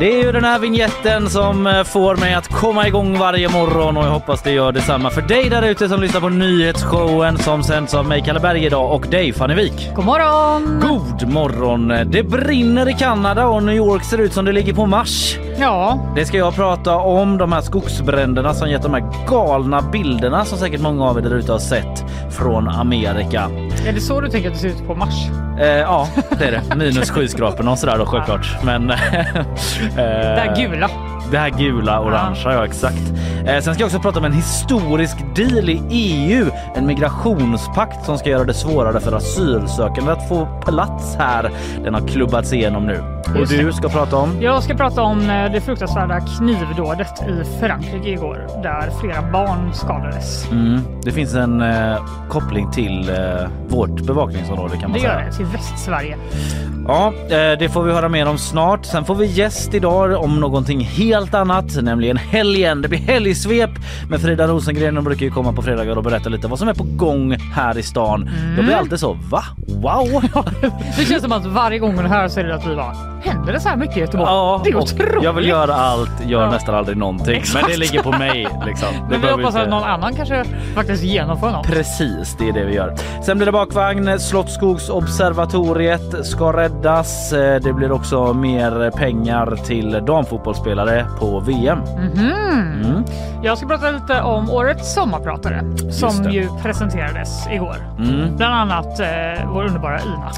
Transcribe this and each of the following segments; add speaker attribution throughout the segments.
Speaker 1: Det är ju den här vignetten som eh, får mig att komma igång varje morgon och jag hoppas det gör detsamma för dig där ute som lyssnar på nyhetsshowen som sänds av mig Kalle Berg idag och dig Fanny Wik.
Speaker 2: God morgon!
Speaker 1: God morgon! Det brinner i Kanada och New York ser ut som det ligger på Mars.
Speaker 2: Ja,
Speaker 1: Det ska jag prata om, de här skogsbränderna som gett de här galna bilderna som säkert många av er där ute har sett från Amerika.
Speaker 2: Är det så du tänker att det ser ut på Mars?
Speaker 1: Eh, ja, det är det. Minus skyskraporna och sådär då självklart. Men... eh,
Speaker 2: Det här gula.
Speaker 1: Det här gula, orangea, ja exakt. Eh, sen ska jag också prata om en historisk deal i EU. En migrationspakt som ska göra det svårare för asylsökande att få plats här. Den har klubbats igenom nu. Och du ska prata om?
Speaker 2: Jag ska prata om eh, det fruktansvärda knivdådet i Frankrike igår där flera barn skadades.
Speaker 1: Mm, det finns en eh, koppling till eh, vårt bevakningsområde kan man
Speaker 2: Det
Speaker 1: säga.
Speaker 2: gör det, till Västsverige.
Speaker 1: Ja, eh, det får vi höra mer om snart. Sen får vi gäst idag om någonting helt annat, nämligen helgen. Det blir helgsvep med Frida Rosengren. Hon brukar ju komma på fredagar och berätta lite vad som är på gång här i stan. Jag blir alltid så, va? Wow!
Speaker 2: Det känns som att varje gång hon här så är det att vi bara, händer det så här mycket i Göteborg?
Speaker 1: Ja,
Speaker 2: det är otroligt.
Speaker 1: jag vill göra allt, gör
Speaker 2: Ja.
Speaker 1: nästan aldrig någonting.
Speaker 2: Exakt.
Speaker 1: Men det ligger på mig. Liksom. Det
Speaker 2: Men vi hoppas
Speaker 1: inte-
Speaker 2: att någon annan kanske faktiskt genomför något.
Speaker 1: Precis, det är det vi gör. Sen blir det bakvagn. Slottsskogsobservatoriet ska räddas. Eh, Det blir också mer pengar till damfotbollsspelare på VM. Mm.
Speaker 2: Jag ska prata lite om årets sommarpratare som ju presenterades igår.
Speaker 1: Mm.
Speaker 2: Bland annat eh, vår underbara Ina.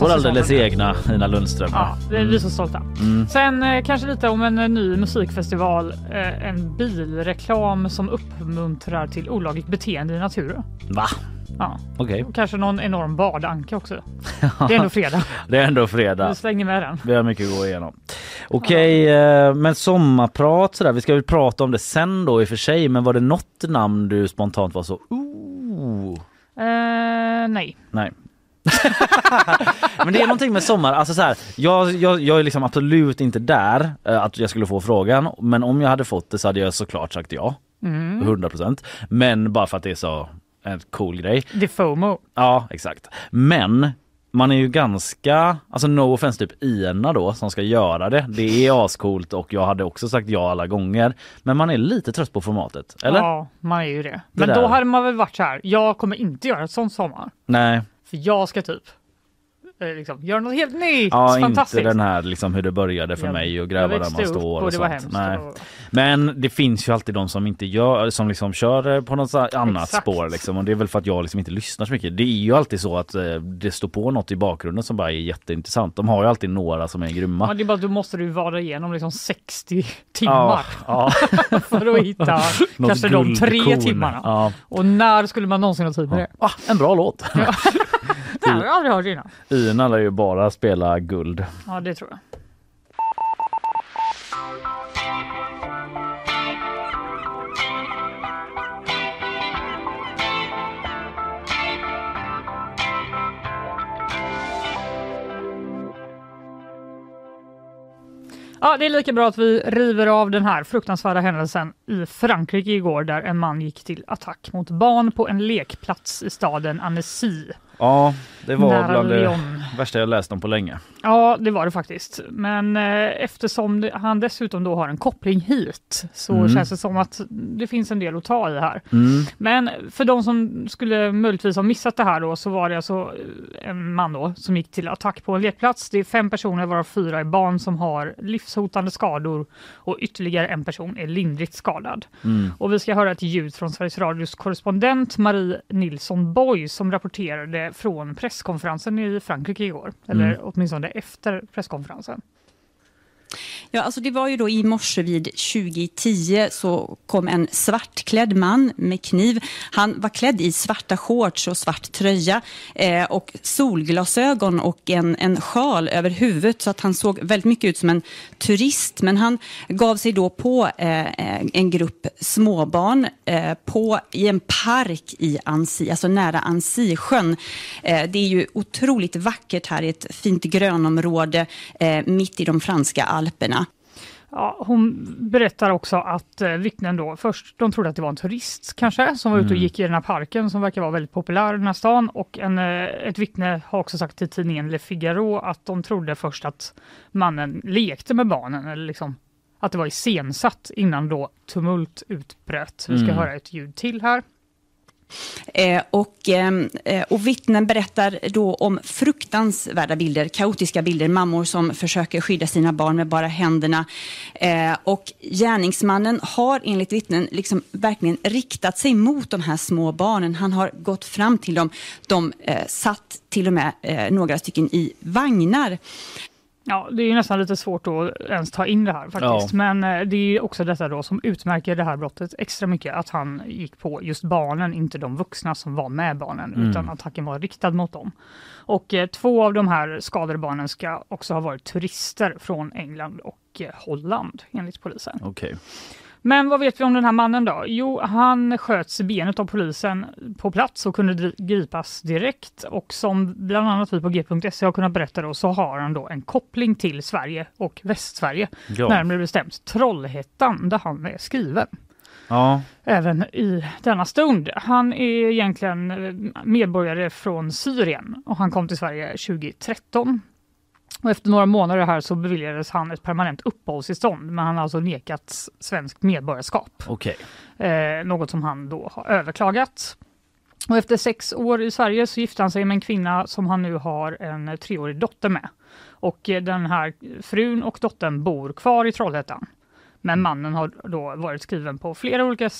Speaker 1: Vår alldeles egna Ina Lundström.
Speaker 2: Ja, det är vi så stolta.
Speaker 1: Mm.
Speaker 2: Sen eh, kanske lite om en eh, ny musikfestival. Eh, en bilreklam som uppmuntrar till olagligt beteende i naturen.
Speaker 1: Va?
Speaker 2: Ja. Och kanske någon enorm badanka också. Det är ändå fredag.
Speaker 1: det är ändå fredag.
Speaker 2: Vi slänger med den.
Speaker 1: Vi har mycket att gå igenom. Okej, eh, men sommarprat sådär. Vi ska väl prata om det sen då i och för sig. Men var det något namn du spontant var så ooh?
Speaker 2: Eh, nej.
Speaker 1: Nej. Men det är någonting med sommar, alltså så här, jag, jag, jag är liksom absolut inte där eh, att jag skulle få frågan men om jag hade fått det så hade jag såklart sagt ja. 100% Men bara för att det är så en cool grej.
Speaker 2: Det är FOMO.
Speaker 1: Ja exakt. Men man är ju ganska, alltså no offense typ Ina då som ska göra det. Det är ascoolt och jag hade också sagt ja alla gånger. Men man är lite trött på formatet, eller?
Speaker 2: Ja, man är ju det. Men
Speaker 1: där.
Speaker 2: då hade man väl varit så här. Jag kommer inte göra ett sånt sommar.
Speaker 1: Nej,
Speaker 2: för jag ska typ liksom, göra något helt nytt.
Speaker 1: ja
Speaker 2: Fantastiskt.
Speaker 1: inte den här liksom hur det började för
Speaker 2: Jag-
Speaker 1: mig och gräva där man står och,
Speaker 2: och
Speaker 1: sånt. Nej.
Speaker 2: och-
Speaker 1: Men det finns ju alltid de som inte gör, som liksom kör på något annat
Speaker 2: Exakt.
Speaker 1: spår liksom. Och det är väl för att jag liksom inte lyssnar så mycket. Det är ju alltid så att eh, det står på något i bakgrunden som bara är jätteintressant. De har ju alltid några som är grymma.
Speaker 2: Ja, det är bara, då måste du vara igenom liksom 60 timmar
Speaker 1: ja.
Speaker 2: för att hitta kanske de tre timmarna.
Speaker 1: Ja.
Speaker 2: Och när skulle man någonsin ha tid med det?
Speaker 1: Ah, en bra låt.
Speaker 2: Det har jag aldrig hört innan.
Speaker 1: Ina lär ju bara spela guld.
Speaker 2: Ja, det tror jag. Ja, det är lika bra att vi river av den här fruktansvärda händelsen i Frankrike igår där en man gick till attack mot barn på en lekplats i staden Annecy.
Speaker 1: Ja, det var
Speaker 2: nära
Speaker 1: bland det
Speaker 2: Lyon.
Speaker 1: värsta jag läst om på länge.
Speaker 2: Ja, det var det faktiskt. Men eh, eftersom det, han dessutom då har en koppling hit så
Speaker 1: Mm.
Speaker 2: känns det som att det finns en del att ta i här.
Speaker 1: Mm.
Speaker 2: Men för de som skulle möjligtvis ha missat det här då så var det alltså eh, en man då som gick till attack på en lekplats. Det är fem personer varav fyra är barn som har livshotande skador och ytterligare en person är lindrigt skadad.
Speaker 1: Mm.
Speaker 2: Och vi ska höra ett ljud från Sveriges Radios korrespondent Marie Nilsson Boy som rapporterade från presskonferensen i Frankrike igår. Eller
Speaker 1: Mm.
Speaker 2: åtminstone efter presskonferensen.
Speaker 3: Ja, alltså det var ju då i morse vid 2010 så kom en svartklädd man med kniv. Han var klädd i svarta shorts och svart tröja eh, och solglasögon och en, en sjal över huvudet så att han såg väldigt mycket ut som en turist. Men han gav sig då på eh, en grupp småbarn eh, på, i en park i Ansi, alltså nära Ansisjön. Eh, det är ju otroligt vackert här i ett fint grönområde eh, mitt i de franska alperna.
Speaker 2: Ja, hon berättar också att eh, vittnen då först de trodde att det var en turist kanske som var ute och gick i den här parken som verkar vara väldigt populär i den här stan och en, eh, ett vittne har också sagt till tidningen Le Figaro att de trodde först att mannen lekte med barnen eller liksom att det var iscensatt innan då tumult utbröt. Vi ska
Speaker 1: Mm.
Speaker 2: höra ett ljud till här.
Speaker 3: Eh, och, ehm, eh, och vittnen berättar då om fruktansvärda bilder, kaotiska bilder, mammor som försöker skydda sina barn med bara händerna. Eh, och gärningsmannen har enligt vittnen liksom verkligen riktat sig mot de här små barnen. Han har gått fram till dem. De satt till och med några stycken i vagnar.
Speaker 2: Ja, det är nästan lite svårt att ens ta in det här faktiskt.
Speaker 1: Ja.
Speaker 2: Men eh, det är också detta då som utmärker det här brottet extra mycket, att han gick på just barnen, inte de vuxna som var med barnen,
Speaker 1: Mm.
Speaker 2: utan attacken var riktad mot dem. Och eh, två av de här skadade barnen ska också ha varit turister från England och eh, Holland, enligt polisen.
Speaker 1: Okej.
Speaker 2: Men vad vet vi om den här mannen då? Jo, han sköts i benet av polisen på plats och kunde gripas direkt. Och som bland annat vi på g.se har kunnat berätta då, så har han då en koppling till Sverige och Västsverige.
Speaker 1: Ja.
Speaker 2: Närmare bestämt Trollhättan där han är skriven.
Speaker 1: Ja.
Speaker 2: Även i denna stund. Han är egentligen eh, medborgare från Syrien och han kom till Sverige 2013. Och efter några månader här så beviljades han ett permanent uppehållstillstånd men han har alltså nekats svenskt medborgarskap.
Speaker 1: Okej.
Speaker 2: Eh, något som han då har överklagat. Och efter sex år i Sverige så gifte han sig med en kvinna som han nu har en treårig dotter med. Och eh, den här frun och dottern bor kvar i Trollhättan. Men mannen har då varit skriven på flera olika,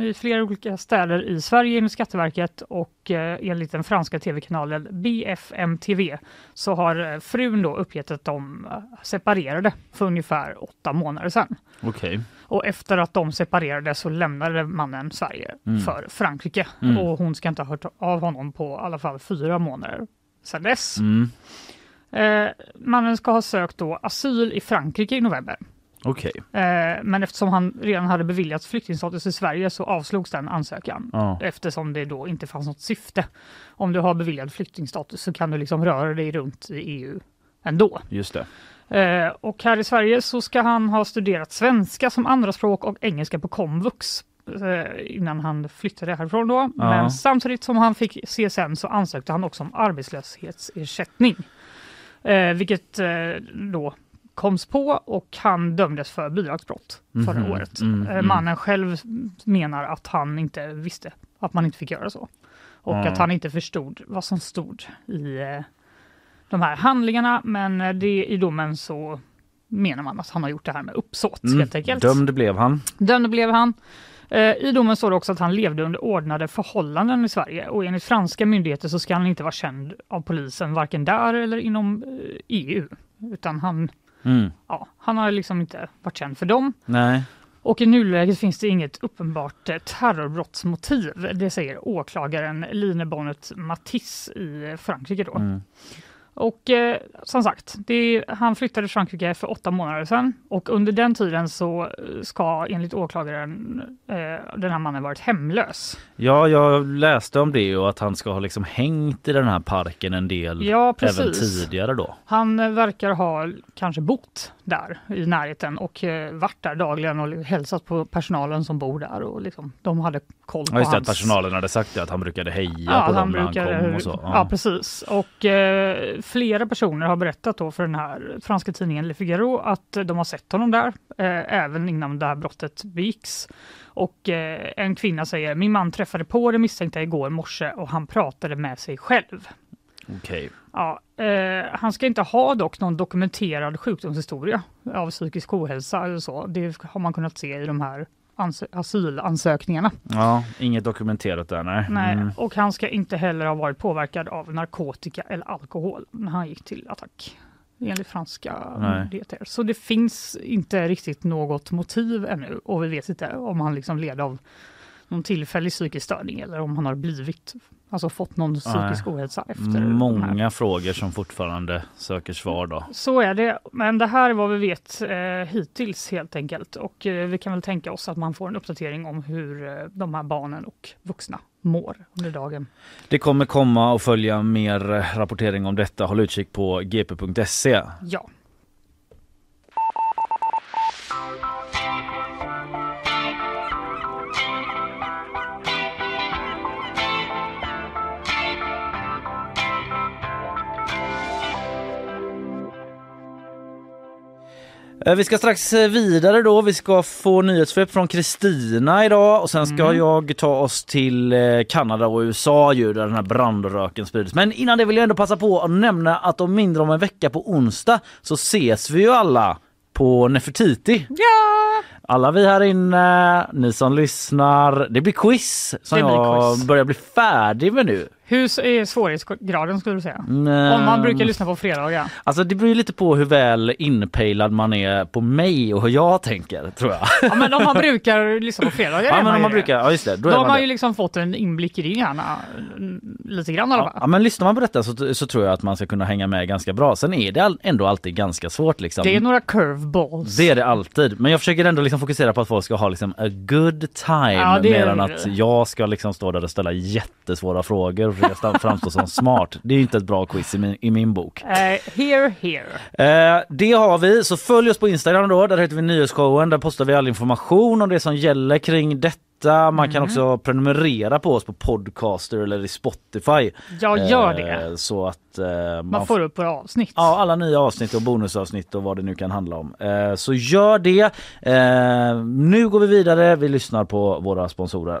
Speaker 2: i flera olika städer i Sverige enligt Skatteverket och eh, enligt den franska tv-kanalen BFM-TV så har eh, frun då uppgett att de eh, separerade för ungefär åtta månader sedan.
Speaker 1: Okej.
Speaker 2: Och efter att de separerade så lämnade mannen Sverige
Speaker 1: Mm.
Speaker 2: för Frankrike.
Speaker 1: Mm.
Speaker 2: Och hon ska inte ha hört av honom på i alla fall fyra månader sedan dess.
Speaker 1: Mm.
Speaker 2: Eh, mannen ska ha sökt då asyl i Frankrike i november.
Speaker 1: Okej.
Speaker 2: Eh, men eftersom han redan hade beviljats flyktingstatus i Sverige så avslogs den ansökan.
Speaker 1: Ja.
Speaker 2: Eftersom det då inte fanns något syfte. Om du har beviljad flyktingstatus så kan du liksom röra dig runt i EU ändå.
Speaker 1: Just det.
Speaker 2: Eh, och här i Sverige så ska han ha studerat svenska som andraspråk och engelska på komvux eh, innan han flyttade härifrån då. Men samtidigt som han fick CSN så ansökte han också om arbetslöshetsersättning. Eh, vilket eh, då koms på och han dömdes för bidragsbrott förra
Speaker 1: Mhm.
Speaker 2: året.
Speaker 1: Mm,
Speaker 2: Eh,
Speaker 1: mm.
Speaker 2: Mannen själv menar att han inte visste att man inte fick göra så. Och
Speaker 1: Ja.
Speaker 2: att han inte förstod vad som stod i eh, de här handlingarna. Men eh, det, i domen så menar man att han har gjort det här med uppsåt
Speaker 1: Mm.
Speaker 2: helt enkelt.
Speaker 1: Dömd blev han.
Speaker 2: Dömd blev han. I domen står det också att han levde under ordnade förhållanden i Sverige och enligt franska myndigheter så ska han inte vara känd av polisen varken där eller inom EU. Utan han,
Speaker 1: Mm.
Speaker 2: ja, han har liksom inte varit känd för dem.
Speaker 1: Nej.
Speaker 2: Och i nuläget finns det inget uppenbart eh, terrorbrottsmotiv. Det säger åklagaren Line Bonnet Matisse i Frankrike. Då.
Speaker 1: Mm.
Speaker 2: Och eh, som sagt, det, han flyttade till Frankrike för åtta månader sedan och under den tiden så eh, ska enligt åklagaren eh, den här mannen varit hemlös.
Speaker 1: Ja, jag läste om det och att han ska ha liksom hängt i den här parken en del
Speaker 2: Ja,
Speaker 1: även
Speaker 2: precis.
Speaker 1: tidigare då.
Speaker 2: Han eh, verkar ha kanske bott där i närheten och eh, varit där dagligen och hälsat på personalen som bor där och liksom, de hade koll på
Speaker 1: Ja, just
Speaker 2: hans...
Speaker 1: att personalen hade sagt det, att han brukade heja
Speaker 2: Ja,
Speaker 1: på dem
Speaker 2: han
Speaker 1: när han
Speaker 2: brukar,
Speaker 1: kom och så.
Speaker 2: ja. precis. Och eh, flera personer har berättat då för den här franska tidningen Le Figaro att de har sett honom där, eh, även innan det här brottet begicks. Och eh, en kvinna säger, min man träffade på det misstänkta igår morse och han pratade med sig själv.
Speaker 1: Okej.
Speaker 2: Ja, eh, han ska inte ha dock någon dokumenterad sjukdomshistoria av psykisk ohälsa eller så. Det har man kunnat se i de här ans- asylansökningarna.
Speaker 1: Ja, inget dokumenterat där nej.
Speaker 2: Nej,
Speaker 1: Mm.
Speaker 2: och han ska inte heller ha varit påverkad av narkotika eller alkohol när han gick till attack. enligt franska
Speaker 1: Nej.
Speaker 2: myndigheter. Så det finns inte riktigt något motiv ännu och vi vet inte om han liksom led av någon tillfällig psykisk störning eller om han har blivit, alltså fått någon psykisk ohälsa efter.
Speaker 1: Många frågor som fortfarande söker svar då.
Speaker 2: Så är det, men det här är vad vi vet eh, hittills helt enkelt och eh, vi kan väl tänka oss att man får en uppdatering om hur eh, de här barnen och vuxna mår under dagen.
Speaker 1: Det kommer komma och följa mer eh, rapportering om detta. Håll utkik på gp.se.
Speaker 2: Ja.
Speaker 1: Vi ska strax eh, vidare då. Vi ska få nyhetssvep från Kristina idag och sen ska jag ta oss till eh, Kanada och USA ju där den här brandröken sprids. Men innan det vill jag ändå passa på att nämna att om mindre om en vecka på onsdag så ses vi ju alla på Nefertiti.
Speaker 2: Ja!
Speaker 1: Alla vi här inne, ni som lyssnar. Det blir quiz som
Speaker 2: Det blir
Speaker 1: jag
Speaker 2: quiz.
Speaker 1: börjar bli färdig med nu.
Speaker 2: Hur är svårighetsgraden skulle du säga?
Speaker 1: Mm,
Speaker 2: Om man brukar lyssna på fredagar.
Speaker 1: Alltså det beror ju lite på hur väl inpejlad man är på mig och hur jag tänker tror jag.
Speaker 2: Ja, men om man brukar lyssna på fredagar
Speaker 1: Ja men
Speaker 2: man
Speaker 1: om man
Speaker 2: det.
Speaker 1: brukar, ja just det. Då, är
Speaker 2: har
Speaker 1: man
Speaker 2: ju liksom fått en inblick i din hjärna. mm, Lite grann
Speaker 1: Ja, ja men lyssnar man på detta så, så tror jag att man ska kunna hänga med ganska bra. Sen är det ändå alltid ganska svårt liksom.
Speaker 2: Det är några curveballs.
Speaker 1: Det är det alltid. Men jag försöker ändå liksom fokusera på att folk ska ha liksom a good time
Speaker 2: Ja,
Speaker 1: mer än att jag ska liksom stå där och ställa jättesvåra frågor och försöka framstå som smart. Det är inte ett bra quiz i min, i min bok.
Speaker 2: Eh, here, here.
Speaker 1: Eh, det har vi, så följ oss på Instagram då, där heter vi Nyhetsshowen. Där postar vi all information om det som gäller kring detta. Man
Speaker 2: Mm.
Speaker 1: kan också prenumerera på oss på Podcaster eller i Spotify.
Speaker 2: Ja, gör
Speaker 1: Eh,
Speaker 2: det.
Speaker 1: Så att eh, man,
Speaker 2: Man får upp våra avsnitt.
Speaker 1: Ja, alla nya avsnitt och bonusavsnitt och vad det nu kan handla om. Eh, så gör det. Eh, nu går vi vidare. Vi lyssnar på våra sponsorer.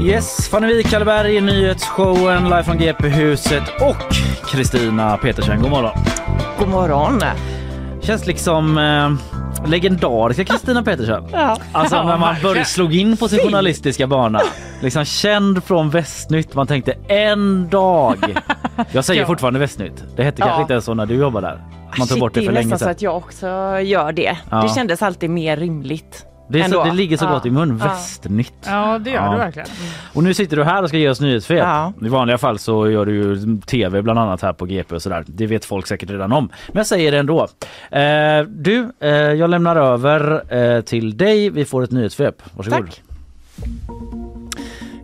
Speaker 1: Yes, Fanny Wikalberg i nyhetsshowen live från GP-huset och Kristina Petersen. God morgon.
Speaker 4: God morgon.
Speaker 1: Känns liksom eh, legendariska Kristina Petersen.
Speaker 4: Ja.
Speaker 1: Alltså när man började slog in på sin journalistiska bana. Liksom känd från Västnytt. Man tänkte en dag. Jag säger
Speaker 2: Ja.
Speaker 1: fortfarande Västnytt. Det hette kanske
Speaker 4: Ja.
Speaker 1: inte ens så när du jobbade där. Man tog
Speaker 4: Shit,
Speaker 1: bort det
Speaker 4: det
Speaker 1: för
Speaker 4: är
Speaker 1: länge
Speaker 4: nästan så
Speaker 1: sedan.
Speaker 4: att jag också gör det.
Speaker 1: Ja.
Speaker 4: Det kändes alltid mer rimligt.
Speaker 1: Det, så, det ligger så
Speaker 4: Ja.
Speaker 1: gott i mun.
Speaker 4: Ja.
Speaker 1: Västnytt.
Speaker 2: Ja, det gör
Speaker 1: Ja.
Speaker 2: du verkligen. Mm.
Speaker 1: Och nu sitter du här och ska ge oss nyhetssvep.
Speaker 4: Ja.
Speaker 1: I vanliga fall så gör du ju tv bland annat här på GP och sådär. Det vet folk säkert redan om. Men jag säger det ändå. Eh, du, eh, jag lämnar över eh, till dig. Vi får ett nyhetssvep. Varsågod.
Speaker 4: Tack.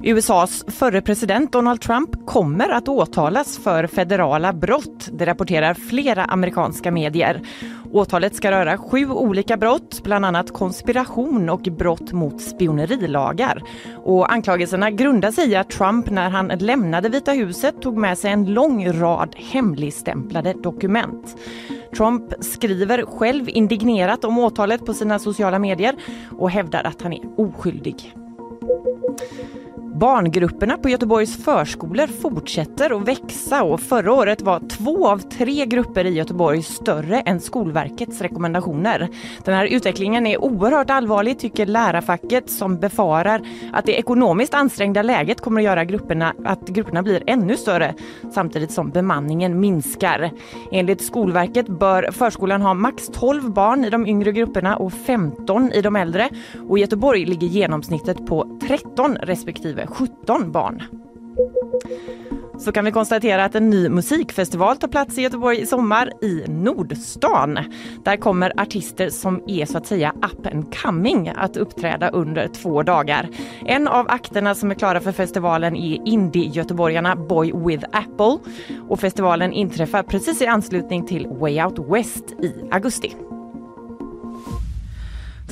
Speaker 4: USAs förre president Donald Trump kommer att åtalas för federala brott. Det rapporterar flera amerikanska medier. Åtalet ska röra sju olika brott, bland annat konspiration och brott mot spionerilagar. Och anklagelserna grundar sig i att Trump när han lämnade Vita huset tog med sig en lång rad hemligstämplade dokument. Trump skriver själv indignerat om åtalet på sina sociala medier och hävdar att han är oskyldig. Barngrupperna på Göteborgs förskolor fortsätter att växa och förra året var två av tre grupper i Göteborg större än Skolverkets rekommendationer. Den här utvecklingen är oerhört allvarlig tycker lärarfacket som befarar att det ekonomiskt ansträngda läget kommer att göra grupperna, att grupperna blir ännu större samtidigt som bemanningen minskar. Enligt Skolverket bör förskolan ha max 12 barn i de yngre grupperna och 15 i de äldre och i Göteborg ligger genomsnittet på 13 respektive 17 barn. Så kan vi konstatera att en ny musikfestival tar plats i Göteborg i sommar i Nordstan. Där kommer artister som är så att säga up and coming att uppträda under två dagar. En av akterna som är klara för festivalen är indie-göteborgarna Boy with Apple och festivalen inträffar precis i anslutning till Way Out West i augusti.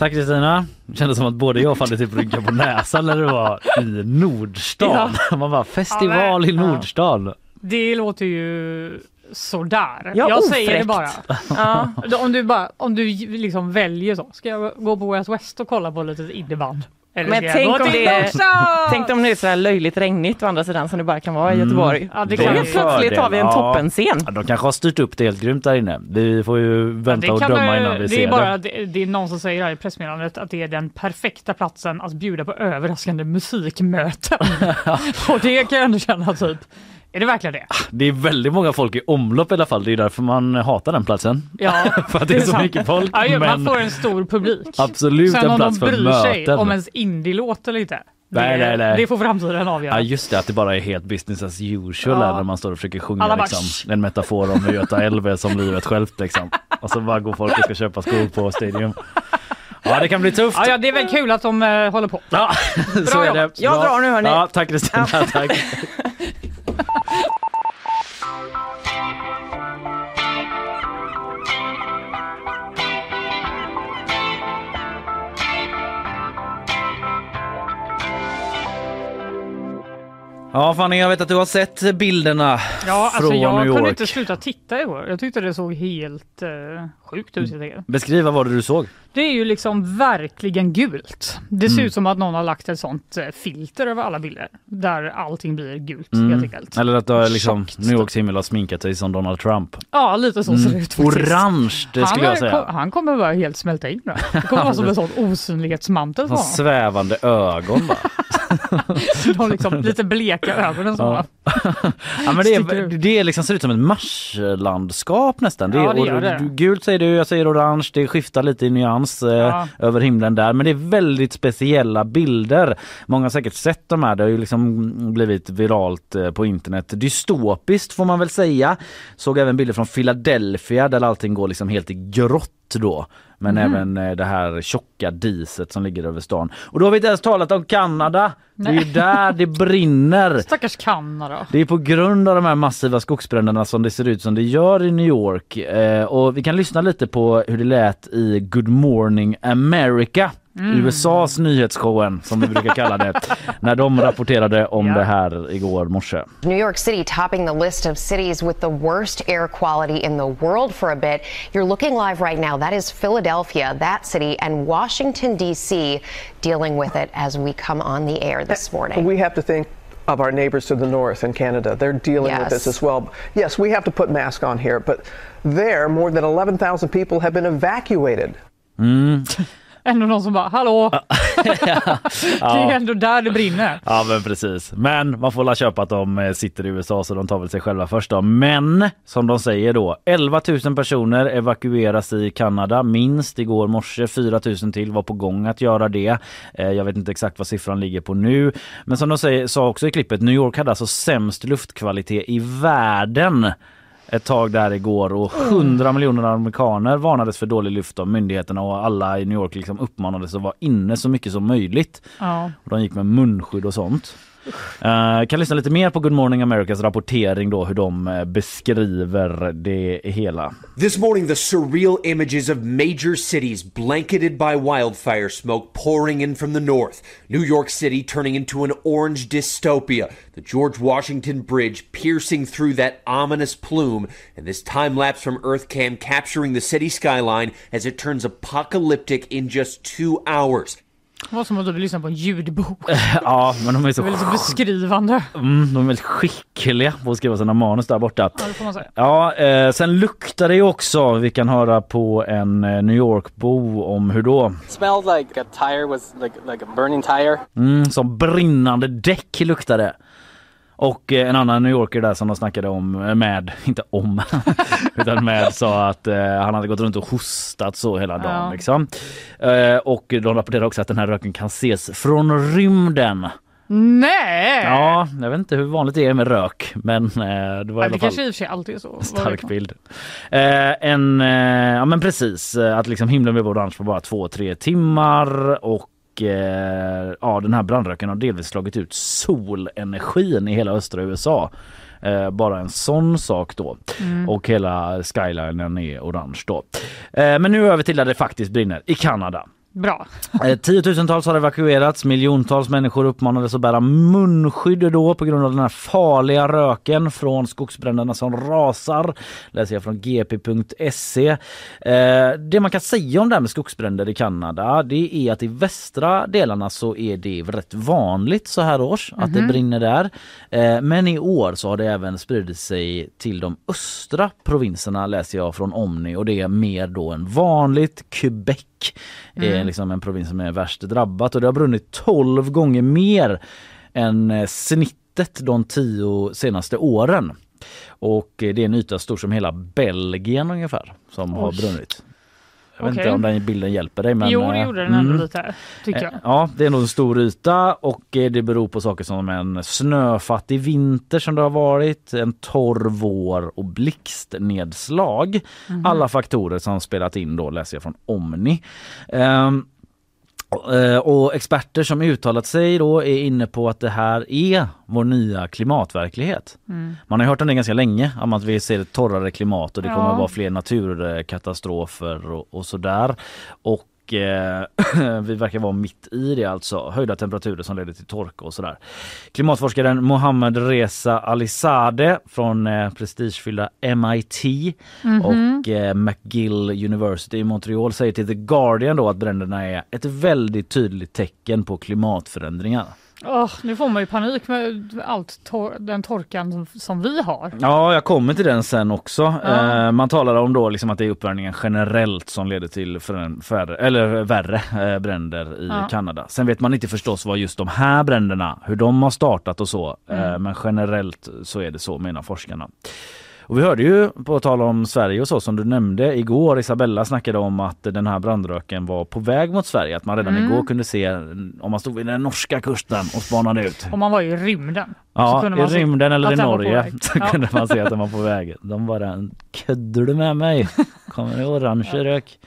Speaker 1: Tack Kristina. Det kändes som att både jag och Fanny typ rynkade på näsan när det var i Nordstan. Man bara festival i
Speaker 2: Ja, men-
Speaker 1: Nordstan.
Speaker 2: Det låter ju sådär.
Speaker 4: Ja,
Speaker 2: jag säger det
Speaker 4: ofräckt.
Speaker 2: bara. Ja. Om du, bara, om du liksom väljer så, ska jag gå på Out West och kolla på lite innebandy? Eller
Speaker 4: Men tänk om det är-? Tänk om det är så här löjligt regnigt å andra sidan som det bara kan vara i Göteborg.
Speaker 2: Ja, det kan
Speaker 4: helt
Speaker 2: vi.
Speaker 4: plötsligt har vi en
Speaker 1: Ja.
Speaker 4: toppenscen.
Speaker 1: Ja, de kanske har styrt upp det helt grymt där inne. Vi får ju vänta
Speaker 2: det
Speaker 1: och döma innan vi
Speaker 2: det
Speaker 1: ser
Speaker 2: är bara,
Speaker 1: det.
Speaker 2: det. Det är någon som säger här i pressmeddelandet att det är den perfekta platsen att bjuda på överraskande musikmöten. och det kan jag ändå känna typ, är det verkligen det?
Speaker 1: Det är väldigt många folk i omlopp i alla fall. Det är därför man hatar den platsen.
Speaker 2: Ja,
Speaker 1: För att det är så
Speaker 2: sant.
Speaker 1: mycket folk.
Speaker 2: Ja,
Speaker 1: men
Speaker 2: Man får en stor publik.
Speaker 1: absolut
Speaker 2: Sen
Speaker 1: en
Speaker 2: om de
Speaker 1: plats för
Speaker 2: bryr sig
Speaker 1: möten.
Speaker 2: om ens indie-låt eller inte.
Speaker 1: Nej,
Speaker 2: det,
Speaker 1: nej, nej.
Speaker 2: det får framtiden avgöra.
Speaker 1: Ja just det, att det bara är helt business as usual
Speaker 2: Ja.
Speaker 1: när man står och försöker sjunga
Speaker 2: bara,
Speaker 1: liksom, en metafor om hur Göta älv är som livet självt liksom. Och så bara går folk och ska köpa skor på Stadium. Ja det kan bli tufft.
Speaker 2: Ja, ja, det är väl kul att de eh, håller på.
Speaker 1: Ja,
Speaker 2: jobbat.
Speaker 1: det.
Speaker 4: Jag
Speaker 1: Bra.
Speaker 4: drar nu, hörni.
Speaker 1: Ja, tack Kristina, tack. Ja Fanny, jag vet att du har sett bilderna
Speaker 2: Ja, alltså
Speaker 1: från
Speaker 2: jag
Speaker 1: New
Speaker 2: kunde
Speaker 1: York.
Speaker 2: inte sluta titta igår. Jag tyckte det såg helt eh, sjukt ut. enkelt.
Speaker 1: Beskriva vad du såg.
Speaker 2: Det är ju liksom verkligen gult. Det
Speaker 1: Mm.
Speaker 2: ser ut som att någon har lagt ett sånt eh, filter över alla bilder där allting blir gult
Speaker 1: Mm.
Speaker 2: helt enkelt.
Speaker 1: Eller att liksom. New Yorks himmel har sminkat sig som Donald Trump.
Speaker 2: Ja, lite så ser det ut faktiskt.
Speaker 1: Orange det skulle
Speaker 2: han,
Speaker 1: jag säga.
Speaker 2: Kom, han kommer bara helt smälta in nu. Det kommer vara som en sån osynlighetsmantel
Speaker 1: Som svävande ögon bara.
Speaker 2: De liksom lite bleka ögonen som
Speaker 1: Ja.
Speaker 2: Ja.
Speaker 1: Ja, men det, är, det liksom ser ut som ett marslandskap nästan.
Speaker 2: Ja,
Speaker 1: är,
Speaker 2: det gör det.
Speaker 1: Gult säger du, jag säger orange. Det skiftar lite i nyans eh,
Speaker 2: Ja.
Speaker 1: över himlen där. Men det är väldigt speciella bilder. Många har säkert sett de här. Det har ju liksom blivit viralt eh, på internet. Dystopiskt får man väl säga. Såg även bilder från Philadelphia där allting går liksom helt i grått då. Men
Speaker 2: Mhm.
Speaker 1: även eh, det här tjocka diset som ligger över stan. Och då har vi inte ens talat om Kanada. Det är ju där det brinner.
Speaker 2: Stackars Kanada.
Speaker 1: Det är på grund av de här massiva skogsbränderna som det ser ut som det gör i New York. Eh, och vi kan lyssna lite på hur det lät i Good Morning America. USAs nyhetsshowen som vi brukar kalla det. när de rapporterade om
Speaker 2: Ja.
Speaker 1: det här igår morse.
Speaker 5: New York City topping the list of cities with the worst air quality in the world for a bit. You're looking live right now. That is Philadelphia, that city, and Washington, D.C. dealing with it as we come on the air this morning.
Speaker 6: We have to think of our neighbors to the north in Canada. They're dealing with this as well. Yes, we have to put masks on here, but there, more than 11,000 people have been evacuated. Mm.
Speaker 2: Ändå någon som bara, hallå! Det är ändå där det brinner.
Speaker 1: Ja men precis. Men man får la köpa att de eh, sitter i USA så de tar väl sig själva först då. Men som de säger då 11 000 personer evakueras i Kanada minst igår morse. 4 000 till var på gång att göra det. Eh, Jag vet inte exakt vad siffran ligger på nu. Men som de säger, sa också i klippet, New York hade alltså sämst luftkvalitet i världen ett tag där igår och 100 miljoner amerikaner varnades för dålig luft av myndigheterna och alla i New York liksom uppmanades att vara inne så mycket som möjligt.
Speaker 2: Ja.
Speaker 1: Och de gick med munskydd och sånt. Uh, kan lyssna lite mer på Good Morning Americas rapportering då hur de eh, beskriver det hela.
Speaker 7: This morning, the surreal images of major cities blanketed by wildfire smoke pouring in from the north. New York City turning into an orange dystopia. The George Washington Bridge piercing through that ominous plume. And this time lapse from Earthcam capturing the city skyline as it turns apocalyptic in just two hours.
Speaker 2: Det var som att du lyssna på en ljudbok.
Speaker 1: Ja, men de är så,
Speaker 2: Det är väldigt så beskrivande.
Speaker 1: mm, de är väldigt skickliga på att skriva sina manus där borta.
Speaker 2: Ja, det får man säga.
Speaker 1: Ja, eh, sen luktar det ju också. Vi kan höra på en eh, New York-bo om hur då.
Speaker 8: smelled like a tire was like like a burning tire.
Speaker 1: Mm, som brinnande däck luktar det. Och eh, en annan New Yorker där som de snackade om eh, med, inte om, utan med sa att eh, han hade gått runt och hostat så hela dagen.
Speaker 2: Ja.
Speaker 1: Liksom. Eh, och de rapporterar också att den här röken kan ses från rymden.
Speaker 2: Nej!
Speaker 1: Ja, jag vet inte hur vanligt det är med rök, men eh, det var i
Speaker 2: Ja,
Speaker 1: alla
Speaker 2: det
Speaker 1: fall
Speaker 2: kanske i och för sig alltid är så.
Speaker 1: Stark bild. Eh, en, eh, ja men precis, eh, att liksom himlen blev orange på bara två, tre timmar och eh, ja, den här brandröken har delvis slagit ut solenergin i hela östra USA. Eh, bara en sån sak då. Och hela skylinen är orange då. Eh, men nu över till där det faktiskt brinner, i Kanada.
Speaker 2: Bra.
Speaker 1: Eh, Tiotusentals har evakuerats, miljontals människor uppmanades att bära munskydd då på grund av den här farliga röken från skogsbränderna som rasar. Läser jag från gp.se. Eh, det man kan säga om det här med skogsbränder i Kanada det är att i västra delarna så är det rätt vanligt så här års att det brinner där. Eh, men i år så har det även spridit sig till de östra provinserna läser jag från Omni och det är mer då än vanligt. Quebec är liksom en provins som är värst drabbat och det har brunnit 12 gånger mer än eh, snittet de tio senaste åren. Och eh, det är en yta stor som hela Belgien ungefär som har
Speaker 2: Oj.
Speaker 1: brunnit. Jag vet inte om den bilden hjälper dig men...
Speaker 2: jo, det
Speaker 1: eh,
Speaker 2: gjorde den ändå
Speaker 1: mm.
Speaker 2: lite, tycker jag.
Speaker 1: Eh, Ja, det är nog en stor yta och eh, det beror på saker som en snöfattig vinter som det har varit, en torr vår och blixtnedslag.
Speaker 2: Mhm.
Speaker 1: Alla faktorer som spelat in då läser jag från Omni. Ehm, och, eh, och experter som uttalat sig då är inne på att det här är vår nya klimatverklighet.
Speaker 2: Mm.
Speaker 1: Man har hört om det ganska länge, om att vi ser ett torrare klimat och det kommer
Speaker 2: Ja.
Speaker 1: vara fler naturkatastrofer och, och sådär. Och eh, vi verkar vara mitt i det alltså. Höjda temperaturer som leder till torka och sådär. Klimatforskaren Mohammed Reza Alizadeh från eh, prestigefyllda MIT
Speaker 2: Mhm.
Speaker 1: och eh, McGill University i Montreal säger till The Guardian då att bränderna är ett väldigt tydligt tecken på klimatförändringar.
Speaker 2: Åh, nu får man ju panik med allt tor- den torkan som, vi har.
Speaker 1: Ja, jag kommer till den sen också.
Speaker 2: Ja.
Speaker 1: Eh, man talar om då liksom att det är uppvärmningen generellt som leder till färre, eller värre eh, bränder i
Speaker 2: Ja.
Speaker 1: Kanada. Sen vet man inte förstås vad just de här bränderna, hur de har startat och så. Eh,
Speaker 2: Mm.
Speaker 1: men generellt så är det så menar forskarna. Och vi hörde ju på tal om Sverige och så som du nämnde igår, Isabella snackade om att den här brandröken var på väg mot Sverige. Att man redan
Speaker 2: Mm.
Speaker 1: igår kunde se om man stod vid den norska kusten och spanade ut.
Speaker 2: Om man var i rymden.
Speaker 1: Ja, i rymden eller i Norge så
Speaker 2: Ja.
Speaker 1: kunde man se att den var på väg. De bara, kuddar du med mig? Kommer det orange rök?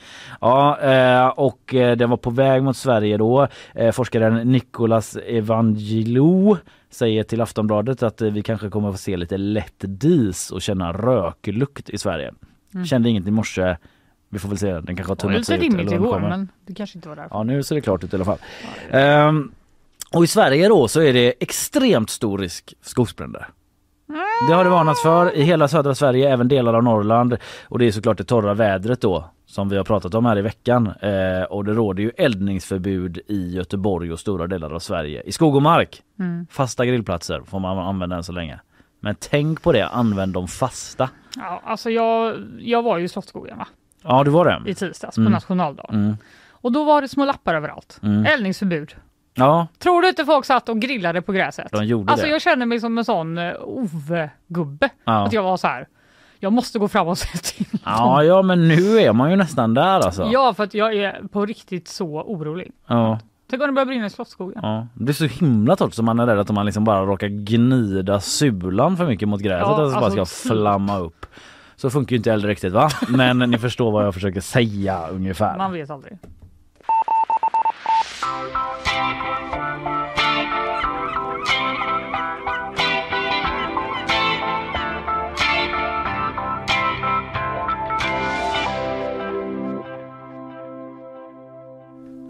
Speaker 1: Ja, eh, och eh, den var på väg mot Sverige då. Eh, Forskaren Nicolas Evangelou säger till Aftonbladet att vi kanske kommer att få se lite lätt dis och känna röklukt i Sverige.
Speaker 2: Mm.
Speaker 1: Kände inget i morse. Vi får väl se, den kanske har
Speaker 2: Det var
Speaker 1: tunnat sig
Speaker 2: lite
Speaker 1: ut. vad den
Speaker 2: igår men det kanske inte var därför.
Speaker 1: Ja, nu ser det klart ut i alla fall. Ehm, och i Sverige då så är det extremt stor risk för skogsbränder. Det har det varnats för i hela södra Sverige, även delar av Norrland. Och det är såklart det torra vädret då som vi har pratat om här i veckan. Eh, och det råder ju eldningsförbud i Göteborg och stora delar av Sverige. I skog och mark.
Speaker 2: Mm.
Speaker 1: Fasta grillplatser får man använda än så länge. Men tänk på det, använd de fasta.
Speaker 2: Ja, alltså jag, jag var ju i Slottsskogen va?
Speaker 1: Ja, det var det.
Speaker 2: i tisdags
Speaker 1: Mm.
Speaker 2: på nationaldagen.
Speaker 1: Mm.
Speaker 2: Och då var det små lappar överallt.
Speaker 1: Mm.
Speaker 2: Eldningsförbud.
Speaker 1: Ja,
Speaker 2: Tror du inte folk satt och grillade på gräset?
Speaker 1: de gjorde
Speaker 2: Alltså
Speaker 1: det.
Speaker 2: jag känner mig som en sån uh, Ove-gubbe.
Speaker 1: Ja.
Speaker 2: Att jag var så här. Jag måste gå fram och säga till.
Speaker 1: Ja, ja, men nu är man ju nästan där alltså.
Speaker 2: Ja, för att jag är på riktigt så orolig.
Speaker 1: Ja.
Speaker 2: Tänk om det börjar brinna i Slottsskogen.
Speaker 1: Ja, det är så himla torrt så man är rädd att man liksom bara råkar gnida sulan för mycket mot gräset
Speaker 2: Ja,
Speaker 1: att det bara
Speaker 2: alltså,
Speaker 1: ska flamma upp. Så funkar ju inte eld riktigt va? Men ni förstår vad jag försöker säga ungefär.
Speaker 2: Man vet aldrig.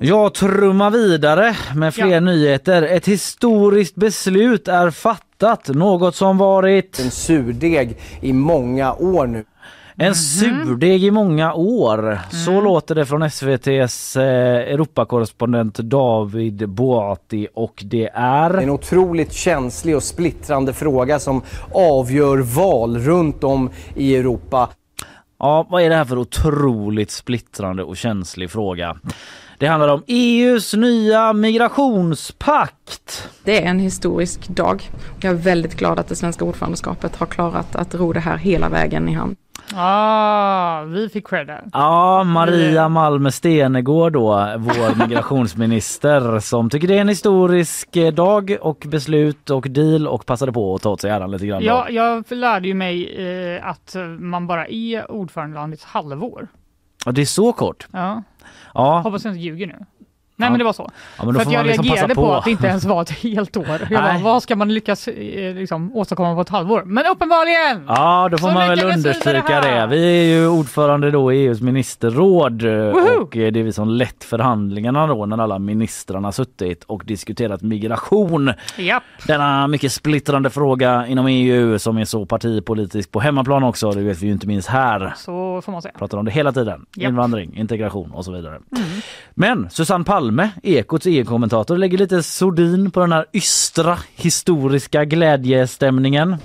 Speaker 1: Jag trummar vidare med fler
Speaker 2: Ja.
Speaker 1: nyheter. Ett historiskt beslut är fattat. Något som varit
Speaker 9: En surdeg i många år nu.
Speaker 1: En surdeg i många år. Så låter det från SVTs eh, Europakorrespondent David Boati och det är...
Speaker 9: En otroligt känslig och splittrande fråga som avgör val runt om i Europa.
Speaker 1: Ja, vad är det här för otroligt splittrande och känslig fråga? Det handlar om EUs nya migrationspakt.
Speaker 10: Det är en historisk dag. Jag är väldigt glad att det svenska ordförandeskapet har klarat att ro det här hela vägen i hamn.
Speaker 2: Ah, vi fick cred där.
Speaker 1: Ja, Maria Malmö Stenegård då, vår migrationsminister som tycker det är en historisk eh, dag och beslut och deal och passade på att ta åt sig äran lite grann. då.
Speaker 2: Jag, lärde ju mig eh, att man bara är ordförandeland i ett halvår.
Speaker 1: Och det är så kort.
Speaker 2: Ja.
Speaker 1: Ja,
Speaker 2: Hoppas jag inte ljuger nu. Nej men det var så.
Speaker 1: Ja,
Speaker 2: För att jag
Speaker 1: liksom
Speaker 2: reagerade på.
Speaker 1: på.
Speaker 2: att det inte ens var ett helt år. Jag bara, vad ska man lyckas eh, liksom, åstadkomma på ett halvår? Men uppenbarligen!
Speaker 1: Ja, då får
Speaker 2: Så
Speaker 1: man väl understryka
Speaker 2: det
Speaker 1: det. Vi är ju ordförande då i EUs ministerråd eh,
Speaker 2: Woho!
Speaker 1: och eh, det är vi som lett förhandlingarna då när alla ministrarna suttit och diskuterat migration.
Speaker 2: Japp.
Speaker 1: Denna mycket splittrande fråga inom EU som är så partipolitisk på hemmaplan också. Det vet vi ju inte minst här.
Speaker 2: Så får man säga.
Speaker 1: Pratar om det hela tiden.
Speaker 2: Japp.
Speaker 1: Invandring, integration och så vidare.
Speaker 2: Mm.
Speaker 1: Men Susanne Palme, Ekots EU-kommentator, lägger lite sordin på den här ystra historiska glädjestämningen.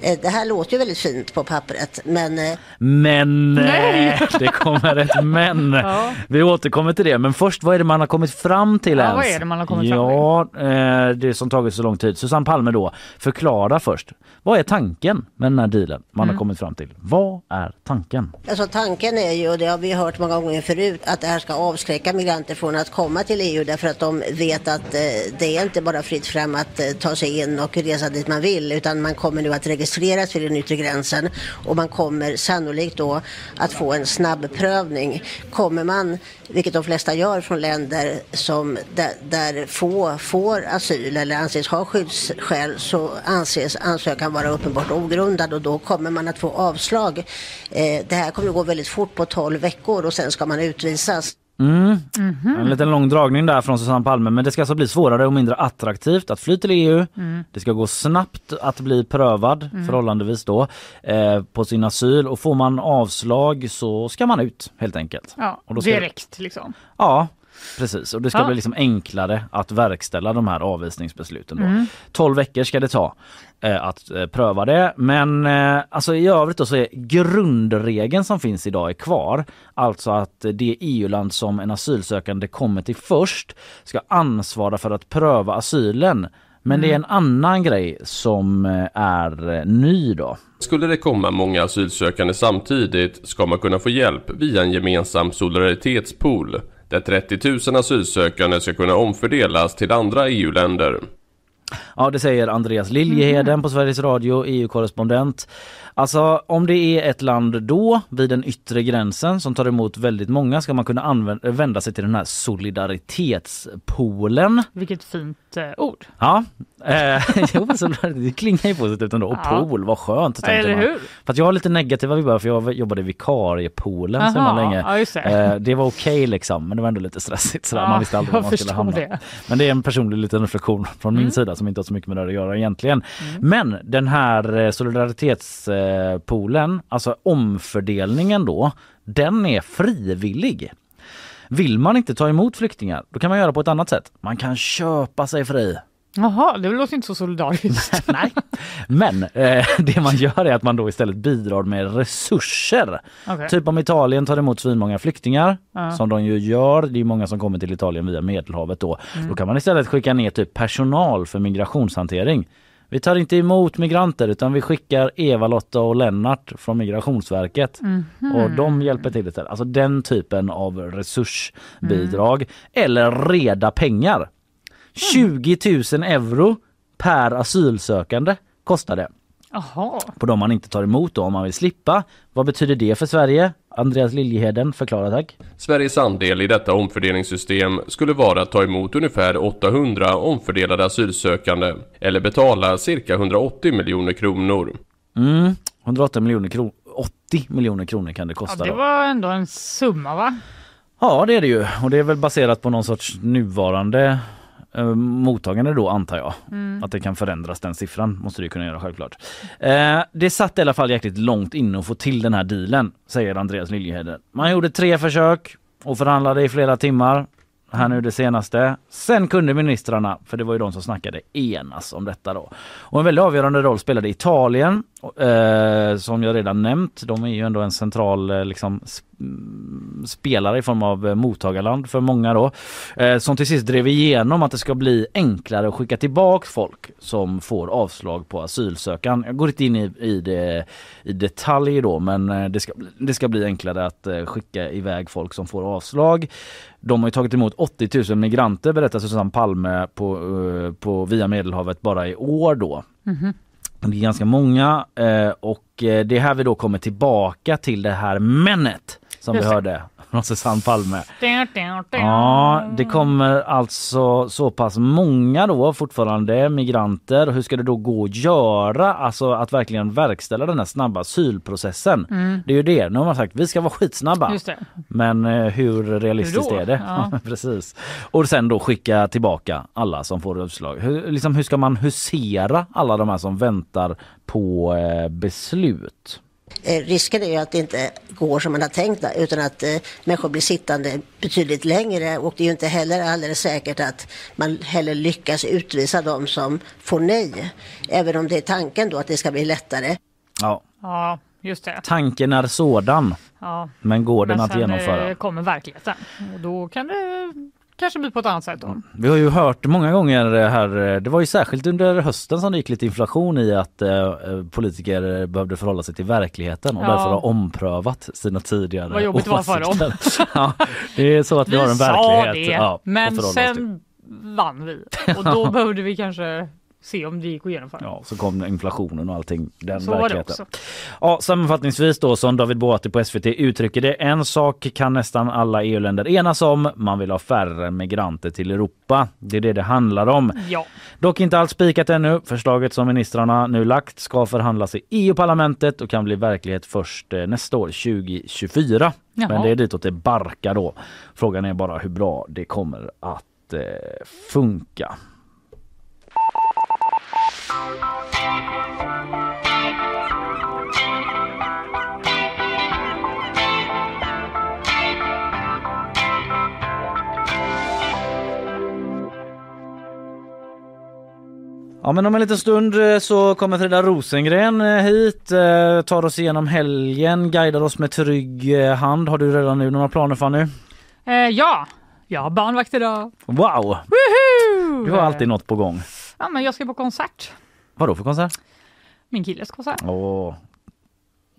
Speaker 11: Eh, Det här låter ju väldigt fint på pappret men eh,
Speaker 1: Men
Speaker 11: Nej.
Speaker 1: eh, det kommer ett men.
Speaker 11: Ja.
Speaker 1: Vi återkommer till det. Men först, vad är det man har kommit fram till
Speaker 2: Ja,
Speaker 1: ens?
Speaker 2: vad är det man har kommit fram
Speaker 1: Ja, eh, det som tagit så lång tid. Susanne Palme då, förklara först. Vad är tanken med den här dealen man
Speaker 11: Mm.
Speaker 1: har kommit fram till? Vad är tanken?
Speaker 11: alltså tanken är ju, och det har vi hört många gånger förut, att det här ska avskräcka migranter från att komma till EU därför att de vet att eh, det är inte bara fritt fram att eh, ta sig in och resa dit man vill utan man kommer nu att registreras vid den yttre gränsen och man kommer sannolikt då att få en snabb prövning. Kommer man, vilket de flesta gör från länder som där, där få får asyl eller anses ha skyddsskäl så anses ansökan vara uppenbart ogrundad och då kommer man att få avslag. Eh, det här kommer att gå väldigt fort på 12 veckor och sen ska man utvisas.
Speaker 1: Mm. En liten lång dragning där från Susanne Palme. Men det ska alltså bli svårare och mindre attraktivt att fly till EU.
Speaker 2: Mm.
Speaker 1: Det ska gå snabbt att bli prövad
Speaker 2: Mm.
Speaker 1: förhållandevis då eh, på sin asyl och får man avslag så ska man ut helt enkelt.
Speaker 2: Ja,
Speaker 1: Och då ska-
Speaker 2: direkt liksom.
Speaker 1: Ja, precis. Och det ska
Speaker 2: Ja.
Speaker 1: bli liksom enklare att verkställa de här avvisningsbesluten. Då.
Speaker 2: Mm.
Speaker 1: 12 veckor ska det ta att eh, pröva det. Men eh, alltså i övrigt då så är grundregeln som finns idag är kvar. Alltså att det EU-land som en asylsökande kommer till först ska ansvara för att pröva asylen. Men det är en annan grej som eh, är eh, ny då.
Speaker 12: Skulle det komma många asylsökande samtidigt ska man kunna få hjälp via en gemensam solidaritetspool där 30 000 asylsökande ska kunna omfördelas till andra EU-länder.
Speaker 1: Ja, det säger Andreas Liljeheden på Sveriges Radio, EU-korrespondent. Alltså om det är ett land då vid den yttre gränsen som tar emot väldigt många ska man kunna använda, vända sig till den här solidaritetspoolen.
Speaker 2: Vilket fint eh, ord.
Speaker 1: Ja, eh, jo, det klingar ju positivt ändå. Och
Speaker 2: Ja.
Speaker 1: pool, vad skönt.
Speaker 2: Eller hur?
Speaker 1: För att jag har lite negativa vibbar för jag jobbade i vikariepoolen så himla länge.
Speaker 2: ja, det.
Speaker 1: Eh, det var okej liksom men det var ändå lite stressigt. Sådär.
Speaker 2: Ja,
Speaker 1: man visste aldrig var man skulle hamna.
Speaker 2: det.
Speaker 1: Men det är en personlig liten reflektion från min
Speaker 2: Mm.
Speaker 1: sida som inte har så mycket med det att göra egentligen. Men den här eh, solidaritetspoolen, alltså omfördelningen då, den är frivillig. Vill man inte ta emot flyktingar, då kan man göra på ett annat sätt. Man kan köpa sig fri.
Speaker 2: Jaha, det låter inte så solidariskt.
Speaker 1: Nej. Men eh, det man gör är att man då istället bidrar med resurser.
Speaker 2: Okej.
Speaker 1: Typ om Italien tar emot svinmånga flyktingar,
Speaker 2: Ja.
Speaker 1: som de ju gör, det är många som kommer till Italien via Medelhavet då.
Speaker 2: Mm.
Speaker 1: Då kan man istället skicka ner typ personal för migrationshantering. Vi tar inte emot migranter utan vi skickar Eva-Lotta och Lennart från Migrationsverket
Speaker 2: Mhm.
Speaker 1: och de hjälper till istället. Alltså den typen av resursbidrag eller reda pengar. 20 000 euro per asylsökande kostar det
Speaker 2: Jaha.
Speaker 1: på de man inte tar emot då om man vill slippa. Vad betyder det för Sverige? Andreas Liljeheden, förklara tack.
Speaker 12: Sveriges andel i detta omfördelningssystem skulle vara att ta emot ungefär 800 omfördelade asylsökande eller betala cirka 180 miljoner kronor.
Speaker 1: Mm, 108 miljoner kronor. 80 miljoner kronor kan det
Speaker 2: Ja,
Speaker 1: kosta
Speaker 2: det
Speaker 1: då.
Speaker 2: var ändå en summa va?
Speaker 1: Ja det är det ju och det är väl baserat på någon sorts nuvarande eh, mottagande då antar jag.
Speaker 2: Mm.
Speaker 1: Att det kan förändras den siffran måste det kunna göra självklart. Eh, det satt i alla fall jäkligt långt inne att få till den här dealen säger Andreas Liljeheden. Man gjorde tre försök och förhandlade i flera timmar. Här nu det senaste. Sen kunde ministrarna, för det var ju de som snackade, enas om detta då. Och en väldigt avgörande roll spelade Italien, eh, som jag redan nämnt. De är ju ändå en central eh, liksom, spelare i form av eh, mottagarland för många då. Eh, som till sist drev igenom att det ska bli enklare att skicka tillbaka folk som får avslag på asylsökan. Jag går inte in i, i, det, i detalj då men eh, det ska, det ska bli enklare att skicka iväg folk som får avslag. De har ju tagit emot 80 000 migranter berättar Susanne Palme på, på via Medelhavet bara i år då.
Speaker 2: Mhm.
Speaker 1: Det är ganska många och det är här vi då kommer tillbaka till det här männet som vi hörde från Susanne Palme. Ja, det kommer alltså så pass många då fortfarande migranter. Hur ska det då gå att göra, alltså att verkligen verkställa den här snabba asylprocessen?
Speaker 2: Mm.
Speaker 1: Det är ju det. Nu har man sagt vi ska vara skitsnabba. Men eh, hur realistiskt
Speaker 2: Hur
Speaker 1: är det?
Speaker 2: Ja.
Speaker 1: Precis. Och sen då skicka tillbaka alla som får utslag. Hur, liksom, hur ska man husera alla de här som väntar på eh, beslut?
Speaker 11: Eh, Risken är ju att det inte går som man har tänkt utan att eh, människor blir sittande betydligt längre och det är ju inte heller alldeles säkert att man heller lyckas utvisa dem som får nej. Även om det är tanken då att det ska bli lättare.
Speaker 1: Ja,
Speaker 2: Ja, just det.
Speaker 1: tanken är sådan.
Speaker 2: Ja.
Speaker 1: Men går den
Speaker 2: Men
Speaker 1: att
Speaker 2: sen
Speaker 1: genomföra?
Speaker 2: eh, kommer verkligheten och då kan det kanske bli på ett annat sätt då.
Speaker 1: Vi har ju hört många gånger här, eh, det var ju särskilt under hösten som det gick lite inflation i att eh, politiker behövde förhålla sig till verkligheten och
Speaker 2: Ja.
Speaker 1: därför har omprövat sina tidigare
Speaker 2: Vad jobbigt det var för dem.
Speaker 1: ja, det är så att vi, har en
Speaker 2: sa
Speaker 1: verklighet
Speaker 2: det,
Speaker 1: ja,
Speaker 2: men sen vann vi och då behövde vi kanske se om det gick att genomföra.
Speaker 1: Ja, så kom inflationen och allting. Den
Speaker 2: Så var det
Speaker 1: verkligheten.
Speaker 2: också.
Speaker 1: Ja, sammanfattningsvis då som David Boati på SVT uttrycker det. En sak kan nästan alla EU-länder enas om. Man vill ha färre migranter till Europa. Det är det det handlar om.
Speaker 2: Ja.
Speaker 1: Dock inte allt spikat ännu. Förslaget som ministrarna nu lagt ska förhandlas i EU-parlamentet och kan bli verklighet först eh, nästa år, 2024.
Speaker 2: Jaha.
Speaker 1: Men det är ditåt det barkar då. Frågan är bara hur bra det kommer att eh, funka. Ja men om en liten stund eh, så kommer Frida Rosengren eh, hit, eh, tar oss igenom helgen, guidar oss med trygg hand. Har du redan nu några planer Fanny?
Speaker 2: Eh, ja, jag har barnvakt idag.
Speaker 1: Wow!
Speaker 2: Woohoo!
Speaker 1: Du har alltid något på gång.
Speaker 2: Ja, men jag ska på konsert.
Speaker 1: Vad då för konsert?
Speaker 2: Min killes konsert.
Speaker 1: Åh.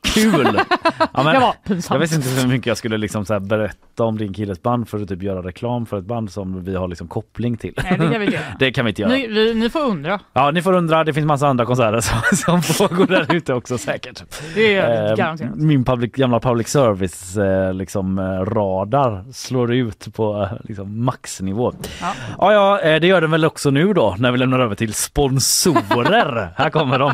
Speaker 1: Kul! Ja,
Speaker 2: Det var pinsamt.
Speaker 1: jag visste inte hur mycket jag skulle liksom så berätta om din killes band för att typ göra reklam för ett band som vi har liksom koppling till.
Speaker 2: Nej, det kan vi inte göra.
Speaker 1: det kan vi inte göra.
Speaker 2: Ni, vi, ni får undra.
Speaker 1: Ja, ni får undra. Det finns massa andra konserter som, som pågår där ute också säkert.
Speaker 2: Det är
Speaker 1: Eh,
Speaker 2: garanterat.
Speaker 1: Min public, gamla public service eh, liksom, eh, radar slår ut på eh, liksom, maxnivå.
Speaker 2: Ja.
Speaker 1: Ja, ja, eh, det gör den väl också nu då när vi lämnar över till sponsorer. Här kommer de.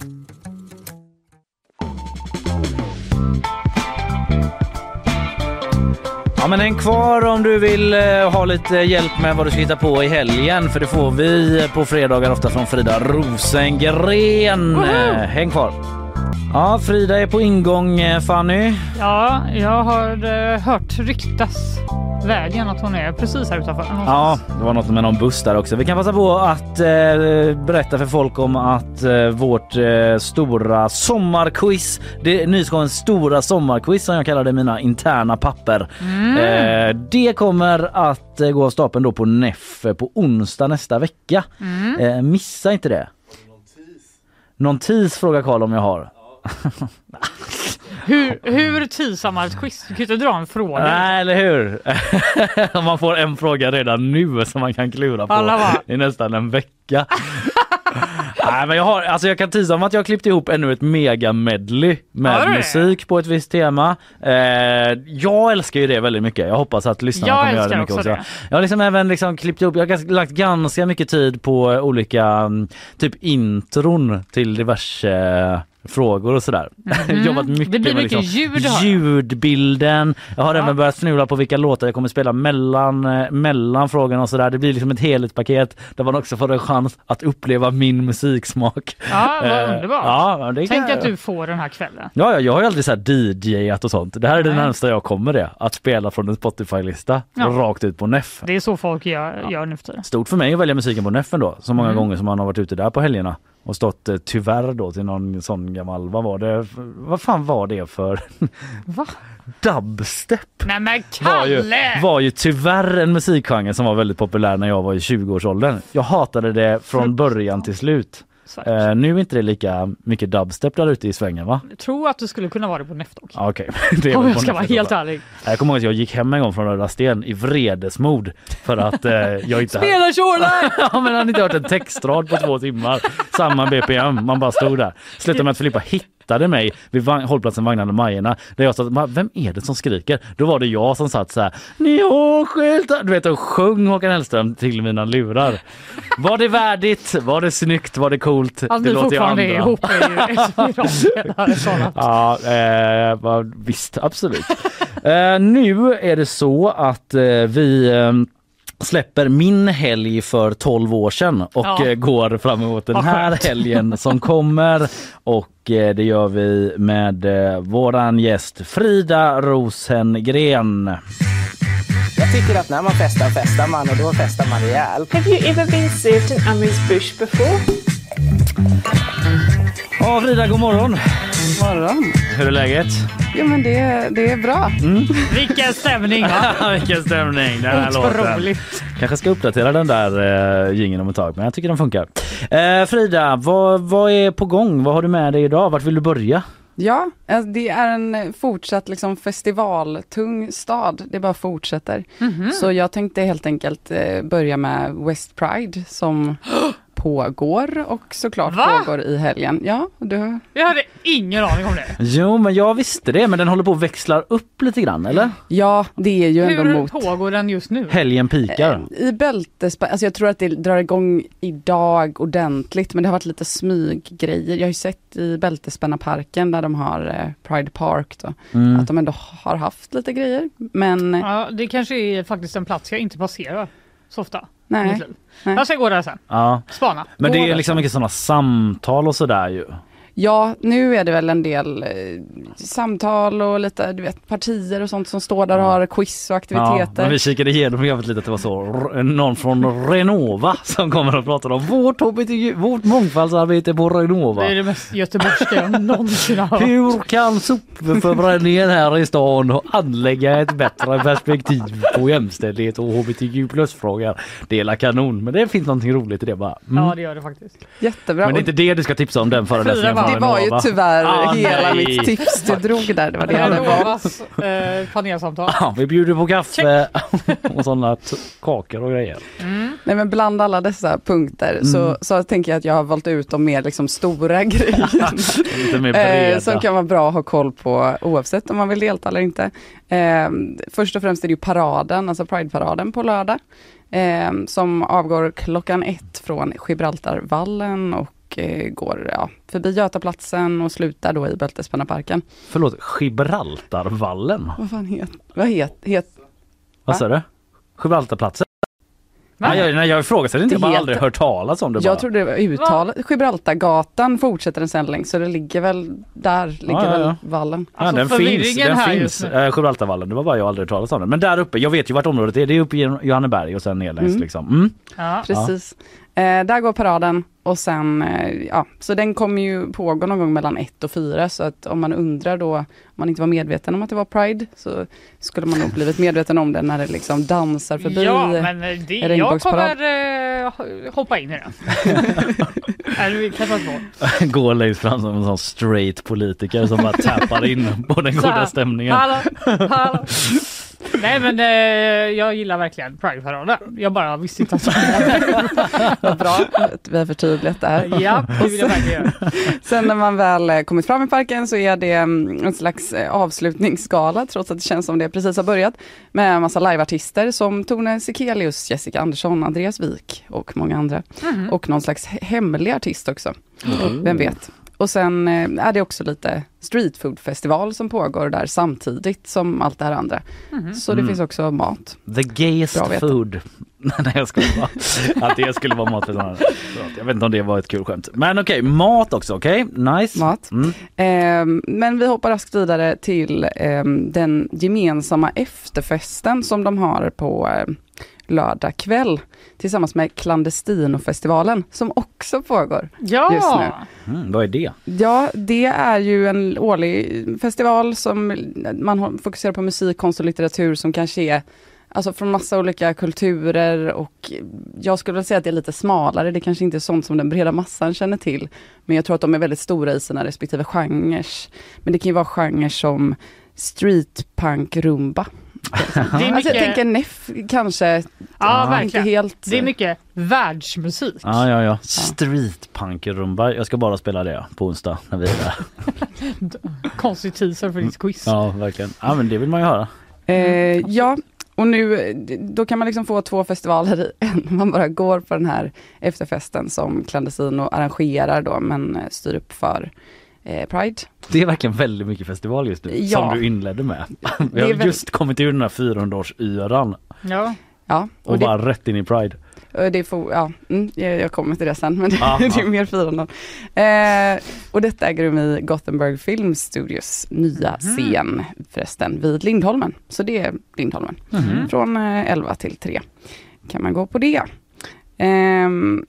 Speaker 1: Ja men en kvar om du vill eh, ha lite hjälp med vad du ska hitta på i helgen för det får vi på fredagar ofta från Frida Rosengren. Eh, Häng kvar. Ja Frida är på ingång eh, Fanny.
Speaker 2: Ja, jag har eh, hört ryktas vägen att hon är precis här utanför.
Speaker 1: Ja, det var något med någon buss där också. Vi kan passa på att eh, berätta för folk om att eh, vårt eh, stora sommarquiz, det är Nyskåns stora sommarquiz som jag kallar det i mina interna papper.
Speaker 2: Mm.
Speaker 1: Eh, det kommer att eh, gå av stapeln då på NEF på onsdag nästa vecka.
Speaker 2: Mm.
Speaker 1: Eh, missa inte det. Någon tis frågar Karl om jag har.
Speaker 2: Hur, hur är ett quiz? Du kan ju inte dra en fråga.
Speaker 1: Nej, eller hur? Om man får en fråga redan nu som man kan klura på
Speaker 2: Alla
Speaker 1: i nästan en vecka. Nej, men jag, har, alltså jag kan tisa om att jag har klippt ihop ännu ett mega medley med
Speaker 2: det?
Speaker 1: musik på ett visst tema. Eh, jag älskar ju det väldigt mycket. Jag hoppas att lyssnarna
Speaker 2: Jag
Speaker 1: kommer göra det mycket
Speaker 2: också det.
Speaker 1: Jag har liksom även liksom klippt ihop, jag har lagt ganska mycket tid på olika mm, typ intron till diverse frågor och sådär.
Speaker 2: Mhm.
Speaker 1: Jobbat mycket
Speaker 2: Det blir
Speaker 1: med
Speaker 2: mycket
Speaker 1: liksom
Speaker 2: ljud, jag.
Speaker 1: ljudbilden. Jag har även börjat snula på vilka låtar jag kommer spela mellan, eh, mellan frågorna och sådär. Det blir liksom ett helhetspaket där man också får en chans att uppleva min musiksmak.
Speaker 2: Ja, vad
Speaker 1: Eh,
Speaker 2: underbart.
Speaker 1: Ja, det
Speaker 2: Tänk
Speaker 1: kan...
Speaker 2: att du får den här kvällen.
Speaker 1: Ja, ja, jag har ju aldrig så här DJat och sånt. Det här är det
Speaker 2: Nej.
Speaker 1: närmsta jag kommer det. Att spela från en Spotify-lista
Speaker 2: Ja.
Speaker 1: rakt ut på NEF.
Speaker 2: Det är så folk gör, gör nu för tiden.
Speaker 1: Stort för mig att välja musiken på NEF då. Så många
Speaker 2: Mm.
Speaker 1: gånger som man har varit ute där på helgerna Och stått eh, tyvärr då till någon sån gammal, vad var det, vad fan var det för
Speaker 2: Va?
Speaker 1: dubstep?
Speaker 2: Nej men
Speaker 1: Var ju,
Speaker 2: Kalle!
Speaker 1: var ju tyvärr en musikgenre som var väldigt populär när jag var i 20-årsåldern. Jag hatade det från början till slut. Eh, nu är inte det lika mycket dubstep där ute i svängen va?
Speaker 2: Jag tror att du skulle kunna vara det på Neftok.
Speaker 1: Okej, är
Speaker 2: Om jag ska vara helt ärlig.
Speaker 1: Jag kommer ihåg att jag gick hem en gång från Röda Sten i vredesmod för att eh, jag inte
Speaker 2: Spela Shoreline!
Speaker 1: ja, men jag hade inte hört en textrad på två timmar. Samma BPM, man bara stod där. Slutade med att Filippa hittade mig vid vagn, hållplatsen Vagnarna Majerna. Där jag sa, "Ma, vem är det som skriker? Då var det jag som satt så här, ni har skyltar, du vet och sjöng Håkan Hellström till mina lurar. Var det värdigt? Var det snyggt? Var det coolt?
Speaker 2: Att
Speaker 1: det låter
Speaker 2: är
Speaker 1: andra.
Speaker 2: ihop är.
Speaker 1: Ja, eh, visst, absolut. eh, nu är det så att eh, vi eh, släpper min helg för 12 år sedan och
Speaker 13: Ja.
Speaker 1: eh, går fram emot den här helgen som kommer. Och eh, det gör vi med eh, våran gäst Frida Rosengren.
Speaker 14: Jag tycker att när man festar festar man och då festar man rejält.
Speaker 15: Have you ever been served an Amrise bush before?
Speaker 1: Ja Frida, god morgon.
Speaker 16: Morgon.
Speaker 1: Hur är läget?
Speaker 16: Jo men det, det är bra.
Speaker 1: Mm.
Speaker 2: Vilken stämning?
Speaker 1: Vilken stämning den här låten.
Speaker 2: Otroligt.
Speaker 1: Kanske ska uppdatera den där eh, jingeln om ett tag men jag tycker den funkar. Eh, Frida, vad, vad är på gång? Vad har du med dig idag? Vart vill du börja?
Speaker 16: Ja, alltså, det är en fortsatt liksom festivaltung stad. Det bara fortsätter.
Speaker 2: Mhm.
Speaker 16: Så jag tänkte helt enkelt eh, börja med West Pride som pågår och såklart
Speaker 2: Va?
Speaker 16: pågår i helgen. Ja, du
Speaker 2: Jag hade ingen aning om det.
Speaker 1: Jo men jag visste det men den håller på att växla upp lite grann eller?
Speaker 16: Ja, det är ju ändå
Speaker 2: Hur
Speaker 16: mot
Speaker 2: pågår den just nu?
Speaker 1: Helgen pikar.
Speaker 16: I bältespa, alltså jag tror att det drar igång idag ordentligt men det har varit lite smyggrejer. Jag har ju sett i Bältespännarparken där de har eh, Pride Park då,
Speaker 1: Mm.
Speaker 16: att de ändå har haft lite grejer. Men
Speaker 2: Ja, det kanske är faktiskt en plats jag inte passerar så ofta.
Speaker 16: Nej. Nej.
Speaker 2: Jag ska gå där sen.
Speaker 1: Ja.
Speaker 2: Spana.
Speaker 1: Men det är liksom mycket sådana samtal och sådär ju.
Speaker 16: Ja, nu är det väl en del eh, samtal och lite du vet, partier och sånt som står där och har quiz och
Speaker 1: Ja,
Speaker 16: aktiviteter.
Speaker 1: men vi kikade igenom programmet lite att det var så r- någon från Renova som kommer och pratar om vårt, HBTQ, vårt mångfaldsarbete på Renova.
Speaker 2: Det är det mest göteborgska jag någonsin har hört.
Speaker 1: Hur kan sopförbränningen här i stan anlägga ett bättre perspektiv på jämställdhet och hbtq plus-frågor? Det är la kanon, men det finns någonting roligt i det bara. Mm.
Speaker 2: Ja det gör det faktiskt.
Speaker 16: Jättebra.
Speaker 1: Men det är inte det du ska tipsa om den föreläsningen
Speaker 16: det var ju tyvärr
Speaker 1: Ah,
Speaker 16: hela
Speaker 1: nej.
Speaker 16: mitt tips du drog där. Det var det jag
Speaker 2: eh, panelsamtal.
Speaker 1: Ja, vi bjuder på kaffe och sådana t- kakor och grejer.
Speaker 16: Nej men bland alla dessa punkter så,
Speaker 1: Mm.
Speaker 16: så tänker jag att jag har valt ut de mer liksom stora grejerna.
Speaker 1: Lite mer
Speaker 16: eh, som kan vara bra att ha koll på oavsett om man vill delta eller inte. Eh, först och främst är det ju paraden, alltså Pride-paraden på lördag. Eh, som avgår klockan ett från Gibraltarvallen och eh, går ja, förbi Götaplatsen och slutar då i Bältespännarparken.
Speaker 1: Förlåt, Gibraltarvallen?
Speaker 16: Vad fan heter, vad het, het,
Speaker 1: Vad sa du? Gibraltarplatsen? Nej, jag, nej, jag ifrågasätter inte, jag har bara
Speaker 16: Det
Speaker 1: aldrig hört talas om det bara.
Speaker 16: Jag trodde det var uttalat. Gibraltargatan fortsätter den sen längs så det ligger väl där ligger
Speaker 1: Ja, ja, ja.
Speaker 16: väl vallen.
Speaker 1: Ja,
Speaker 2: Alltså,
Speaker 1: den finns, den finns. Eh, Gibraltarvallen, det var bara jag aldrig hört talas om den. Men där uppe, jag vet ju vart området är, det är uppe i Johanneberg och sen ner längs
Speaker 16: Mm.
Speaker 1: liksom. Mm.
Speaker 2: Ja.
Speaker 16: Precis. Eh, där går paraden och sen, eh, ja, så den kommer ju pågå någon gång mellan ett och fyra så att om man undrar då, om man inte var medveten om att det var Pride så skulle man nog blivit medveten om det när det liksom dansar förbi
Speaker 2: Ja, men eh, det, jag kommer eh, hoppa in i den.
Speaker 1: Går längst fram som en sån straight politiker som bara tappar in på den goda stämningen.
Speaker 2: Hallå, hallå. Nej men eh, jag gillar verkligen Pride-paraden. Jag bara visste inte att
Speaker 16: Vad bra att vi har förtydligat det här.
Speaker 2: Ja, det vill jag verkligen göra.
Speaker 16: Sen när man väl eh, kommit fram i parken så är det mm, en slags eh, avslutningsgala trots att det känns som det precis har börjat. Med en massa liveartister som Tone Sekelius, Jessica Andersson, Andreas Wik och många andra.
Speaker 2: Mhm.
Speaker 16: Och någon slags he- hemlig artist också.
Speaker 1: Mm.
Speaker 16: Vem vet. Och sen eh, är det också lite streetfoodfestival som pågår där samtidigt som allt det här andra.
Speaker 2: Mhm.
Speaker 16: Så det
Speaker 1: Mm.
Speaker 16: finns också mat.
Speaker 1: The gayest food. Nej jag skulle bara, att det skulle vara mat för sådana. Förlåt, Jag vet inte om det var ett kul skämt. Men okej, mat också, okej? Nice.
Speaker 16: Mat.
Speaker 1: Mm.
Speaker 16: Ehm, men vi hoppar raskt vidare till ehm, den gemensamma efterfesten som de har på eh, lördag kväll tillsammans med Clandestinofestivalen som också pågår
Speaker 2: Ja!
Speaker 16: just nu.
Speaker 1: Mm, vad är det?
Speaker 16: Ja, det är ju en årlig festival som man fokuserar på musik, konst och litteratur som kanske är Alltså från massa olika kulturer och jag skulle väl säga att det är lite smalare, det kanske inte är sånt som den breda massan känner till. Men jag tror att de är väldigt stora i sina respektive genrer. Men det kan ju vara genrer som streetpunk
Speaker 2: är
Speaker 16: Alltså jag
Speaker 2: mycket-
Speaker 16: tänker Neff kanske,
Speaker 2: Ja,
Speaker 16: inte
Speaker 2: verkligen.
Speaker 16: helt...
Speaker 2: Det är mycket världsmusik.
Speaker 1: Ja, ja, ja. Streetpunk-rumba. Jag ska bara spela det på onsdag när vi är där.
Speaker 2: Konstig teaser för ditt quiz.
Speaker 1: Ja, verkligen. Ja, men det vill man ju höra.
Speaker 16: Eh, ja, och nu då kan man liksom få två festivaler i en. Man bara går på den här efterfesten som Clandestino arrangerar då men eh, styr upp för Pride.
Speaker 1: Det är verkligen väldigt mycket festival just nu
Speaker 16: Ja.
Speaker 1: som du inledde med. Vi har
Speaker 16: väl-
Speaker 1: just kommit ur den här 400-årsyran
Speaker 2: Ja.
Speaker 16: Ja,
Speaker 1: och,
Speaker 16: och det,
Speaker 1: bara rätt in i Pride.
Speaker 16: och det får, ja, mm, jag, kommer till det sen men
Speaker 1: Ja,
Speaker 16: det är mer firande. Eh, och detta äger rum i Gothenburg Film Studios nya scen förresten vid Lindholmen. Så det är Lindholmen.
Speaker 1: Mhm.
Speaker 16: Från eh, 11 till 3 kan man gå på det. Ehm,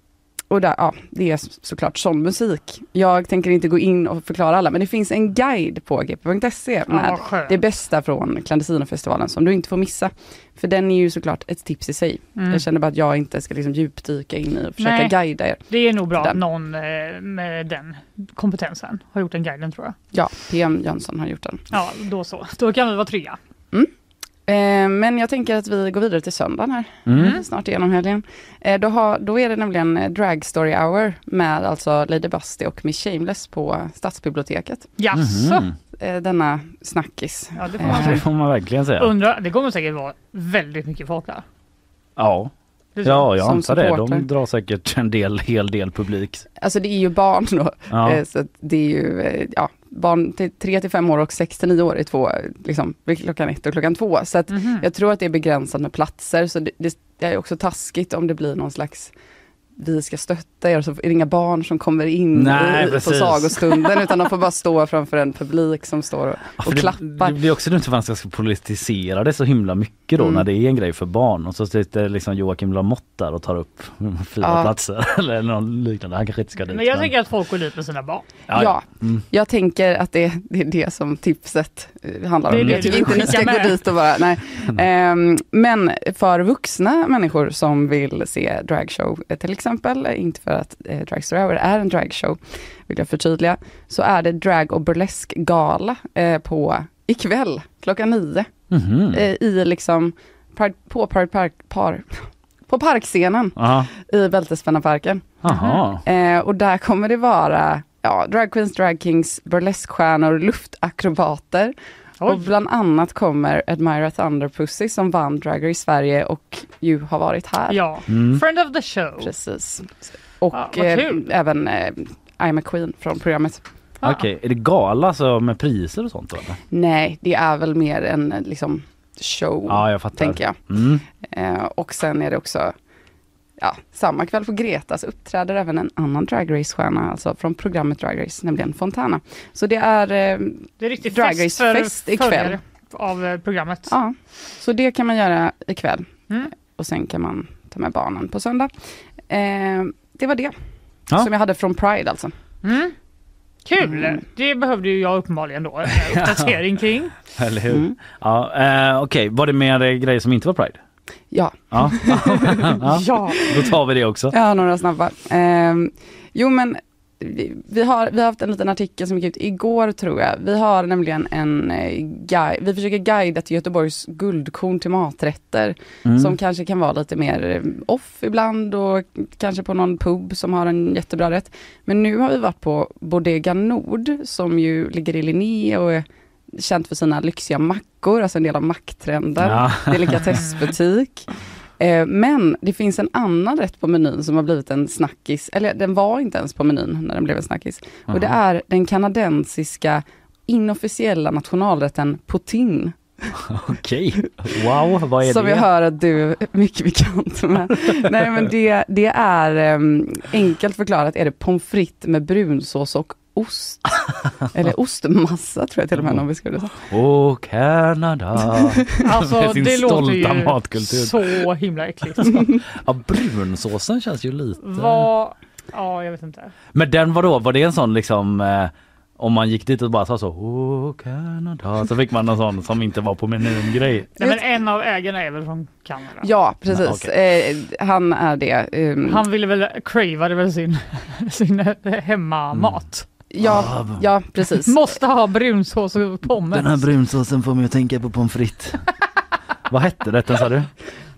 Speaker 16: och där, ja, det är så- såklart sån musik. Jag tänker inte gå in och förklara alla, men det finns en guide på gp.se med
Speaker 2: skönt.
Speaker 16: det bästa från Clandestinofestivalen som du inte får missa. För den är ju såklart ett tips i sig.
Speaker 2: Mm.
Speaker 16: Jag känner bara att jag inte ska liksom djupdyka in i och försöka
Speaker 2: Nej.
Speaker 16: guida er.
Speaker 2: Det är nog bra att någon eh, med den kompetensen har gjort den guiden tror jag.
Speaker 16: Ja, PM Jönsson har gjort den.
Speaker 2: Ja, då så. Då kan vi vara trygga.
Speaker 16: Eh, men jag tänker att vi går vidare till söndagen här.
Speaker 1: Mm.
Speaker 16: Snart igenom helgen. Eh, då, har, då är det nämligen eh, Drag Story Hour med alltså Lady Busty och Miss Shameless på Stadsbiblioteket.
Speaker 2: Jaså?
Speaker 16: Eh, denna snackis.
Speaker 2: Ja, det får man
Speaker 16: Eh,
Speaker 1: Det får man verkligen säga.
Speaker 2: Undra, det kommer säkert vara väldigt mycket folk där.
Speaker 1: Ja. Ja, jag
Speaker 16: Som
Speaker 1: antar det. De drar säkert en del, hel del publik.
Speaker 16: Alltså det är ju barn då.
Speaker 1: Ja.
Speaker 16: Eh, så det är ju eh, ja, barn till 3 till 5 år och 6 till 9 år är två, liksom, klockan ett och klockan två. Så att
Speaker 2: Mhm.
Speaker 16: jag tror att det är begränsat med platser. Så det, det är också taskigt om det blir någon slags vi ska stötta er, så är det inga barn som kommer in
Speaker 1: Nej,
Speaker 16: i, på sagostunden utan de får bara stå framför en publik som står och,
Speaker 1: Ja,
Speaker 16: och
Speaker 1: för
Speaker 16: klappar.
Speaker 1: Det, det blir också dumt för man ska politisera det så himla mycket då
Speaker 16: Mm.
Speaker 1: när det är en grej för barn och så sitter liksom Joakim Lamotte där och tar upp fyra
Speaker 16: Ja.
Speaker 1: platser eller något liknande. Han kanske inte ska dit.
Speaker 2: Men jag tänker att folk går dit med sina barn.
Speaker 1: Ja,
Speaker 16: Ja,
Speaker 1: Mm.
Speaker 16: jag tänker att det, det är det som tipset eh, handlar om.
Speaker 2: Det är det
Speaker 16: jag tycker inte ni ska gå dit och bara, nej. Ehm, men för vuxna människor som vill se dragshow eh, till exempel, eh, inte för att eh, Drag Story Hour är en dragshow, vill jag förtydliga, så är det drag och burlesk gala eh, på ikväll klockan nio
Speaker 1: Mhm.
Speaker 16: eh, i liksom Pride, på Pride Park, par, på parkscenen
Speaker 1: Aha.
Speaker 16: i Bältespännarparken. Eh, och där kommer det vara ja, drag queens, drag kings, burleskstjärnor, luftakrobater. Och bland annat kommer Admira Thunderpussy som vann Drag Race Sverige och ju har varit här.
Speaker 2: Ja,
Speaker 1: Mm.
Speaker 2: friend of the show.
Speaker 16: Precis. Och
Speaker 2: Ja, vad
Speaker 16: eh, även eh, I'm a Queen från programmet.
Speaker 1: Okej, är det gala så med priser och sånt då? eller?
Speaker 16: Nej, det är väl mer en eh, liksom show,
Speaker 1: Ja, jag fattar.
Speaker 16: tänker jag.
Speaker 1: Mm.
Speaker 16: Eh, och sen är det också Ja, samma kväll på Gretas uppträder även en annan Drag Race-stjärna, alltså från programmet Drag Race, nämligen Fontana. Så det är eh,
Speaker 2: Det är riktigt
Speaker 16: Drag Race-fest ikväll.
Speaker 2: av eh, programmet.
Speaker 16: Ja, så det kan man göra ikväll.
Speaker 2: Mm.
Speaker 16: Och sen kan man ta med barnen på söndag. Eh, det var det
Speaker 1: Ja.
Speaker 16: som jag hade från Pride alltså.
Speaker 2: Mm. Kul!
Speaker 16: Mm.
Speaker 2: Det behövde ju jag uppenbarligen då, en uppdatering kring.
Speaker 1: Eller hur?
Speaker 16: Mm.
Speaker 1: Ja, eh, Okej, var det mer grejer som inte var Pride?
Speaker 16: Ja,
Speaker 1: Ja. ja.
Speaker 2: Ja.
Speaker 1: Då tar vi det också.
Speaker 16: har några snabba. Eh, jo men vi, har, vi har haft en liten artikel som gick ut igår tror jag. Vi har nämligen en eh, guide, vi försöker guida till Göteborgs guldkorn till maträtter.
Speaker 1: Mm.
Speaker 16: Som kanske kan vara lite mer eh, off ibland och kanske på någon pub som har en jättebra rätt. Men nu har vi varit på Bodega Nord som ju ligger i Linné och är känt för sina lyxiga mackor, alltså en del av macktrenden.
Speaker 1: Ja.
Speaker 16: Delikatessbutik. Eh, Men det finns en annan rätt på menyn som har blivit en snackis, eller den var inte ens på menyn när den blev en snackis. Och det är den kanadensiska inofficiella nationalrätten poutine.
Speaker 1: Okej, wow, vad är
Speaker 16: Som
Speaker 1: det?
Speaker 16: jag hör att du är mycket bekant med. Nej men det, det är um, enkelt förklarat är det pommes frites med brunsås och ost. Eller ostmassa tror jag till och med någon beskrev det som.
Speaker 1: Åh Kanada!
Speaker 2: Alltså
Speaker 1: Med sin
Speaker 2: det låter
Speaker 1: stolta
Speaker 2: ju
Speaker 1: matkultur.
Speaker 2: så himla äckligt.
Speaker 1: Ja, brunsåsen känns ju lite...
Speaker 2: Vad, ja jag vet inte.
Speaker 1: Men den var då, var det en sån liksom eh, om man gick dit och bara sa så Åh Kanada så fick man en sån som inte var på menyn grej.
Speaker 2: Nej, men en av ägarna är väl från Kanada?
Speaker 16: Ja, precis. Eh, han är det. ehm,
Speaker 2: Han ville väl, cravade väl sin, sin hemmamat.
Speaker 16: Ja, ja, precis.
Speaker 2: Måste ha brunsås och pommes.
Speaker 1: Den här brunsåsen får mig att tänka på pommes frites. Vad hette rätten sa du?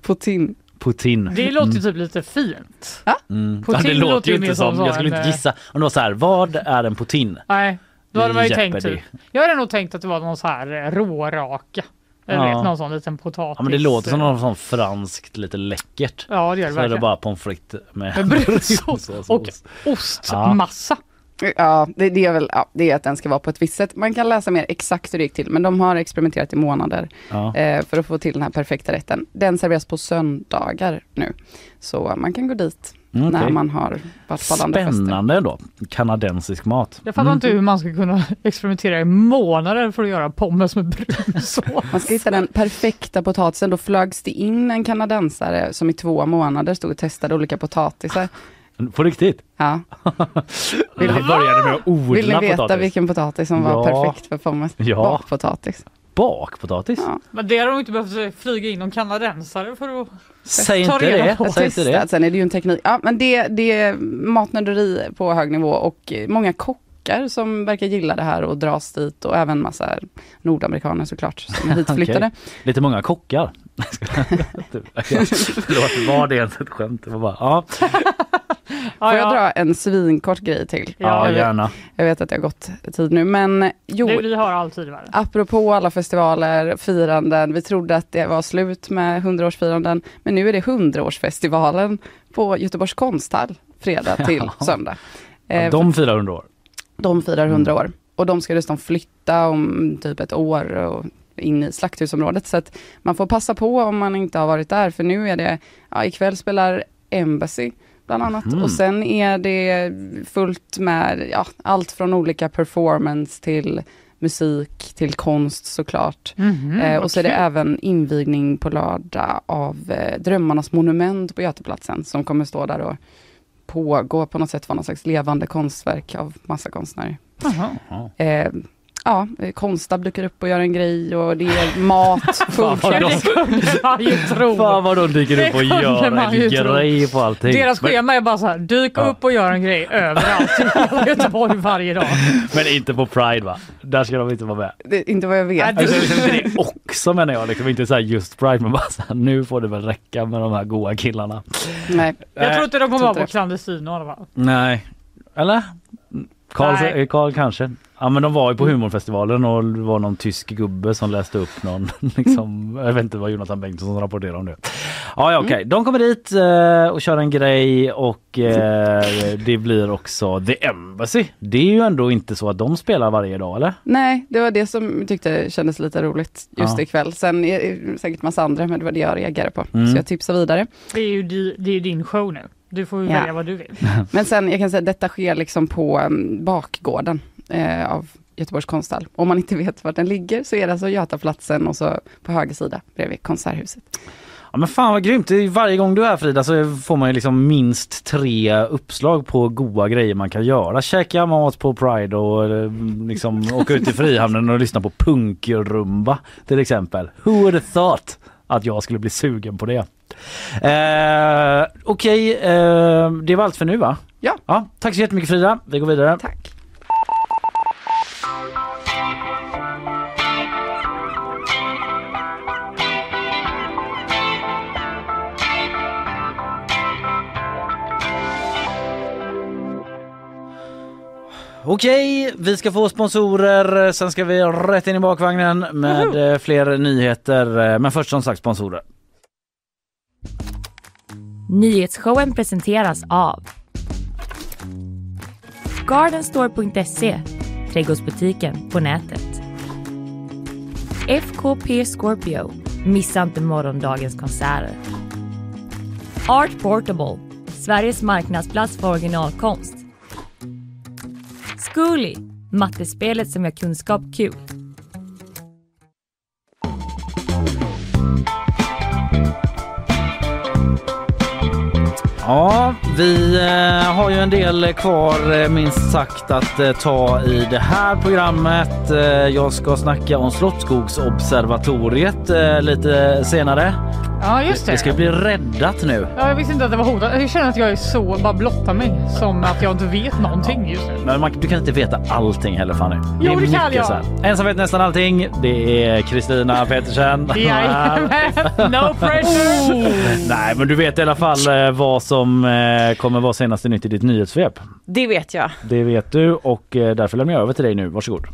Speaker 16: Poutine.
Speaker 1: Poutine.
Speaker 2: Det låter ju typ lite fint.
Speaker 1: Mm. Ja, det
Speaker 2: låter
Speaker 1: låter
Speaker 2: ju
Speaker 1: inte
Speaker 2: som
Speaker 1: jag skulle inte
Speaker 2: eh,
Speaker 1: gissa. Om det var så här, vad är en poutine?
Speaker 2: Nej, då hade man ju tänkt typ. Jag hade nog tänkt att det var någon så här eh, råraka. Eller
Speaker 1: Ja.
Speaker 2: vet, någon sån liten potatis.
Speaker 1: Ja men det låter som något sånt franskt lite läckert.
Speaker 2: Ja det gör det
Speaker 1: Så är det
Speaker 2: verkligen.
Speaker 1: bara pommes frites med,
Speaker 2: Med brunsås och ostmassa.
Speaker 16: Ja, det, det är väl ja, det är att den ska vara på ett visst sätt. Man kan läsa mer exakt hur det gick till, men de har experimenterat i månader
Speaker 1: Ja.
Speaker 16: eh, för att få till den här perfekta rätten. Den serveras på söndagar nu, så man kan gå dit
Speaker 1: Mm,
Speaker 16: när man har varit på andra fester.
Speaker 1: Spännande då. Kanadensisk mat.
Speaker 2: Jag fattar
Speaker 1: Mm.
Speaker 2: inte hur man ska kunna experimentera i månader för att göra pommes med brunsås.
Speaker 16: Man ska hitta den perfekta potatisen. Då flögs det in en kanadensare som i två månader stod och testade olika potatisar.
Speaker 1: På riktigt?
Speaker 16: Ja.
Speaker 1: Vill ni började med att odla
Speaker 16: Vill ni veta
Speaker 1: potatis?
Speaker 16: vilken potatis som var
Speaker 1: Ja.
Speaker 16: perfekt för pommes?
Speaker 1: Ja.
Speaker 16: Bakpotatis.
Speaker 1: Bakpotatis?
Speaker 16: Ja.
Speaker 2: Men det har de inte behövt flyga in någon kanadensare för att
Speaker 1: Säg
Speaker 2: ta
Speaker 1: inte
Speaker 2: reda på.
Speaker 1: Säg inte det.
Speaker 16: Sen är det ju en teknik. Ja, men det, det är matnörderi på hög nivå och många kockar som verkar gilla det här och dras dit och även massa nordamerikaner såklart som är hitflyttade.
Speaker 1: Okej. Lite många kockar. Förlåt, var det ens ett skämt? Det var bara, ja.
Speaker 16: Får jag dra en svinkort grej till?
Speaker 1: Ja,
Speaker 16: jag vet,
Speaker 1: gärna.
Speaker 16: Jag vet att det har gått tid nu, men jo.
Speaker 2: Det, vi har alltid i världen.
Speaker 16: Apropå alla festivaler, firanden, vi trodde att det var slut med 100-årsfiranden, men nu är det 100-årsfestivalen på Göteborgs konsthall, fredag till söndag.
Speaker 1: Ja,
Speaker 16: Eh,
Speaker 1: de firar 100 år.
Speaker 16: de firar 100
Speaker 1: Mm.
Speaker 16: år och de ska dessutom flytta om typ ett år och in i slakthusområdet. Så att man får passa på om man inte har varit där, för nu är det, ja, ikväll spelar Embassy bland annat
Speaker 1: Mm.
Speaker 16: och sen är det fullt med ja, allt från olika performance till musik till konst såklart.
Speaker 2: Mhm,
Speaker 16: eh, och så är det även invigning på lördag av eh, Drömmarnas monument på Göteplatsen som kommer stå där och pågå på något sätt vara någon slags levande konstverk av massa konstnärer. Eh, ja, Konstab dyker upp och gör en grej och det är mat,
Speaker 1: Fan, vad de-
Speaker 16: fullt.
Speaker 2: Man ju tro.
Speaker 1: Fan vad de dyker upp och gör en grej på allting.
Speaker 2: Deras schema är bara så här, dyk
Speaker 1: Ja.
Speaker 2: upp och gör en grej överallt i Göteborg varje dag.
Speaker 1: Men inte på Pride va? Där ska de inte vara med.
Speaker 16: Det, är inte vad jag vet.
Speaker 2: Nej,
Speaker 1: Alltså, liksom det också menar jag, liksom inte så här just Pride men bara så här, nu får det väl räcka med de här goa killarna.
Speaker 16: Nej.
Speaker 2: Jag tror inte de kommer vara på clandestino i alla fall.
Speaker 1: Nej. Eller? Karl kanske. Ja men de var ju på humorfestivalen och det var någon tysk gubbe som läste upp någon liksom, jag vet inte vad Jonathan Bengtsson som rapporterade om det. Ja, ja okej, de kommer dit eh, och kör en grej och eh, det blir också The Embassy. Det är ju ändå inte så att de spelar varje dag eller?
Speaker 16: Nej, det var det som jag tyckte kändes lite roligt just
Speaker 1: Ja.
Speaker 16: ikväll. Sen är det säkert massa andra, men det var det jag reagerade på.
Speaker 1: Mm.
Speaker 16: Så jag tipsar vidare.
Speaker 2: Det är ju det är din show nu. Du får ju
Speaker 16: Ja.
Speaker 2: välja vad du vill.
Speaker 16: Men sen, jag kan säga detta sker liksom på um, bakgården eh, av Göteborgs konsthall. Om man inte vet vart den ligger så är det alltså Götaplatsen och så på höger sida bredvid Konserthuset.
Speaker 1: Ja men fan vad grymt! Varje gång du är här Frida så får man ju liksom minst tre uppslag på goda grejer man kan göra. Käka mat på Pride och eh, liksom åka ut i Frihamnen och lyssna på punkrumba till exempel. Who would have thought att jag skulle bli sugen på det? Eh, Okej, eh, det var allt för nu va?
Speaker 16: Ja.
Speaker 1: ja. Tack så jättemycket Frida. Vi går vidare.
Speaker 16: Tack.
Speaker 1: Okej, vi ska få sponsorer. Sen ska vi rätt in i bakvagnen med eh, fler nyheter. Eh, Men först som sagt sponsorer.
Speaker 17: Nyhetsshowen presenteras av Gardenstore.se, trädgårdsbutiken på nätet. FKP Scorpio, missa inte morgondagens konserter. Art Portable, Sveriges marknadsplats för originalkonst. Zcooly, mattespelet som gör kunskap kul.
Speaker 1: Ja, vi eh, har ju en del kvar eh, minst sagt att eh, ta i det här programmet. Jag ska snacka om Slottsskogsobservatoriet lite senare.
Speaker 2: Ja, just det.
Speaker 1: Det ska bli räddat nu.
Speaker 2: Ja, jag visste inte att det var hotat. Jag känner att jag är så, bara blottar mig som att jag inte vet någonting just nu.
Speaker 1: Men man, du kan inte veta allting heller Fanny.
Speaker 2: Jo,
Speaker 1: är
Speaker 2: det kan
Speaker 1: mycket
Speaker 2: jag.
Speaker 1: så här. En som vet nästan allting, det är Kristina Petersen.
Speaker 2: Jajamän, no pressure!
Speaker 1: Nej, men du vet i alla fall eh, vad som eh, kommer vara senaste nytt i ditt nyhetssvep.
Speaker 4: Det vet jag.
Speaker 1: Det vet du och eh, därför lämnar jag över till dig nu. Varsågod.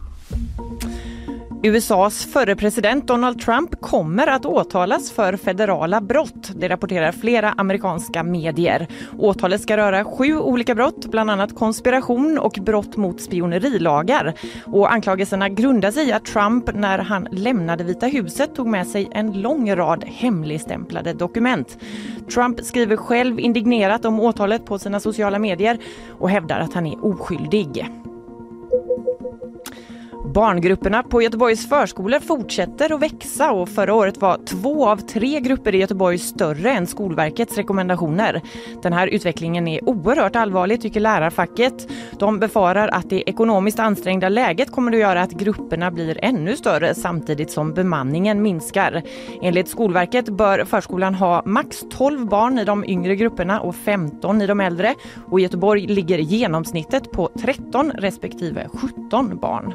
Speaker 4: USAs förre president Donald Trump kommer att åtalas för federala brott. Det rapporterar flera amerikanska medier. Åtalet ska röra sju olika brott, bland annat konspiration och brott mot spionerilagar. Och anklagelserna grundar sig i att Trump när han lämnade Vita huset tog med sig en lång rad hemligstämplade dokument. Trump skriver själv indignerat om åtalet på sina sociala medier och hävdar att han är oskyldig. Barngrupperna på Göteborgs förskolor fortsätter att växa och förra året var två av tre grupper i Göteborg större än Skolverkets rekommendationer. Den här utvecklingen är oerhört allvarlig tycker lärarfacket. De befarar att det ekonomiskt ansträngda läget kommer att göra att grupperna blir ännu större samtidigt som bemanningen minskar. Enligt Skolverket bör förskolan ha max 12 barn i de yngre grupperna och 15 i de äldre och i Göteborg ligger genomsnittet på 13 respektive 17 barn.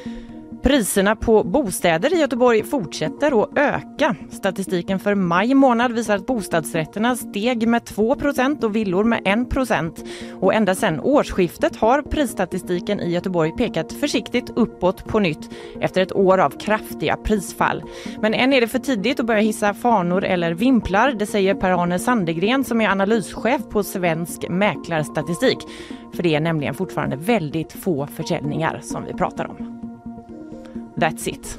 Speaker 4: Priserna på bostäder i Göteborg fortsätter att öka. Statistiken för maj månad visar att bostadsrätterna steg med 2% och villor med 1% Och ända sedan årsskiftet har prisstatistiken i Göteborg pekat försiktigt uppåt på nytt efter ett år av kraftiga prisfall. Men än är det för tidigt att börja hissa fanor eller vimplar. Det säger Per-Arne Sandegren som är analyschef på Svensk Mäklarstatistik. För det är nämligen fortfarande väldigt få försäljningar som vi pratar om. That's it.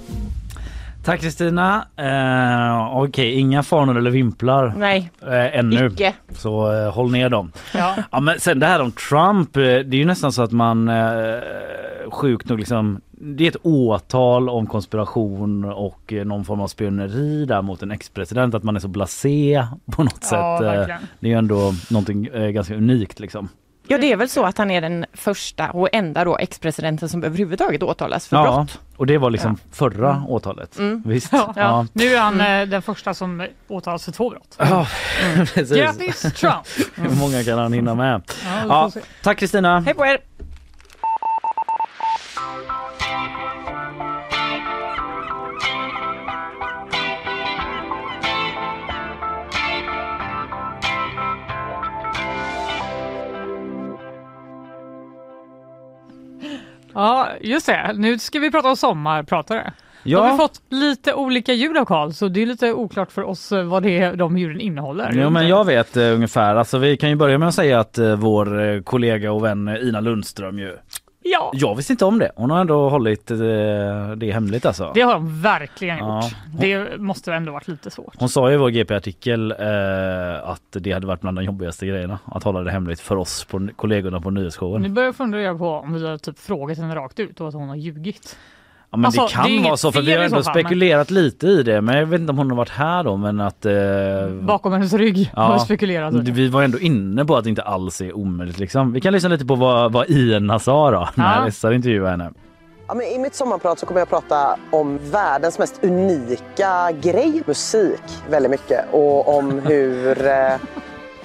Speaker 1: Tack Kristina. Eh, Okej, inga fanor eller vimplar
Speaker 4: Nej,
Speaker 1: eh, ännu.
Speaker 4: icke.
Speaker 1: Så eh, håll ner dem.
Speaker 4: Ja.
Speaker 1: Ja, men sen det här om Trump, eh, det är ju nästan så att man eh, sjukt nog liksom det är ett åtal om konspiration och eh, någon form av spioneri där mot en ex-president. Att man är så blasé på något
Speaker 2: Ja,
Speaker 1: sätt. Eh,
Speaker 2: verkligen.
Speaker 1: Det är ju ändå någonting ganska unikt liksom.
Speaker 4: Ja, det är väl så att han är den första och enda då ex-presidenten som överhuvudtaget åtalas för
Speaker 1: Ja,
Speaker 4: brott.
Speaker 1: Och det var liksom förra åtalet.
Speaker 4: Mm.
Speaker 1: Visst?
Speaker 2: Ja.
Speaker 1: Ja.
Speaker 2: Nu är han eh, den första som åtalas för två brott.
Speaker 1: Ja, precis.
Speaker 2: Grattis Trump!
Speaker 1: Hur många kan han hinna med?
Speaker 2: Ja,
Speaker 1: Ja, tack Kristina.
Speaker 4: Hej på er!
Speaker 2: Ja, just det. Nu ska vi prata om sommarpratare.
Speaker 1: Ja.
Speaker 2: Då har fått lite olika ljud av Karl, så det är lite oklart för oss eh, vad det är de ljuden innehåller.
Speaker 1: Jo men jag vet uh, ungefär, alltså vi kan ju börja med att säga att uh, vår uh, kollega och vän Ina Lundström ju
Speaker 2: Ja,
Speaker 1: Jag visste inte om det. Hon har ändå hållit uh, det hemligt alltså.
Speaker 2: det har de verkligen
Speaker 1: Ja.
Speaker 2: gjort. Det måste ändå varit lite svårt.
Speaker 1: Hon sa i vår GP-artikel eh, att det hade varit bland de jobbigaste grejerna att hålla det hemligt för oss på kollegorna på nyhetsshowen.
Speaker 2: Nu börjar jag fundera på om vi har typ frågat henne rakt ut och att hon har ljugit.
Speaker 1: Ja men
Speaker 2: Alltså,
Speaker 1: det kan
Speaker 2: det
Speaker 1: vara så för vi har ändå
Speaker 2: fall, men-
Speaker 1: spekulerat lite i det men jag vet inte om hon har varit här då men att eh,
Speaker 2: Bakom hennes rygg har vi spekulerat.
Speaker 1: Vi var ändå inne på att det inte alls är omöjligt liksom. Vi kan lyssna lite på vad, vad Ina sa då när SR intervjuade henne.
Speaker 13: Ja, men I mitt sommarprat så kommer jag prata om världens mest unika grej, musik, väldigt mycket. Och om hur eh,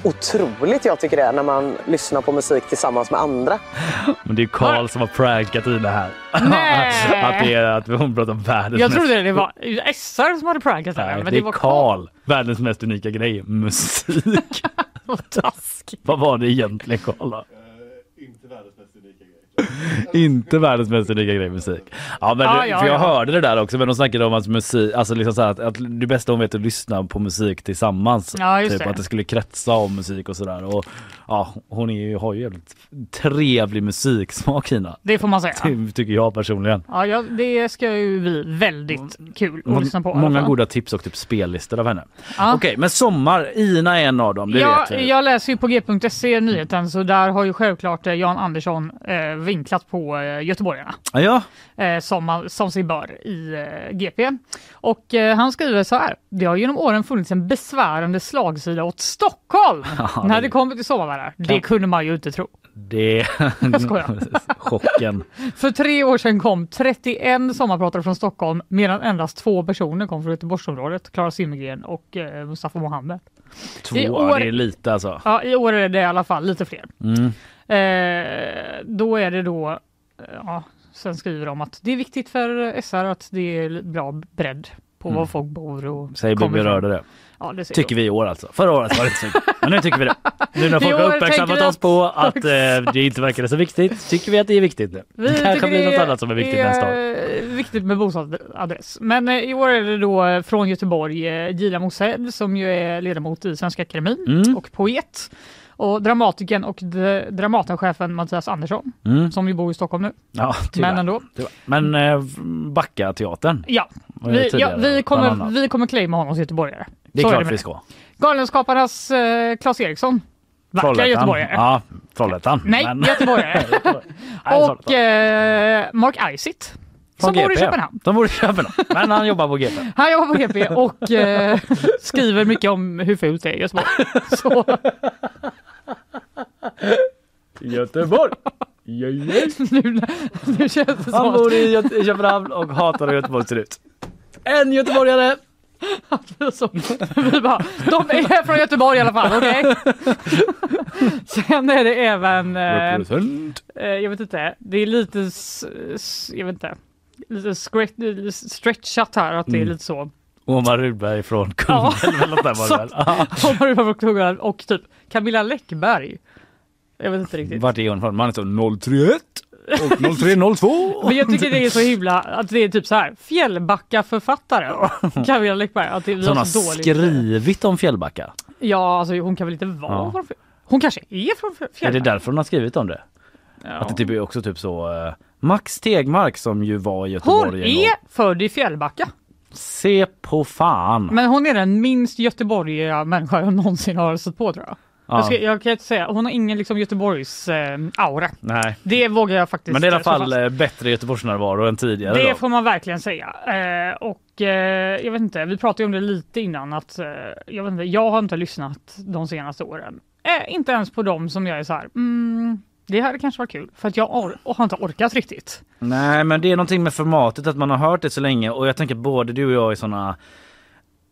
Speaker 13: otroligt jag tycker det är när man lyssnar på musik tillsammans med andra.
Speaker 1: Men det är Karl som har prankat Ina här.
Speaker 2: Nej!
Speaker 1: att, det är, att hon pratar om världens
Speaker 2: Jag
Speaker 1: mest...
Speaker 2: trodde det var SR som hade prankat henne,
Speaker 1: Nej,
Speaker 2: men
Speaker 1: det är Karl. Världens mest unika grej, musik.
Speaker 2: Vad taskigt.
Speaker 1: Vad var det egentligen Karl? Inte världens mest unika grej musik. Ja men det,
Speaker 2: ja,
Speaker 1: för jag
Speaker 2: ja.
Speaker 1: hörde det där också men de snackade om att musik, alltså liksom så att, att det bästa hon vet är att lyssna på musik tillsammans.
Speaker 2: Ja,
Speaker 1: typ
Speaker 2: det.
Speaker 1: att det skulle kretsa om musik och sådär. Och ja, hon är ju, har ju jävligt trevlig musiksmak Ina.
Speaker 2: Det får man säga.
Speaker 1: Det tycker jag personligen.
Speaker 2: Ja, ja, det ska ju bli väldigt kul att lyssna på.
Speaker 1: Många goda tips och typ spellistor av henne.
Speaker 2: Ja.
Speaker 1: Okej men sommar, Ina är en av dem, det
Speaker 2: Ja,
Speaker 1: vet vi.
Speaker 2: jag läser ju på g.se nyheten så där har ju självklart eh, Jan Andersson eh, vinklat på eh, göteborgarna.
Speaker 1: Ja, ja.
Speaker 2: Eh, som, som sig bör i eh, GP. Och han skriver så här. Det har genom åren funnits en besvärande slagsida åt Stockholm
Speaker 1: Ja,
Speaker 2: när
Speaker 1: det-
Speaker 2: kommer till sommarvärdar. Det kunde man ju inte tro.
Speaker 1: Det...
Speaker 2: Jag skojar.
Speaker 1: Chocken.
Speaker 2: För tre år sedan kom 31 sommarpratare från Stockholm medan endast två personer kom från Göteborgsområdet. Klara Zimmergren och eh, Mustafa Mohamed.
Speaker 1: Två,
Speaker 2: I år-
Speaker 1: det är lite alltså.
Speaker 2: Ja, i år är det i alla fall lite fler.
Speaker 1: Mm.
Speaker 2: Eh, då är det då, eh, ja, sen skriver de att det är viktigt för SR att det är bra bredd på
Speaker 1: Mm.
Speaker 2: var folk bor och
Speaker 1: Säger
Speaker 2: kommer
Speaker 1: Bibi
Speaker 2: ifrån.
Speaker 1: Rörde det.
Speaker 2: Ja, det
Speaker 1: Tycker vi i år alltså. Förra året var det inte så viktigt. Men nu tycker vi det. Nu när folk har uppmärksammat oss på att eh, det inte verkade så viktigt tycker vi att det är viktigt nu.
Speaker 2: Vi
Speaker 1: det kanske blir något annat som är viktigt nästa år.
Speaker 2: är viktigt med bostadsadress. Men eh, i år är det då eh, från Göteborg eh, Gila Mosed som ju är ledamot i Svenska Akademin
Speaker 1: Mm.
Speaker 2: och poet. Och dramatikern och Dramatenchefen Mattias Andersson
Speaker 1: Mm.
Speaker 2: som ju bor i Stockholm nu.
Speaker 1: Ja, tyvärr.
Speaker 2: Men ändå.
Speaker 1: Tyvärr. Men eh, Backa-teatern.
Speaker 2: Ja, vi, ja vi, kommer, vi kommer claima honom som göteborgare.
Speaker 1: Det är
Speaker 2: Så
Speaker 1: klart vi
Speaker 2: det.
Speaker 1: ska.
Speaker 2: Galenskaparnas eh, Claes Eriksson. Vackra göteborgare.
Speaker 1: Ja, Trollhättan.
Speaker 2: Nej,
Speaker 1: Men-
Speaker 2: göteborgare. Och eh, Mark Isitt. Som bor i. Köpenhamn.
Speaker 1: De bor i Köpenhamn. Men han jobbar på GP.
Speaker 2: Han jobbar på GP och eh, skriver mycket om hur fult det är i Göteborg. Så,
Speaker 1: Göteborg.
Speaker 2: nu, nu känns det
Speaker 1: Han bor i Köpenhamn och hatar hur Göteborg ser ut. En göteborgare!
Speaker 2: så, vi bara, de är från Göteborg i alla fall, okej? Sen är det även, eh,
Speaker 1: Represent.
Speaker 2: eh, jag vet inte, det är lite, s- s- jag vet inte, lite stretch, stretchat här att det är
Speaker 1: Mm.
Speaker 2: lite så.
Speaker 1: Omar Rudberg från Kungälv eller något där var det väl? Ja.
Speaker 2: Omar Rudberg från Kungälv och typ Camilla Läckberg. Jag vet inte riktigt.
Speaker 1: Vart är hon från? Man är så 031 och 0302.
Speaker 2: Men jag tycker det är så himla, att det är typ så här, Fjällbacka-författare. Camilla Läckberg, att det blir
Speaker 1: Som har
Speaker 2: så dåligt.
Speaker 1: skrivit om Fjällbacka.
Speaker 2: Ja, alltså hon kan väl inte vara
Speaker 1: Ja.
Speaker 2: från Fjäll- Hon kanske är från
Speaker 1: Är
Speaker 2: Fjällbacka?
Speaker 1: det därför hon har skrivit om det?
Speaker 2: Ja.
Speaker 1: Att det typ är också typ så eh, Max Tegmark som ju var i Göteborg
Speaker 2: Hon är född i Fjällbacka.
Speaker 1: Se på fan.
Speaker 2: Men hon är den minst göteborgiga människa jag någonsin har stött på tror jag.
Speaker 1: Ja.
Speaker 2: Jag, ska, jag kan inte säga, hon har ingen liksom Göteborgs eh, aura.
Speaker 1: Nej.
Speaker 2: Det vågar jag faktiskt
Speaker 1: Men det är i alla
Speaker 2: slå
Speaker 1: fall
Speaker 2: fast.
Speaker 1: eh, bättre Göteborgsnärvaro än tidigare.
Speaker 2: Det
Speaker 1: då.
Speaker 2: får man verkligen säga. Eh, och eh, jag vet inte, vi pratade ju om det lite innan att eh, jag, vet inte, jag har inte lyssnat de senaste åren. Eh, inte ens på dem som jag är så här, mm, det hade kanske varit kul för att jag or- har inte orkat riktigt.
Speaker 1: Nej men det är någonting med formatet att man har hört det så länge och jag tänker både du och jag är såna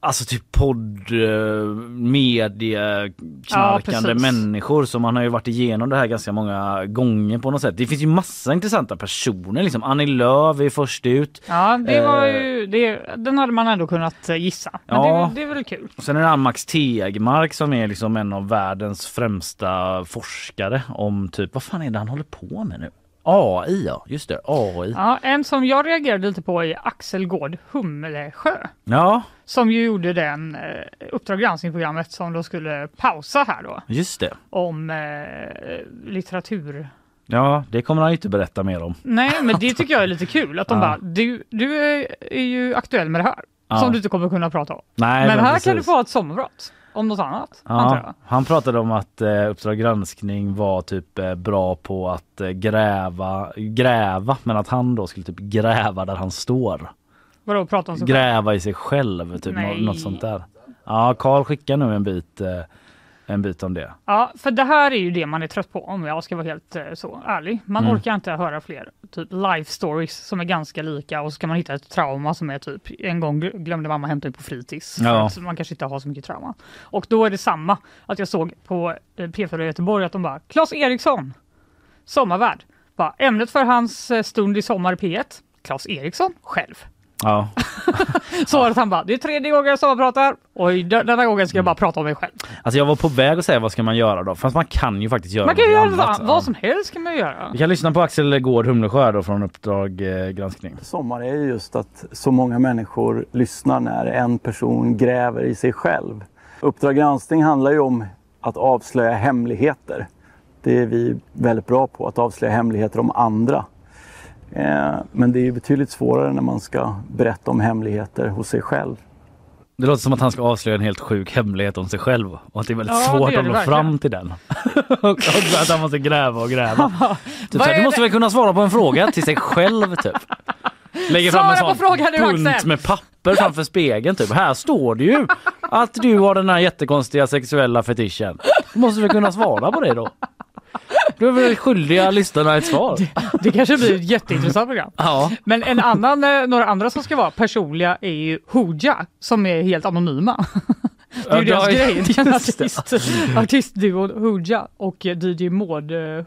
Speaker 1: Alltså typ podd, eh, media, knarkande
Speaker 2: precis.
Speaker 1: människor så man har ju varit igenom det här ganska många gånger på något sätt. Det finns ju massa intressanta personer liksom. Annie Lööf är först ut.
Speaker 2: Ja, det var
Speaker 1: Eh,
Speaker 2: ju, det, den hade man ändå kunnat eh, gissa. Men
Speaker 1: Ja.
Speaker 2: det, det är väl kul.
Speaker 1: Och sen är det han Max Tegmark som är liksom en av världens främsta forskare om typ, vad fan är det han håller på med nu? AI ja, just det, AI.
Speaker 2: Ja, en som jag reagerade lite på är Axel Gård Humlesjö.
Speaker 1: Ja,
Speaker 2: Som ju gjorde den eh, Uppdrag granskning-programmet som då skulle pausa här då.
Speaker 1: just det.
Speaker 2: Om eh, litteratur.
Speaker 1: Ja, det kommer han ju inte berätta mer om.
Speaker 2: Nej, men det tycker jag är lite kul. Att de
Speaker 1: Ja.
Speaker 2: bara, du, du är, är ju aktuell med det här.
Speaker 1: Ja.
Speaker 2: Som du inte kommer kunna prata om.
Speaker 1: Nej,
Speaker 2: men
Speaker 1: men
Speaker 2: här
Speaker 1: precis.
Speaker 2: kan du få ett sommarprat. Om något annat.
Speaker 1: Ja, han pratade om att eh, Uppdrag granskning var typ eh, bra på att eh, gräva, gräva men att han då skulle typ gräva där han står.
Speaker 2: Vadå, prata om sig?
Speaker 1: Gräva i sig själv, typ
Speaker 2: Nej.
Speaker 1: något sånt där. Ja, Karl skickar nu en bit, eh, en bit om det.
Speaker 2: Ja, för det här är ju det man är trött på om jag ska vara helt eh, så ärlig. Man
Speaker 1: Mm.
Speaker 2: orkar inte höra fler typ life stories som är ganska lika och så ska man hitta ett trauma som är typ en gång gl- glömde mamma hämta mig på fritids.
Speaker 1: Ja.
Speaker 2: man kanske inte har så mycket trauma. Och då är det samma att jag såg på eh, P4 i Göteborg att de bara Claes Eriksson, sommarvärd. Bara, ämnet för hans eh, stund i sommar i P1, Claes Eriksson själv.
Speaker 1: Ja,
Speaker 2: Så var det att han bara, det är tredje gången jag sommarpratar och denna gången ska jag bara prata om mig själv.
Speaker 1: alltså jag var på väg att säga vad ska man göra då? Fast man kan ju faktiskt göra
Speaker 2: Man kan göra vad,
Speaker 1: annat.
Speaker 2: vad som helst kan man göra.
Speaker 1: Vi kan lyssna på Axel Gård Humlesjö då från Uppdrag eh, granskning.
Speaker 18: Sommar är ju just att så många människor lyssnar när en person gräver i sig själv. Uppdrag granskning handlar ju om att avslöja hemligheter. Det är vi väldigt bra på, att avslöja hemligheter om andra. Eh, Men det är ju betydligt svårare när man ska berätta om hemligheter hos sig själv.
Speaker 1: Det låter som att han ska avslöja en helt sjuk hemlighet om sig själv och att det är väldigt
Speaker 2: Ja, det
Speaker 1: svårt
Speaker 2: gör
Speaker 1: att nå fram till den. och att han måste gräva och gräva. typ
Speaker 2: Vad
Speaker 1: så här,
Speaker 2: är
Speaker 1: du måste väl kunna svara på en fråga till sig själv typ. Lägger fram en
Speaker 2: Svara på
Speaker 1: sån
Speaker 2: frågan nu,
Speaker 1: bunt
Speaker 2: Axel.
Speaker 1: med papper framför spegeln typ. Här står det ju att du har den här jättekonstiga sexuella fetischen. Du måste väl kunna svara på det då? Du är väl skyldiga lyssnarna ett svar.
Speaker 2: Det kanske blir ett jätteintressant program.
Speaker 1: Ja.
Speaker 2: Men en annan, eh, några andra som ska vara personliga är ju Hooja som är helt anonyma. Det är ju
Speaker 1: Ja,
Speaker 2: deras grej. Det är en
Speaker 1: det.
Speaker 2: artist, artistduon Hooja och DJ Maud eh.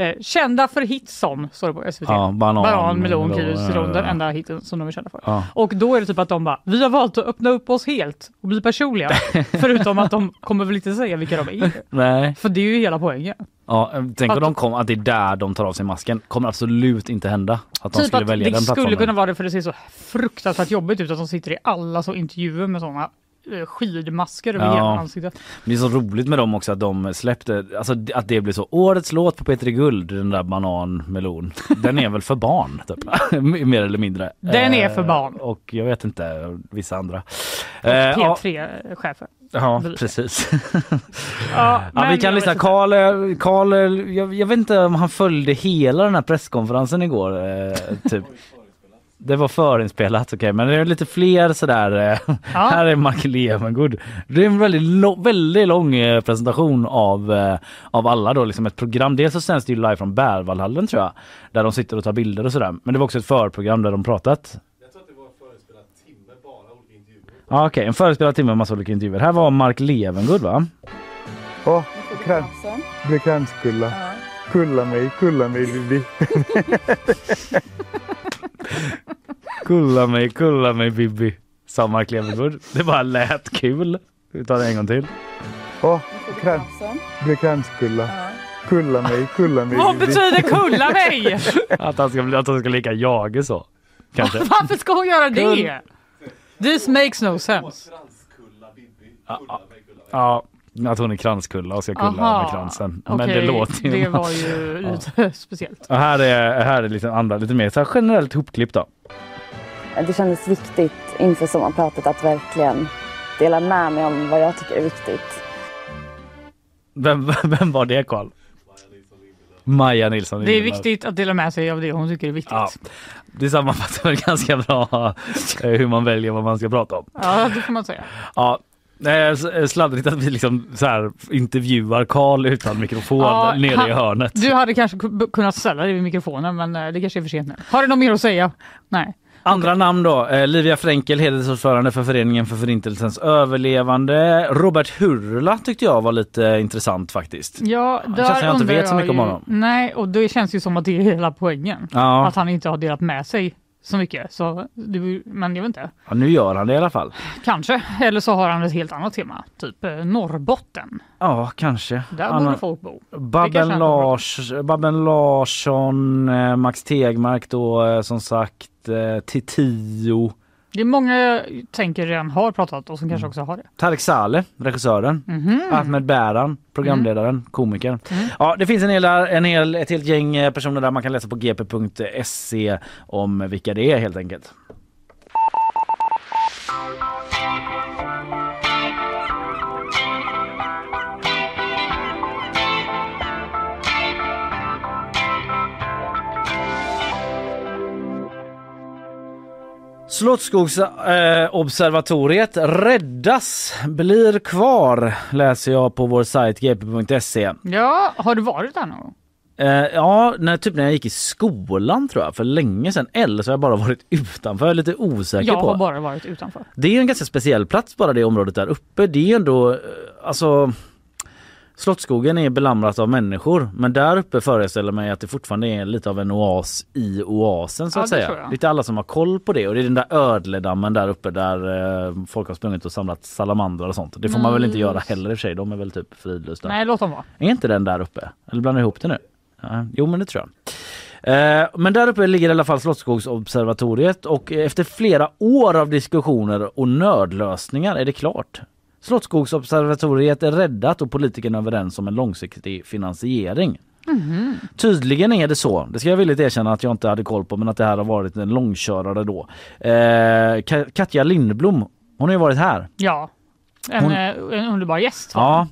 Speaker 2: Eh, kända för hits som, står det på SVT.
Speaker 1: Ja, banan,
Speaker 2: banan melon, kiwi,
Speaker 1: ja,
Speaker 2: den enda hiten som de är kända för.
Speaker 1: Ja.
Speaker 2: Och då är det typ att de bara, vi har valt att öppna upp oss helt och bli personliga. Förutom att de kommer väl inte säga vilka de är.
Speaker 1: Nej.
Speaker 2: För det är ju hela poängen.
Speaker 1: Ja, tänk om de kom, att det är där de tar av sig masken. Kommer absolut inte hända att de
Speaker 2: Typ
Speaker 1: skulle
Speaker 2: att
Speaker 1: välja
Speaker 2: det
Speaker 1: den
Speaker 2: skulle
Speaker 1: plattformen.
Speaker 2: kunna vara det för det ser så fruktansvärt jobbigt ut att de sitter i alla så intervjuer med sådana eh, skidmasker över
Speaker 1: Ja.
Speaker 2: hela ansiktet.
Speaker 1: Det är så roligt med dem också att de släppte, alltså att det blir så årets låt på P3 Guld, den där banan melon. Den är väl för barn typ. mer eller mindre.
Speaker 2: Den är för
Speaker 1: Eh,
Speaker 2: barn.
Speaker 1: Och jag vet inte, vissa andra.
Speaker 2: Och
Speaker 1: Eh, ja,
Speaker 2: P3-chefen.
Speaker 1: Ja, precis.
Speaker 2: Ja,
Speaker 1: Ja, vi kan lyssna. Karl, Karl jag, jag vet inte om han följde hela den här presskonferensen igår. Eh, typ. Det var förinspelat, okej, men det är lite fler sådär. Eh, Här är Mark Levengood. Det är en väldigt, väldigt lång eh, presentation av, eh, av alla då, liksom ett program. Dels så sänds det ju live från Berwaldhallen tror jag, där de sitter och tar bilder och sådär. Men det var också ett förprogram där de pratat. Ja, okej, en förespelad timme med massa olika intervjuer. Här var Mark Levengood va?
Speaker 19: Åh, krans. Blir kranskulla. Kulla mig, kulla mig Bibi.
Speaker 1: Kulla mig, kulla mig Bibi, sa Mark Levengood. Det bara lät kul. Vi tar det en gång till.
Speaker 19: Åh, krans. Kranskulla. Kulla mig, kulla mig
Speaker 2: Vad betyder kulla mig?
Speaker 1: Att han ska, bli- att han ska leka Jage så. Kanske.
Speaker 2: Varför ska hon göra det?
Speaker 1: Kull.
Speaker 2: This makes no sense.
Speaker 1: Ja, att hon är kranskulla och ska kulla
Speaker 2: Aha,
Speaker 1: med kransen. Men det
Speaker 2: okej,
Speaker 1: låter ju...
Speaker 2: Det var ju
Speaker 1: Ja.
Speaker 2: lite speciellt.
Speaker 1: Och här är, här är lite andra, lite mer så här generellt hopklipp då.
Speaker 20: Det kändes viktigt inför sommarpratet att verkligen dela med mig om vad jag tycker är viktigt.
Speaker 1: Vem, vem var det Karl? Maja Nilsson.
Speaker 2: Det är viktigt att dela med sig av det hon tycker är viktigt.
Speaker 1: Ja, det sammanfattar väl ganska bra eh, hur man väljer vad man ska prata om.
Speaker 2: Ja, det får man säga.
Speaker 1: Ja, eh, sladdrigt att vi liksom så här intervjuar Karl utan mikrofon
Speaker 2: Ja,
Speaker 1: nere
Speaker 2: han-
Speaker 1: i hörnet.
Speaker 2: Du hade kanske ku- kunnat ställa dig vid mikrofonen men eh, det kanske är för sent nu. Har du något mer att säga? Nej.
Speaker 1: Andra namn då. Eh, Livia Fränkel, hedersordförande för Föreningen för Förintelsens överlevande. Robert Hurla tyckte jag var lite intressant faktiskt.
Speaker 2: Ja,
Speaker 1: Det känns som jag inte
Speaker 2: undrar
Speaker 1: vet så mycket om honom.
Speaker 2: Nej, och det känns ju som att det är hela poängen.
Speaker 1: Ja.
Speaker 2: Att han inte har delat med sig så mycket. Så, det, men jag vet inte.
Speaker 1: Ja, nu gör han det i alla fall.
Speaker 2: Kanske. Eller så har han ett helt annat tema. Typ eh, Norrbotten.
Speaker 1: Ja, kanske.
Speaker 2: Där
Speaker 1: Han
Speaker 2: borde folk bo.
Speaker 1: Babben, Lars, Babben Larsson, eh, Max Tegmark då eh, som sagt, Titio,
Speaker 2: Det är många jag tänker redan har pratat och som
Speaker 1: Mm.
Speaker 2: kanske också har det.
Speaker 1: Tarek Saleh, regissören,
Speaker 2: Mhm.
Speaker 1: Ahmed Bäran, programledaren, komikern. Ja, det finns en hel, en hel, ett helt gäng eh, personer där man kan läsa på gp.se om vilka det är helt enkelt. Slottsskogsobservatoriet räddas, blir kvar läser jag på vår sajt gp.se.
Speaker 2: Ja, har du varit där någon gång?
Speaker 1: Eh, ja, när, typ när jag gick i skolan tror jag, för länge sedan. Eller så har jag bara varit utanför, jag är lite osäker
Speaker 2: Jag
Speaker 1: på.
Speaker 2: har bara varit utanför.
Speaker 1: Det är en ganska speciell plats bara det området där uppe. Det är ändå, eh, alltså Slottsskogen är belamrat av människor men där uppe föreställer mig att det fortfarande är lite av en oas i oasen så
Speaker 2: Ja,
Speaker 1: att
Speaker 2: det
Speaker 1: säga.
Speaker 2: jag.
Speaker 1: Lite alla som har koll på det och det är den där ödledammen där uppe där eh, folk har sprungit och samlat salamandrar och sånt. Det får man väl inte
Speaker 2: Mm.
Speaker 1: göra heller i och för sig, de är väl typ fridlysta.
Speaker 2: Nej, låt dem vara.
Speaker 1: Är inte den där uppe? Eller blandar jag ihop det nu? Ja, jo men det tror jag. Eh, Men där uppe ligger i alla fall Slottsskogsobservatoriet och efter flera år av diskussioner och nödlösningar är det klart. Slottsskogsobservatoriet är räddat och politikerna är överens om en långsiktig finansiering.
Speaker 2: Mhm.
Speaker 1: Tydligen är det så. Det ska jag villigt erkänna att jag inte hade koll på men att det här har varit en långkörare då. Eh, Ka- Katja Lindblom Hon har ju varit här.
Speaker 2: Ja, en,
Speaker 1: Hon-
Speaker 2: eh, en underbar gäst.
Speaker 1: Ja,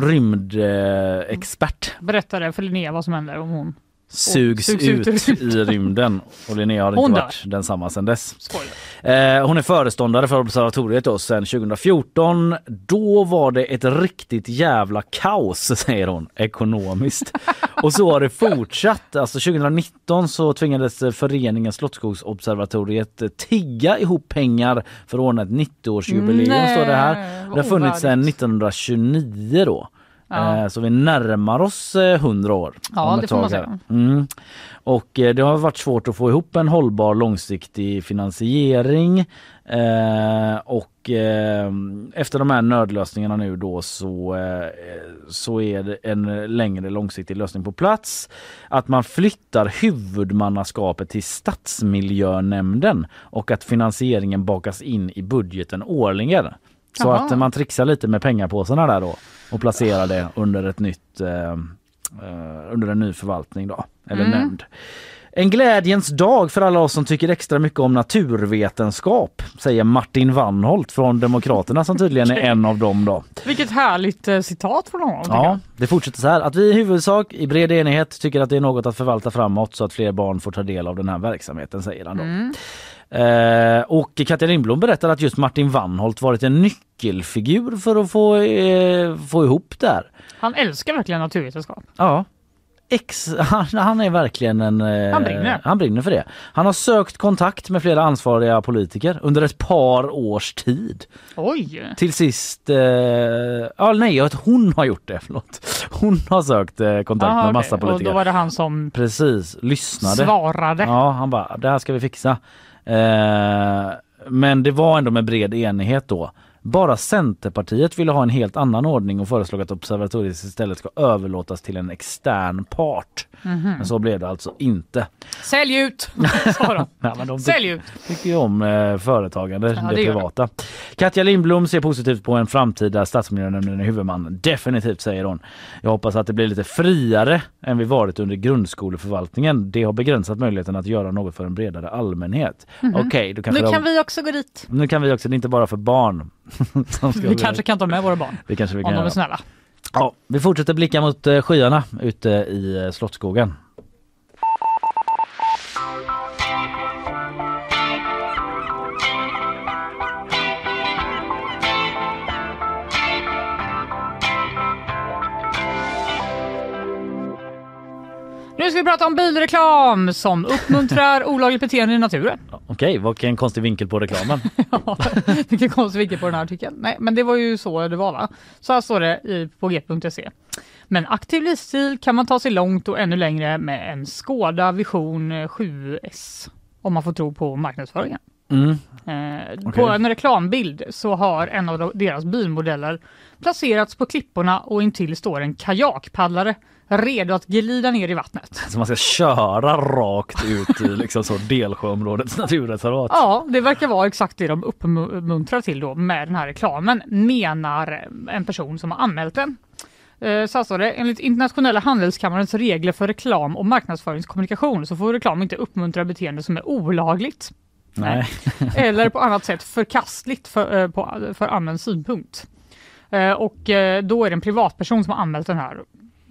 Speaker 1: rymdexpert. Eh.
Speaker 2: Berättade för Linnea vad som händer om hon
Speaker 1: sugs,
Speaker 2: sugs
Speaker 1: ut,
Speaker 2: ut
Speaker 1: i rymden och Linnea har
Speaker 2: Hon
Speaker 1: inte
Speaker 2: dör.
Speaker 1: varit densamma sedan dess. Eh, hon är föreståndare för observatoriet då sedan 2014. Då var det ett riktigt jävla kaos säger hon ekonomiskt. och så har det fortsatt. Alltså 2019 så tvingades föreningen Slottsskogsobservatoriet tigga ihop pengar för att ordna ett 90-årsjubileum
Speaker 2: Nej,
Speaker 1: står det här. Det har funnits sedan
Speaker 2: ovärdigt.
Speaker 1: 1929 då.
Speaker 2: Ja.
Speaker 1: Eh, Så vi närmar oss eh, 100 år.
Speaker 2: Ja, det får man säga.
Speaker 1: Mm. Och eh, det har varit svårt att få ihop en hållbar långsiktig finansiering. Eh, och eh, efter de här nödlösningarna nu då så, eh, så är det en längre långsiktig lösning på plats. Att man flyttar huvudmannaskapet till Stadsmiljönämnden och att finansieringen bakas in i budgeten årligen. Så
Speaker 2: Jaha.
Speaker 1: att man trixar lite med pengapåsarna där då och placerar det under ett nytt eh, eh, under en ny förvaltning då, eller
Speaker 2: Mm.
Speaker 1: nämnd. En glädjens dag för alla oss som tycker extra mycket om naturvetenskap, säger Martin Wannholt från Demokraterna som tydligen är en av dem då.
Speaker 2: Vilket härligt eh, citat från honom.
Speaker 1: Ja, det fortsätter så här att vi i huvudsak i bred enighet tycker att det är något att förvalta framåt så att fler barn får ta del av den här verksamheten, säger han då.
Speaker 2: Mm.
Speaker 1: Eh, och Katja Lindblom berättar att just Martin Wannholt varit en nyckelfigur för att få, eh, få ihop det här.
Speaker 2: Han älskar verkligen naturvetenskap.
Speaker 1: Ja. Ex, han, han är verkligen en... eh,
Speaker 2: Han brinner.
Speaker 1: Han brinner för det. Han har sökt kontakt med flera ansvariga politiker under ett par års tid.
Speaker 2: Oj!
Speaker 1: Till sist... Eh, ja, nej, hon har gjort det. Förlåt. Hon har sökt eh, kontakt
Speaker 2: Aha,
Speaker 1: med massa
Speaker 2: okej. Och
Speaker 1: politiker.
Speaker 2: då var det han som
Speaker 1: Precis, lyssnade.
Speaker 2: svarade.
Speaker 1: Ja, han bara, det här ska vi fixa. Eh, men det var ändå med bred enighet då. Bara Centerpartiet ville ha en helt annan ordning och föreslog att observatoriet istället ska överlåtas till en extern part.
Speaker 2: Mhm.
Speaker 1: Men så blev det alltså inte.
Speaker 2: Sälj ut! sa de.
Speaker 1: Ja, men de
Speaker 2: Sälj ut!
Speaker 1: tycker ju om eh, företagande,
Speaker 2: Ja,
Speaker 1: det,
Speaker 2: det
Speaker 1: privata. Katja Lindblom ser positivt på en framtida stadsmiljönämnden i huvudman. Definitivt säger hon. Jag hoppas att det blir lite friare än vi varit under grundskoleförvaltningen. Det har begränsat möjligheten att göra något för en bredare allmänhet.
Speaker 2: Mhm.
Speaker 1: Okej, då kanske
Speaker 2: Nu
Speaker 1: de-
Speaker 2: kan vi också gå dit.
Speaker 1: nu kan vi också, det är inte bara för barn.
Speaker 2: Vi kanske kan ta med våra barn.
Speaker 1: Det kanske vi
Speaker 2: Om
Speaker 1: kan
Speaker 2: de är snälla.
Speaker 1: Ja, vi fortsätter blicka mot eh, skyarna ute i eh, Slottsskogen.
Speaker 2: Nu ska vi prata om bilreklam som uppmuntrar olagligt beteende i naturen.
Speaker 1: Okej, vilken konstig vinkel på reklamen.
Speaker 2: Vilken konstig vinkel på den här artikeln. Nej, men det var ju så det var va? Så här står det i, på g.se. Men aktiv livsstil kan man ta sig långt och ännu längre med en Skoda Vision 7S. Om man får tro på marknadsföringen.
Speaker 1: Mm.
Speaker 2: Eh, På
Speaker 1: Okej.
Speaker 2: en reklambild så har en av de- deras bilmodeller placerats på klipporna och intill står en kajakpaddlare redo att glida ner i vattnet.
Speaker 1: Så man ska köra rakt ut i liksom så Delsjöområdets naturreservat.
Speaker 2: Ja, det verkar vara exakt det de uppmuntrar till då med den här reklamen, menar en person som har anmält den. Eh, Så står det, enligt internationella handelskammarens regler för reklam och marknadsföringskommunikation så får reklam inte uppmuntra beteende som är olagligt.
Speaker 1: Nej.
Speaker 2: Eller på annat sätt förkastligt för, eh, på, för allmän synpunkt. Eh, Och då är det en privatperson som har anmält den här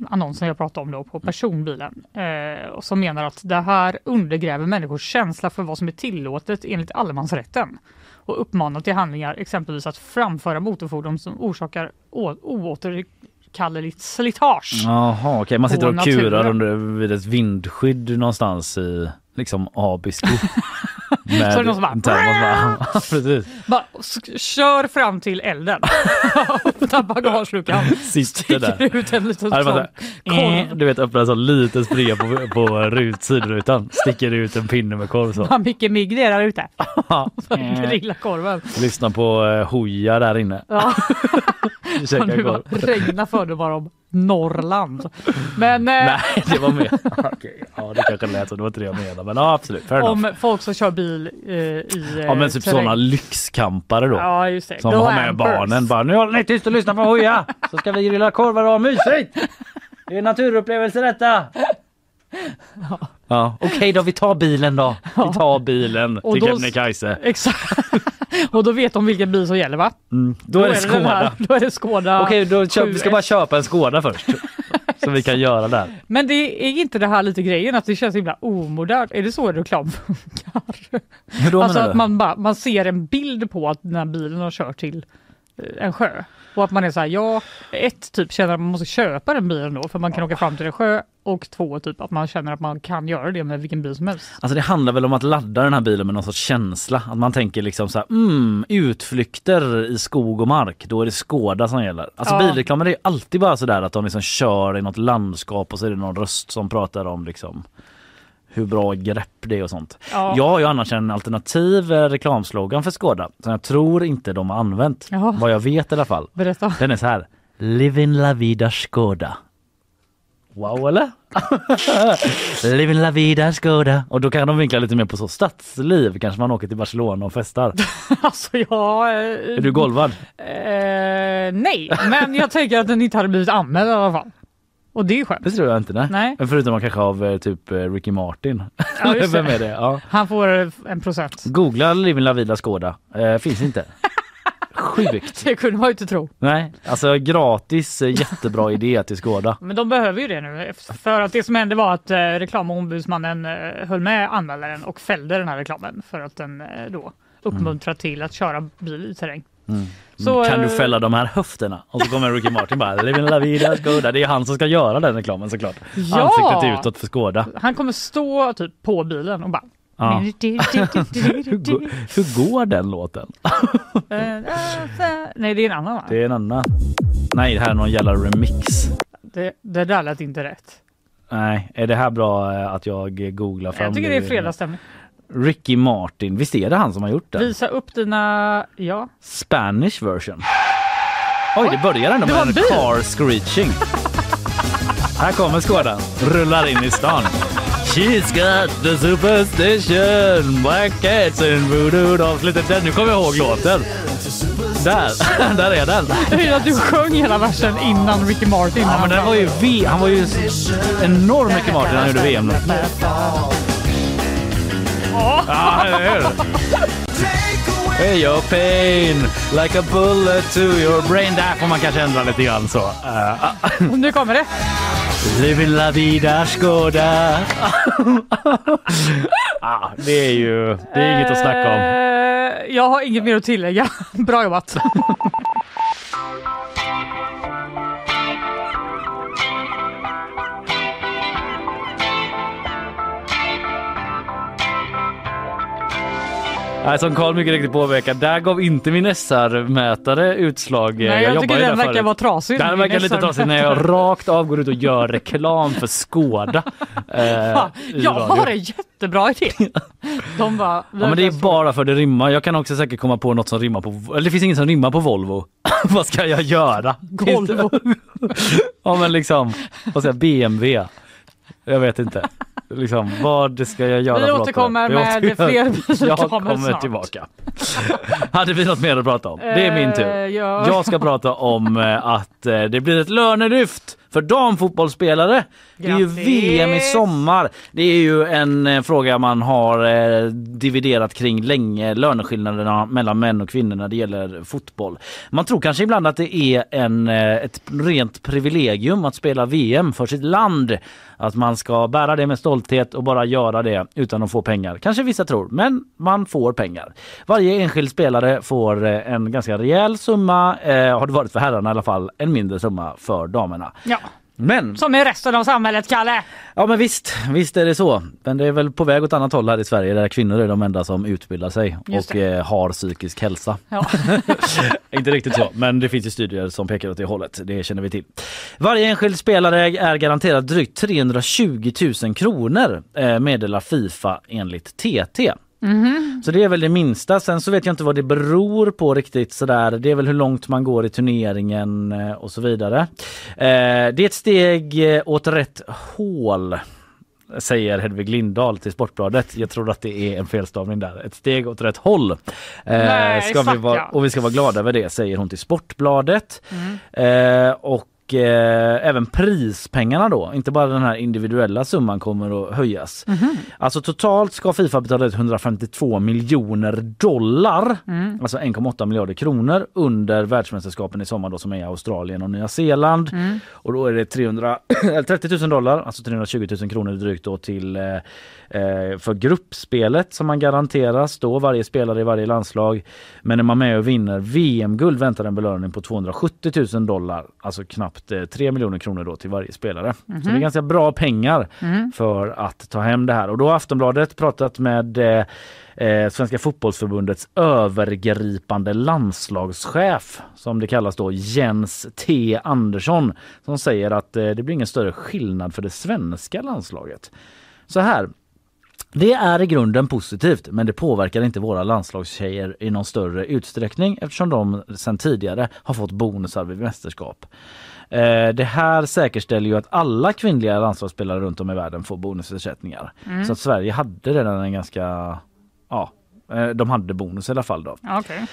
Speaker 2: annonsen jag pratade om då på personbilen eh, och som menar att det här undergräver människors känsla för vad som är tillåtet enligt allemansrätten och uppmanar till handlingar exempelvis att framföra motorfordon som orsakar oåterkalleligt slitage.
Speaker 1: Jaha, okej. Man sitter
Speaker 2: på
Speaker 1: och kurar under vid ett vindskydd någonstans i liksom Abisko. Med
Speaker 2: Så är det någon som bara-
Speaker 1: termos bara- Precis.
Speaker 2: Bara, kör fram till elden. Öppna bagageluckan.
Speaker 1: Sitter där.
Speaker 2: Sticker ut en liten
Speaker 1: Ja,
Speaker 2: sån korv.
Speaker 1: eh, Du vet öppnar en sån liten springa på, på rut, sidrutan. Sticker ut en pinne med korv så.
Speaker 2: Vad mycket mygg det är där ute.
Speaker 1: Eh.
Speaker 2: Grilla korven.
Speaker 1: Lyssna på eh, Hoja där inne.
Speaker 2: Ja.
Speaker 1: Korv.
Speaker 2: regna fördomar om Norrland. Men eh,
Speaker 1: Nej, det var mer. Okej, Ja, det kanske lät så. Det var inte det jag menade. Men ja, absolut. Fair enough.
Speaker 2: om folk som kör bil eh, i eh,
Speaker 1: Ja men typ
Speaker 2: terräng.
Speaker 1: sådana lyxkampare då.
Speaker 2: Ja, just det.
Speaker 1: Som har med
Speaker 2: Glampers.
Speaker 1: barnen. Bara, nu håller ni tyst och lyssnar på Hoja. Så ska vi grilla korvar och ha mysigt. Det är naturupplevelse detta. Ja, okej då, vi tar bilen då. Vi tar bilen
Speaker 2: Och
Speaker 1: till
Speaker 2: då-
Speaker 1: Kebnekaise.
Speaker 2: Exakt. Och då vet de vilken bil som gäller va?
Speaker 1: Mm. Då, är det Skåda.
Speaker 2: Då är det Skåda.
Speaker 1: Okej, då köp, vi ska
Speaker 2: 7S.
Speaker 1: bara köpa en Skåda först. så vi kan göra det här.
Speaker 2: Men det är inte det här lite grejen att det känns himla omodernt? Är det så reklam funkar?
Speaker 1: Hur då
Speaker 2: alltså att
Speaker 1: du?
Speaker 2: man, bara, man ser en bild på att den här bilen har kört till eh, en sjö. Och att man är så här, ja, ett typ känner att man måste köpa den bilen då för man kan åka fram till en sjö och två typ att man känner att man kan göra det med vilken bil som helst.
Speaker 1: Alltså det handlar väl om att ladda den här bilen med någon sorts känsla. Att man tänker liksom så här, mm, utflykter i skog och mark, då är det Skåda som gäller. Alltså
Speaker 2: Ja.
Speaker 1: bilreklamer är ju alltid bara sådär att de liksom kör i något landskap och så är det någon röst som pratar om liksom hur bra grepp det är och sånt.
Speaker 2: Ja.
Speaker 1: Jag har ju annars en alternativ eh, reklamslogan för Skåda som jag tror inte de har använt.
Speaker 2: Jaha.
Speaker 1: Vad jag vet i alla fall.
Speaker 2: Berätta.
Speaker 1: Den är så här. Living la vida Skåda. Wow eller? Living la vida Skåda. Och då kan de vinkla lite mer på så stadsliv. Kanske man åker till Barcelona och festar.
Speaker 2: Alltså jag... eh,
Speaker 1: Är du golvad?
Speaker 2: Eh, nej, men jag tänker att den inte hade blivit anmäld i alla fall. Och det är skönt.
Speaker 1: Det tror jag inte. Nej.
Speaker 2: Nej.
Speaker 1: Men Förutom kanske av eh, typ eh, Ricky Martin.
Speaker 2: Ja.
Speaker 1: Vem är det? Ja.
Speaker 2: Han får en procent.
Speaker 1: Googla Living la vida Skåda. Eh, finns inte. Sjukt.
Speaker 2: Det kunde man ju inte tro.
Speaker 1: Nej, alltså gratis eh, jättebra idé till Skåda.
Speaker 2: Men de behöver ju det nu. För att det som hände var att eh, reklamombudsmannen eh, höll med anmälaren och fällde den här reklamen för att den eh, då uppmuntrar till att köra bil i terräng.
Speaker 1: Mm.
Speaker 2: Så,
Speaker 1: kan du fälla de här höfterna? Och så kommer Ricky Martin bara Living la vida Skåda. Det är han som ska göra den reklamen såklart.
Speaker 2: Ja!
Speaker 1: Ansiktet utåt för Skåda.
Speaker 2: Han kommer stå typ på bilen och bara
Speaker 1: Ja. hur, går, hur går den låten?
Speaker 2: Nej, det är en annan va?
Speaker 1: Det är en annan. Nej, det här är någon jävla remix.
Speaker 2: Det, det där lät inte rätt.
Speaker 1: Nej, är det här bra eh, att jag googlar fram
Speaker 2: Jag tycker det är fredagsstämning.
Speaker 1: Ricky Martin, visst är det han som har gjort den?
Speaker 2: Visa upp dina... Ja.
Speaker 1: Spanish version. Oj, det börjar ändå med en car screeching. Här kommer skådan, rullar in i stan. She's got the superstition, black cats and voodoo dolls. Lite den, nu kommer jag ihåg låten. Där, där är den.
Speaker 2: Jag vill att du sjöng hela versen innan Ricky Martin.
Speaker 1: Ja, men den var ju v, han var ju enorm Ricky Martin när han gjorde VM. Ja, eller hur? Hey your pain like a bullet to your brain. Där får man kanske ändra lite grann så. Uh,
Speaker 2: Nu kommer det.
Speaker 1: Living la vida Skåda. ah, det är ju det är inget att snacka om.
Speaker 2: Eh, Jag har inget mer att tillägga. Bra jobbat.
Speaker 1: Nej, som Carl mycket riktigt påpekar, där gav inte min SR-mätare utslag.
Speaker 2: Nej, jag
Speaker 1: jobbar
Speaker 2: tycker den verkar
Speaker 1: förut.
Speaker 2: vara trasig.
Speaker 1: Den verkar lite trasig när jag rakt av går ut och gör reklam för Skåda. Eh,
Speaker 2: jag har en jättebra idé. De bara,
Speaker 1: Ja, men det är bara för det rimmar. Jag kan också säkert komma på något som rimmar på... Eller det finns inget som rimmar på Volvo. vad ska jag göra?
Speaker 2: Volvo.
Speaker 1: ja men liksom, vad säger jag, BMW? Jag vet inte. Liksom, vad ska jag göra
Speaker 2: Vi återkommer med
Speaker 1: Vi återkommer-
Speaker 2: fler
Speaker 1: Jag
Speaker 2: bilreklamer
Speaker 1: kommer
Speaker 2: snart.
Speaker 1: tillbaka. Hade vi något mer att prata om? Det är min
Speaker 2: Eh,
Speaker 1: tur.
Speaker 2: ja.
Speaker 1: Jag ska prata om eh, att eh, det blir ett lönelyft för damfotbollsspelare. Det är ju! VM i sommar. Det är ju en eh, fråga man har eh, dividerat kring länge, löneskillnaderna mellan män och kvinnor när det gäller fotboll. Man tror kanske ibland att det är en, eh, ett rent privilegium att spela VM för sitt land. Att man ska bära det med stolthet och bara göra det utan att få pengar. Kanske vissa tror, men man får pengar. Varje enskild spelare får en ganska rejäl summa, har det varit för herrarna i alla fall, en mindre summa för damerna.
Speaker 2: Ja,
Speaker 1: Men
Speaker 2: som i resten av samhället, Kalle.
Speaker 1: Ja men visst, visst är det så. Men det är väl på väg åt annat håll här i Sverige där kvinnor är de enda som utbildar sig
Speaker 2: Just
Speaker 1: och eh, har psykisk hälsa.
Speaker 2: Ja.
Speaker 1: Inte riktigt så, men det finns ju studier som pekar åt det hållet. Det känner vi till. Varje enskild spelare är garanterad drygt 320 000 kronor eh, meddelar Fifa enligt TT.
Speaker 2: Mhm.
Speaker 1: Så det är väl det minsta. Sen så vet jag inte vad det beror på riktigt sådär. Det är väl hur långt man går i turneringen eh, och så vidare. Eh, det är ett steg eh, åt rätt hål säger Hedvig Lindahl till Sportbladet. Jag tror att det är en felstavning där. Ett steg åt rätt håll. Eh,
Speaker 2: Nej,
Speaker 1: ska vi vara, och vi ska vara glada över det säger hon till Sportbladet.
Speaker 2: Mm.
Speaker 1: Eh, och och eh, även prispengarna då, inte bara den här individuella summan kommer att höjas. Alltså totalt ska Fifa betala ut 152 miljoner dollar,
Speaker 2: Mm.
Speaker 1: alltså 1,8 miljarder kronor under världsmästerskapen i sommar då som är i Australien och Nya Zeeland.
Speaker 2: Mm.
Speaker 1: Och då är det 300, eller 30 000 dollar, alltså 320 000 kronor drygt då till eh, eh, för gruppspelet som man garanteras då varje spelare i varje landslag. Men är man med och vinner VM-guld väntar en belöning på 270 000 dollar, alltså knappt eh, 3 miljoner kronor då till varje spelare.
Speaker 2: Mhm.
Speaker 1: Så det är ganska bra pengar
Speaker 2: Mm.
Speaker 1: för att ta hem det här. Och då har Aftonbladet pratat med eh, eh, Svenska fotbollsförbundets övergripande landslagschef som det kallas då Jens T Andersson som säger att eh, det blir ingen större skillnad för det svenska landslaget. Så här. Det är i grunden positivt men det påverkar inte våra landslagstjejer i någon större utsträckning eftersom de sedan tidigare har fått bonusar vid mästerskap. Eh, Det här säkerställer ju att alla kvinnliga landslagsspelare runt om i världen får bonusersättningar.
Speaker 2: Mm.
Speaker 1: Så att Sverige hade redan en ganska, ja, eh, de hade bonus i alla fall då.
Speaker 2: Okej.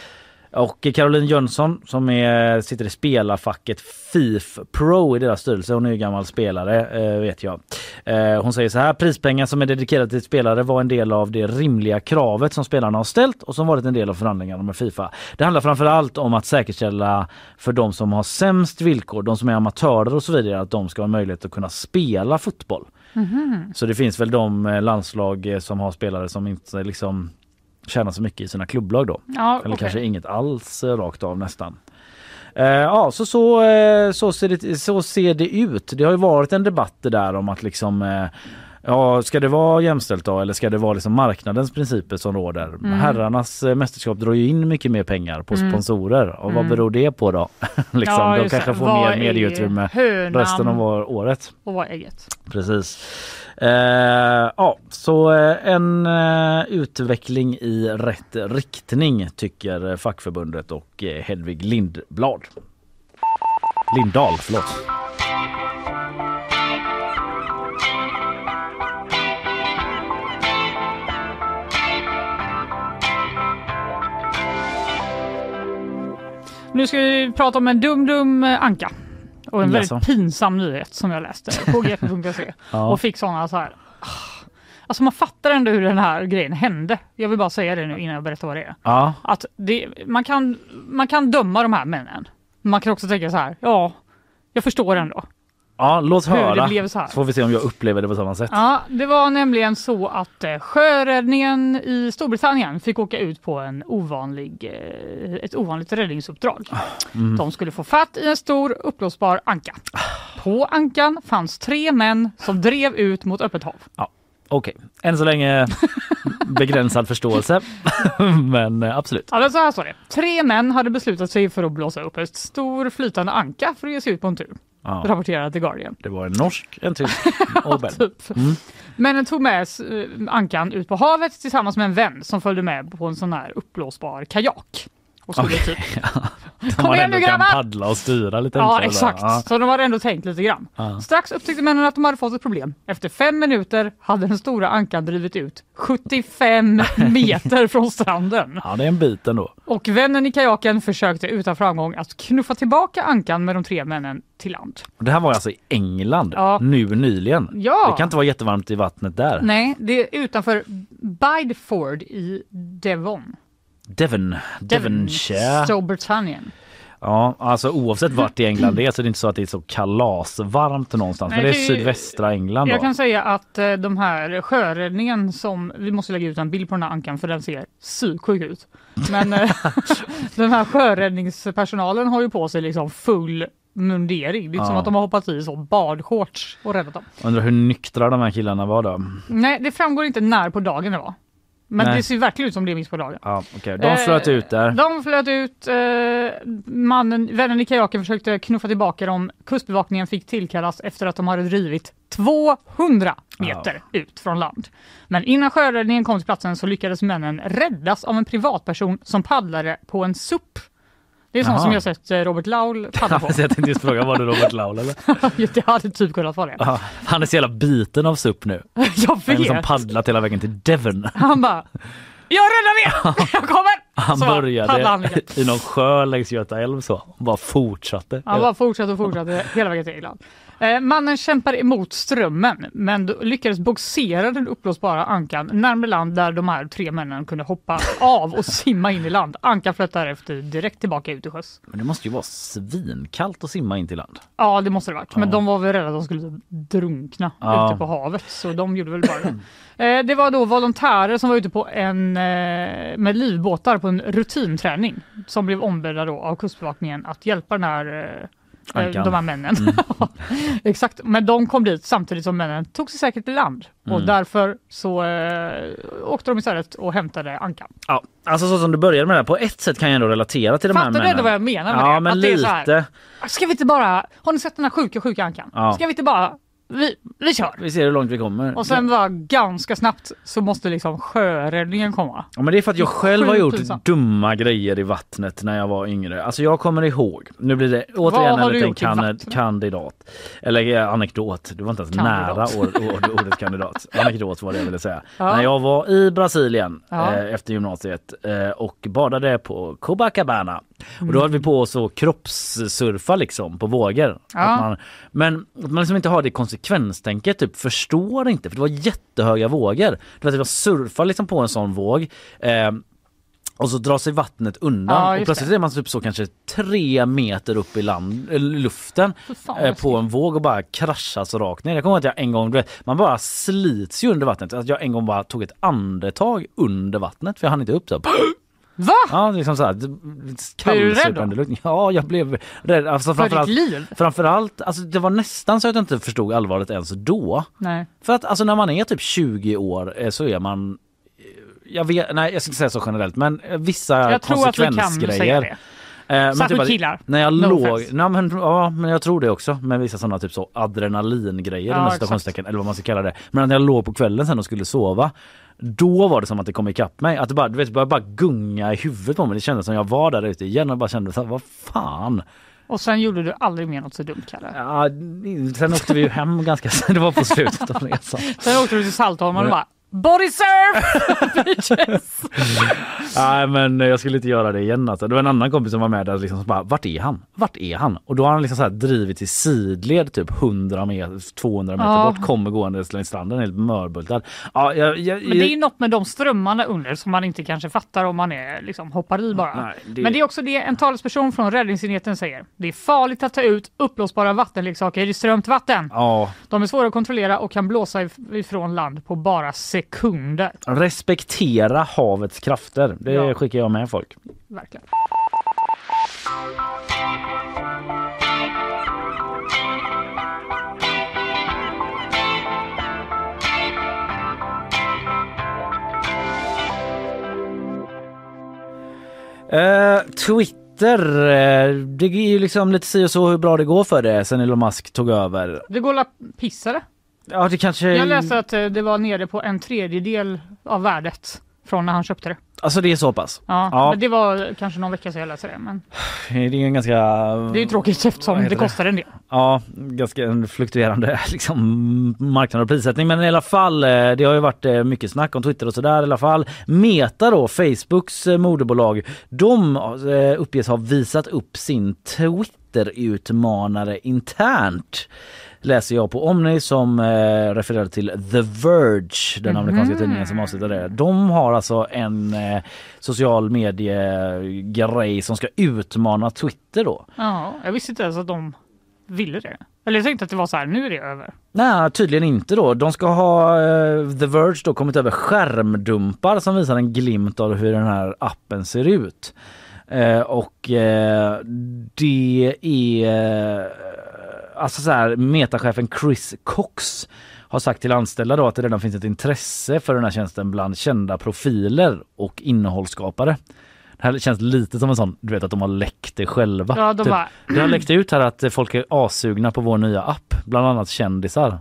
Speaker 1: Och Caroline Jönsson som är, sitter i spelarfacket FIF Pro i deras styrelse. Hon är ju gammal spelare eh, vet jag. Eh, hon säger så här. Prispengar som är dedikerade till spelare var en del av det rimliga kravet som spelarna har ställt och som varit en del av förhandlingarna med Fifa. Det handlar framför allt om att säkerställa för de som har sämst villkor, de som är amatörer och så vidare, att de ska ha möjlighet att kunna spela fotboll.
Speaker 2: Mhm.
Speaker 1: Så det finns väl de eh, landslag som har spelare som inte liksom tjänar så mycket i sina klubblag då.
Speaker 2: Ja,
Speaker 1: Eller
Speaker 2: okej.
Speaker 1: kanske inget alls eh, rakt av nästan. Eh, ja, så, så, eh, så, ser det, så ser det ut. Det har ju varit en debatt det där om att liksom eh, Ja, ska det vara jämställt då eller ska det vara liksom marknadens principer som råder?
Speaker 2: Mm.
Speaker 1: Herrarnas mästerskap drar ju in mycket mer pengar på
Speaker 2: Mm.
Speaker 1: sponsorer och vad
Speaker 2: Mm.
Speaker 1: beror det på då? liksom,
Speaker 2: Ja,
Speaker 1: de kanske får mer medieutrymme resten av år- året.
Speaker 2: Och vad ägget?
Speaker 1: Precis. Eh, ja, så eh, en eh, utveckling i rätt riktning tycker fackförbundet och eh, Hedvig Lindblad. Lindahl, förlåt.
Speaker 2: Nu ska vi prata om en dum-dum eh, anka. Och en väldigt pinsam nyhet som jag läste på gp.se.
Speaker 1: Ja.
Speaker 2: Och fick sådana så här. ah. Alltså man fattar ändå hur den här grejen hände. Jag vill bara säga det nu innan jag berättar vad det är.
Speaker 1: Ja,
Speaker 2: Att det, man, kan, man kan döma de här männen. Men Man kan också tänka så här. Ja, jag förstår ändå.
Speaker 1: Ja låt
Speaker 2: Hur det
Speaker 1: höra.
Speaker 2: blev så här.
Speaker 1: får vi se om jag upplever det på samma sätt.
Speaker 2: Ja, det var nämligen så att eh, sjöräddningen i Storbritannien fick åka ut på en ovanlig, eh, ett ovanligt räddningsuppdrag.
Speaker 1: Mm.
Speaker 2: De skulle få fatt i en stor uppblåsbar anka. På ankan fanns tre män som drev ut mot öppet hav.
Speaker 1: Ja, Okej, än så länge begränsad förståelse. Men eh, absolut.
Speaker 2: Ja, så här står det. Tre män hade beslutat sig för att blåsa upp en stor flytande anka för att ge sig ut på en tur.
Speaker 1: Ja.
Speaker 2: Rapporterar The Guardian.
Speaker 1: Det var en norsk, en tysk och en.
Speaker 2: Typ.
Speaker 1: Mm.
Speaker 2: Männen tog med eh, ankan ut på havet tillsammans med en vän som följde med på en sån här uppblåsbar kajak. Och skulle
Speaker 1: Okej,
Speaker 2: typ
Speaker 1: De
Speaker 2: Kom igen nu, grabbar!
Speaker 1: paddla och styra lite
Speaker 2: Ja exakt,
Speaker 1: Ja.
Speaker 2: så de hade ändå tänkt lite grann.
Speaker 1: Ja.
Speaker 2: Strax upptäckte männen att de hade fått ett problem. Efter fem minuter hade den stora ankan drivit ut 75 meter från stranden.
Speaker 1: ja, det är en bit ändå.
Speaker 2: Och vännen i kajaken försökte utan framgång att knuffa tillbaka ankan med de tre männen till land.
Speaker 1: Det här var alltså i England
Speaker 2: Ja.
Speaker 1: nu nyligen.
Speaker 2: Ja.
Speaker 1: Det kan inte vara jättevarmt i vattnet där.
Speaker 2: Nej, det är utanför Bideford i Devon.
Speaker 1: Devon, Devonshire.
Speaker 2: Storbritannien.
Speaker 1: Ja, alltså oavsett vart i England det är så är det inte så att det är så kalasvarmt någonstans.
Speaker 2: Nej,
Speaker 1: Men det är
Speaker 2: det-
Speaker 1: sydvästra England
Speaker 2: Jag
Speaker 1: då.
Speaker 2: kan säga att eh, de här sjöräddningen som, vi måste lägga ut en bild på den här ankan för den ser psyksjuk ut. Men eh, den här sjöräddningspersonalen har ju på sig liksom full mundering. Det är inte som
Speaker 1: Ja.
Speaker 2: att de har hoppat i så badshorts och räddat dem.
Speaker 1: Undrar hur nyktra de här killarna var då.
Speaker 2: Nej, det framgår inte när på dagen det var. Men
Speaker 1: Nej.
Speaker 2: det ser verkligen ut som dagen.
Speaker 1: Ja, okej. De flöt
Speaker 2: Eh,
Speaker 1: ut där.
Speaker 2: De flöt ut. Eh, mannen, vännen i kajaken försökte knuffa tillbaka dem. Kustbevakningen fick tillkallas efter att de hade drivit 200 meter ut från land. Men innan sjöräddningen kom till platsen så lyckades männen räddas av en privatperson som paddlade på en SUP. Det är sånt som jag sett eh, Robert Laul paddla på.
Speaker 1: Ja, jag tänkte just fråga, var det Robert Laul eller?
Speaker 2: det hade typ kunnat vara det.
Speaker 1: Ja, han är så jävla biten av SUP nu.
Speaker 2: Jag
Speaker 1: En som
Speaker 2: vet.
Speaker 1: paddlat hela vägen till Devon.
Speaker 2: Han bara, jag räddar er! Jag kommer!
Speaker 1: Han
Speaker 2: Så
Speaker 1: började
Speaker 2: han liksom.
Speaker 1: i någon sjö längs Göta älv så. Och bara fortsatte.
Speaker 2: Han bara fortsatte och fortsatte hela vägen till Irland. Eh, mannen kämpar emot strömmen men lyckades bogsera den uppblåsbara ankan närmare land där de här tre männen kunde hoppa av och simma in i land. Ankan flöt därefter direkt tillbaka ut i sjöss.
Speaker 1: Men det måste ju vara svinkallt att simma in till land.
Speaker 2: Ja det måste det varit. Men
Speaker 1: Ja.
Speaker 2: de var väl rädda att de skulle drunkna
Speaker 1: Ja.
Speaker 2: ute på havet så de gjorde väl bara det. Eh, det var då volontärer som var ute på en, eh, med livbåtar på en rutinträning som blev ombedda då av Kustbevakningen att hjälpa den här
Speaker 1: Ankan.
Speaker 2: de här männen.
Speaker 1: Mm.
Speaker 2: Exakt, men de kom dit samtidigt som männen tog sig säkert till land och
Speaker 1: Mm.
Speaker 2: därför så eh, åkte de istället och hämtade Ankan.
Speaker 1: Ja, alltså så som du började med det här, på ett sätt kan jag ändå relatera till de här
Speaker 2: Fattar du
Speaker 1: männen.
Speaker 2: ändå vad jag menar med
Speaker 1: ja,
Speaker 2: det?
Speaker 1: men
Speaker 2: Att det är
Speaker 1: lite.
Speaker 2: så här- Ska vi inte bara, har ni sett den här sjuka sjuka Ankan?
Speaker 1: Ja.
Speaker 2: Ska vi inte bara, vi, vi kör!
Speaker 1: Vi ser hur långt vi kommer.
Speaker 2: Och sen var ganska snabbt så måste liksom sjöräddningen komma.
Speaker 1: Ja, men det är för att jag själv har gjort
Speaker 2: pinsamt.
Speaker 1: dumma grejer i vattnet när jag var yngre. Alltså jag kommer ihåg, nu blir det återigen en liten kan kandidat. Eller eh, anekdot, du var inte ens
Speaker 2: Kandidat.
Speaker 1: nära ord, ord, ordet kandidat. Anekdot var det jag ville säga.
Speaker 2: Ja.
Speaker 1: När jag var i Brasilien
Speaker 2: Ja.
Speaker 1: eh, efter gymnasiet eh, och badade på Copacabana. Och
Speaker 2: Mm.
Speaker 1: då höll vi på att så kroppssurfa liksom på vågor.
Speaker 2: Ja.
Speaker 1: Att man, men att man liksom inte har det konsekvenstänket, typ förstår inte för det var jättehöga vågor. Det var att jag surfar liksom på en sån våg. Eh, och så drar sig vattnet undan
Speaker 2: Ja,
Speaker 1: och plötsligt
Speaker 2: det.
Speaker 1: är man typ så kanske tre meter upp i land, eller luften
Speaker 2: fan,
Speaker 1: eh, på en våg och bara kraschas rakt ner. Jag kommer ihåg att jag en gång, du vet, man bara slits ju under vattnet. Att jag en gång bara tog ett andetag under vattnet för jag hann inte upp så.
Speaker 2: Va?
Speaker 1: Ja, liksom så här,
Speaker 2: Blev du rädd.
Speaker 1: Ja, jag blev rädd. Alltså,
Speaker 2: För
Speaker 1: framförallt,
Speaker 2: ditt liv?
Speaker 1: framförallt, alltså det var nästan så att jag inte förstod allvaret ens då.
Speaker 2: Nej.
Speaker 1: För att alltså när man är typ 20 år eh, så är man eh, jag vet, nej jag ska inte säga så generellt men eh, vissa
Speaker 2: Jag
Speaker 1: konsekvensgrejer.
Speaker 2: säga det.
Speaker 1: Eh,
Speaker 2: Särskilt
Speaker 1: att-
Speaker 2: killar.
Speaker 1: När jag
Speaker 2: No
Speaker 1: låg, nej, men, ja men jag tror det också med vissa sådana typ så adrenalingrejer
Speaker 2: Ja,
Speaker 1: eller vad man ska kalla det. Men när jag låg på kvällen sen och skulle sova då var det som att det kom ikapp mig. Att det bara, du vet, började bara gunga i huvudet på mig. Det kändes som jag var där ute igen och bara kände så här, vad fan.
Speaker 2: Och sen gjorde du aldrig mer något så dumt Kalle.
Speaker 1: Ja, sen åkte vi ju hem ganska det var på slutet av resan.
Speaker 2: Sen åkte du till Saltholm och bara Body surf!
Speaker 1: Nej men jag skulle inte göra det igen alltså. Det var en annan kompis som var med där liksom som bara vart är han? Vart är han? Och då har han liksom så här drivit i sidled typ 100 meter, 200 meter
Speaker 2: Ja.
Speaker 1: bort, kommer gående längs stranden helt mörbultad. Ja, jag, jag,
Speaker 2: Men det är ju något med de strömmarna under som man inte kanske fattar om man är liksom hoppar i bara.
Speaker 1: Nej, det-
Speaker 2: Men det är också det en talesperson från räddningsenheten säger. Det är farligt att ta ut uppblåsbara vattenleksaker i strömt vatten.
Speaker 1: Ja,
Speaker 2: De är svåra att kontrollera och kan blåsa if- ifrån land på bara sekunder.
Speaker 1: respektera havets krafter. Det
Speaker 2: Ja.
Speaker 1: skickar jag med folk.
Speaker 2: Verkligen.
Speaker 1: Eh, Twitter, eh, det är ju liksom lite si och så hur bra det går för det sen Elon Musk tog över.
Speaker 2: Det går la pissare.
Speaker 1: Ja det kanske...
Speaker 2: Jag läste att eh, det var nere på en tredjedel av värdet från när han köpte det.
Speaker 1: Alltså det är så pass?
Speaker 2: Ja,
Speaker 1: Ja.
Speaker 2: Men det var kanske någon vecka sedan jag läste det. Men
Speaker 1: Det är en ganska...
Speaker 2: det är ju tråkigt eftersom det kostar en del.
Speaker 1: Ja, ganska en fluktuerande liksom, marknad och prissättning. Men i alla fall, eh, det har ju varit eh, mycket snack om Twitter och sådär i alla fall. Meta då, Facebooks moderbolag, de uppges ha visat upp sin Twitter-utmanare internt. Läser jag på Omni som eh, refererar till The Verge, den amerikanska
Speaker 2: Mhm.
Speaker 1: tidningen som avslutar det. De har alltså en eh, social medie-grej som ska utmana Twitter då.
Speaker 2: Ja, jag visste inte ens att de ville det. Eller jag tänkte att det var så här, nu är det över.
Speaker 1: Nej, tydligen inte då. De ska ha eh, The Verge då kommit över skärmdumpar som visar en glimt av hur den här appen ser ut. Eh, och eh, det är alltså så här metachefen Chris Cox har sagt till anställda då att det redan finns ett intresse för den här tjänsten bland kända profiler och innehållsskapare. Det här känns lite som en sån, du vet att de har läckt det själva.
Speaker 2: Ja, de
Speaker 1: Typ,
Speaker 2: bara-
Speaker 1: Det har läckt ut här att folk är asugna på vår nya app, bland annat kändisar.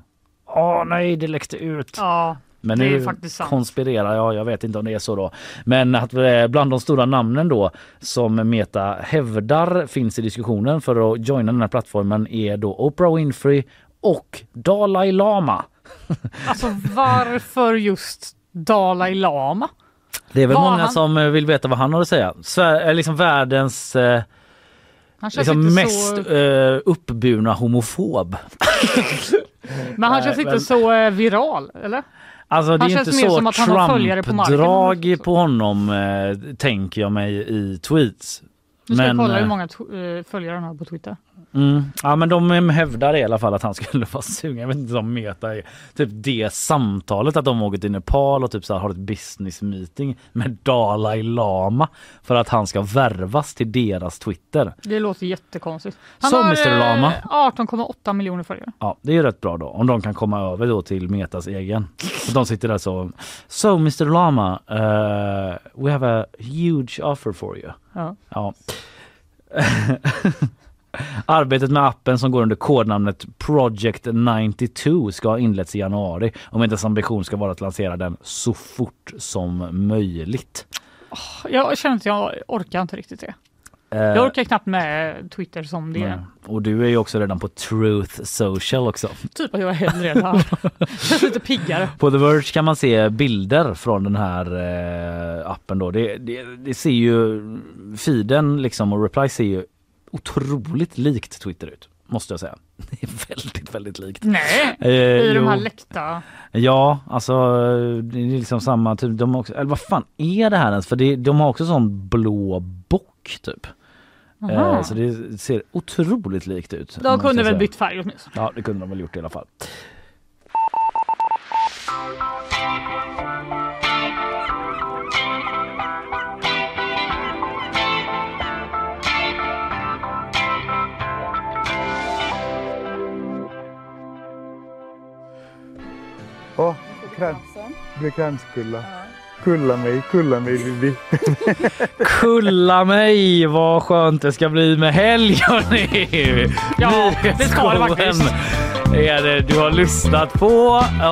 Speaker 1: Åh nej, det läckte ut.
Speaker 2: Ja,
Speaker 1: Men
Speaker 2: det
Speaker 1: nu konspirerar jag, jag vet inte om det är så då. Men att eh, bland de stora namnen då som Meta hävdar finns i diskussionen för att joina den här plattformen är då Oprah Winfrey och Dalai Lama.
Speaker 2: Alltså varför just Dalai Lama?
Speaker 1: Det är väl
Speaker 2: Vad
Speaker 1: många
Speaker 2: han-
Speaker 1: som eh, vill veta vad han har att säga. Sver- är liksom världens eh, liksom mest
Speaker 2: så...
Speaker 1: eh, uppburna homofob.
Speaker 2: Men han känns inte
Speaker 1: men-
Speaker 2: så eh, viral, eller?
Speaker 1: Alltså det
Speaker 2: Han
Speaker 1: är
Speaker 2: känns
Speaker 1: inte så
Speaker 2: som att han har följare på.
Speaker 1: Trump-drag på honom eh, tänker jag mig i tweets.
Speaker 2: Nu ska
Speaker 1: Men,
Speaker 2: kolla hur
Speaker 1: eh,
Speaker 2: många eh, följare han har på Twitter.
Speaker 1: Mm. Ja men de eh, hävdar i alla fall att han skulle vara sugen. Jag vet inte om Meta är typ det samtalet att de åker till Nepal och typ så här har ett business meeting med Dalai Lama för att han ska värvas till deras Twitter.
Speaker 2: Det låter jättekonstigt. Han
Speaker 1: Så,
Speaker 2: har
Speaker 1: Mr. Lama.
Speaker 2: eh, 18,8 miljoner följare.
Speaker 1: Ja, det är rätt bra då om de kan komma över då till Metas egen. De sitter där så. So Mr Lama, uh, we have a huge offer for you.
Speaker 2: Ja.
Speaker 1: Ja. Arbetet med appen som går under kodnamnet Project 92 ska ha inletts i januari och Metas ambition ska vara att lansera den så fort som möjligt.
Speaker 2: Jag känner att jag orkar inte riktigt det.
Speaker 1: Eh,
Speaker 2: Jag orkar knappt med Twitter som det är.
Speaker 1: Och du är ju också redan på Truth Social också.
Speaker 2: Typ att jag är hellre där. Känns lite piggare.
Speaker 1: På The Verge kan man se bilder från den här eh, appen då. Det, det, det ser ju feeden liksom och reply ser ju otroligt likt Twitter ut. Måste jag säga. Det är väldigt, väldigt likt.
Speaker 2: Nej,
Speaker 1: Eh,
Speaker 2: i de här läckta...
Speaker 1: Ja, alltså det är liksom samma typ. De också, eller vad fan är det här ens? För det, de har också sån blå bock typ. Eh, så det ser otroligt likt ut.
Speaker 2: De kunde väl bytt färg åtminstone.
Speaker 1: Ja, det kunde de väl gjort i alla fall.
Speaker 19: Åh. Blir kranskulla. Kulla mig, kulla mig Vivi.
Speaker 1: Kulla mig, vad skönt det ska bli med helg hörni!
Speaker 2: Ja, det ska det faktiskt.
Speaker 1: Är det du har lyssnat på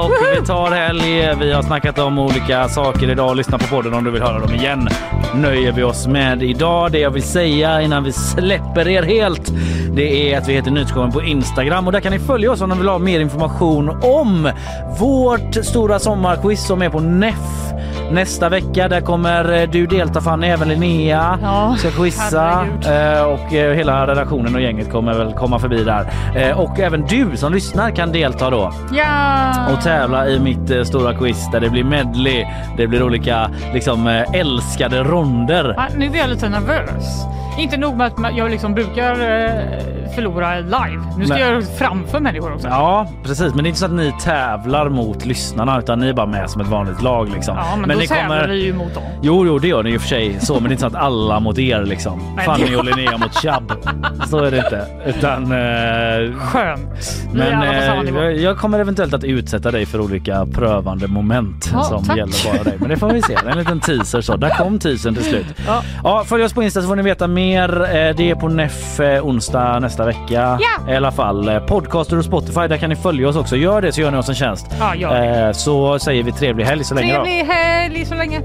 Speaker 1: och vi tar helg. Vi har snackat om olika saker idag. Lyssna på podden om du vill höra dem igen. Nöjer vi oss med idag. Det jag vill säga innan vi släpper er helt det är att vi heter Nyhetsshowen på Instagram och där kan ni följa oss om ni vill ha mer information om vårt stora sommarquiz som är på NEF nästa vecka. Där kommer eh, du delta Fanny, även Linnea
Speaker 2: Ja,
Speaker 1: ska quizza eh, och eh, hela redaktionen och gänget kommer väl komma förbi där. Och även du som lyssnar kan delta då
Speaker 2: Ja!
Speaker 1: och tävla i mitt eh, stora quiz där det blir medley. Det blir olika liksom eh, älskade ronder.
Speaker 2: Ja, nu blir jag lite nervös. Inte nog med att jag liksom brukar eh, förlora live. Nu ska
Speaker 1: Nej.
Speaker 2: jag göra framför människor också.
Speaker 1: Ja precis, men det är inte så att ni tävlar mot lyssnarna utan ni är bara med som ett vanligt lag liksom.
Speaker 2: Ja, men, då
Speaker 1: ni
Speaker 2: tävlar vi ju mot dem.
Speaker 1: Jo, jo, det gör ni ju för sig så, men det är inte så att alla mot er liksom.
Speaker 2: Nej,
Speaker 1: Fanny och Linnea mot Chubb. Så är det inte. Utan... Eh,
Speaker 2: Skönt.
Speaker 1: Men eh, jag, jag kommer eventuellt att utsätta dig för olika prövande moment
Speaker 2: Ja,
Speaker 1: som
Speaker 2: tack.
Speaker 1: gäller bara dig. Men det får vi se. En liten teaser så. Där kom teasern till slut.
Speaker 2: Ja.
Speaker 1: Ja, följ oss på Insta så får ni veta mer. Eh, Det är på NEF onsdag nästa vecka.
Speaker 2: Ja.
Speaker 1: I alla fall. Eh, Podcaster och Spotify, där kan ni följa oss också. Gör det så gör ni oss en tjänst.
Speaker 2: Ja.
Speaker 1: Eh, Så säger vi trevlig helg så länge då.
Speaker 2: Trevlig helg så länge.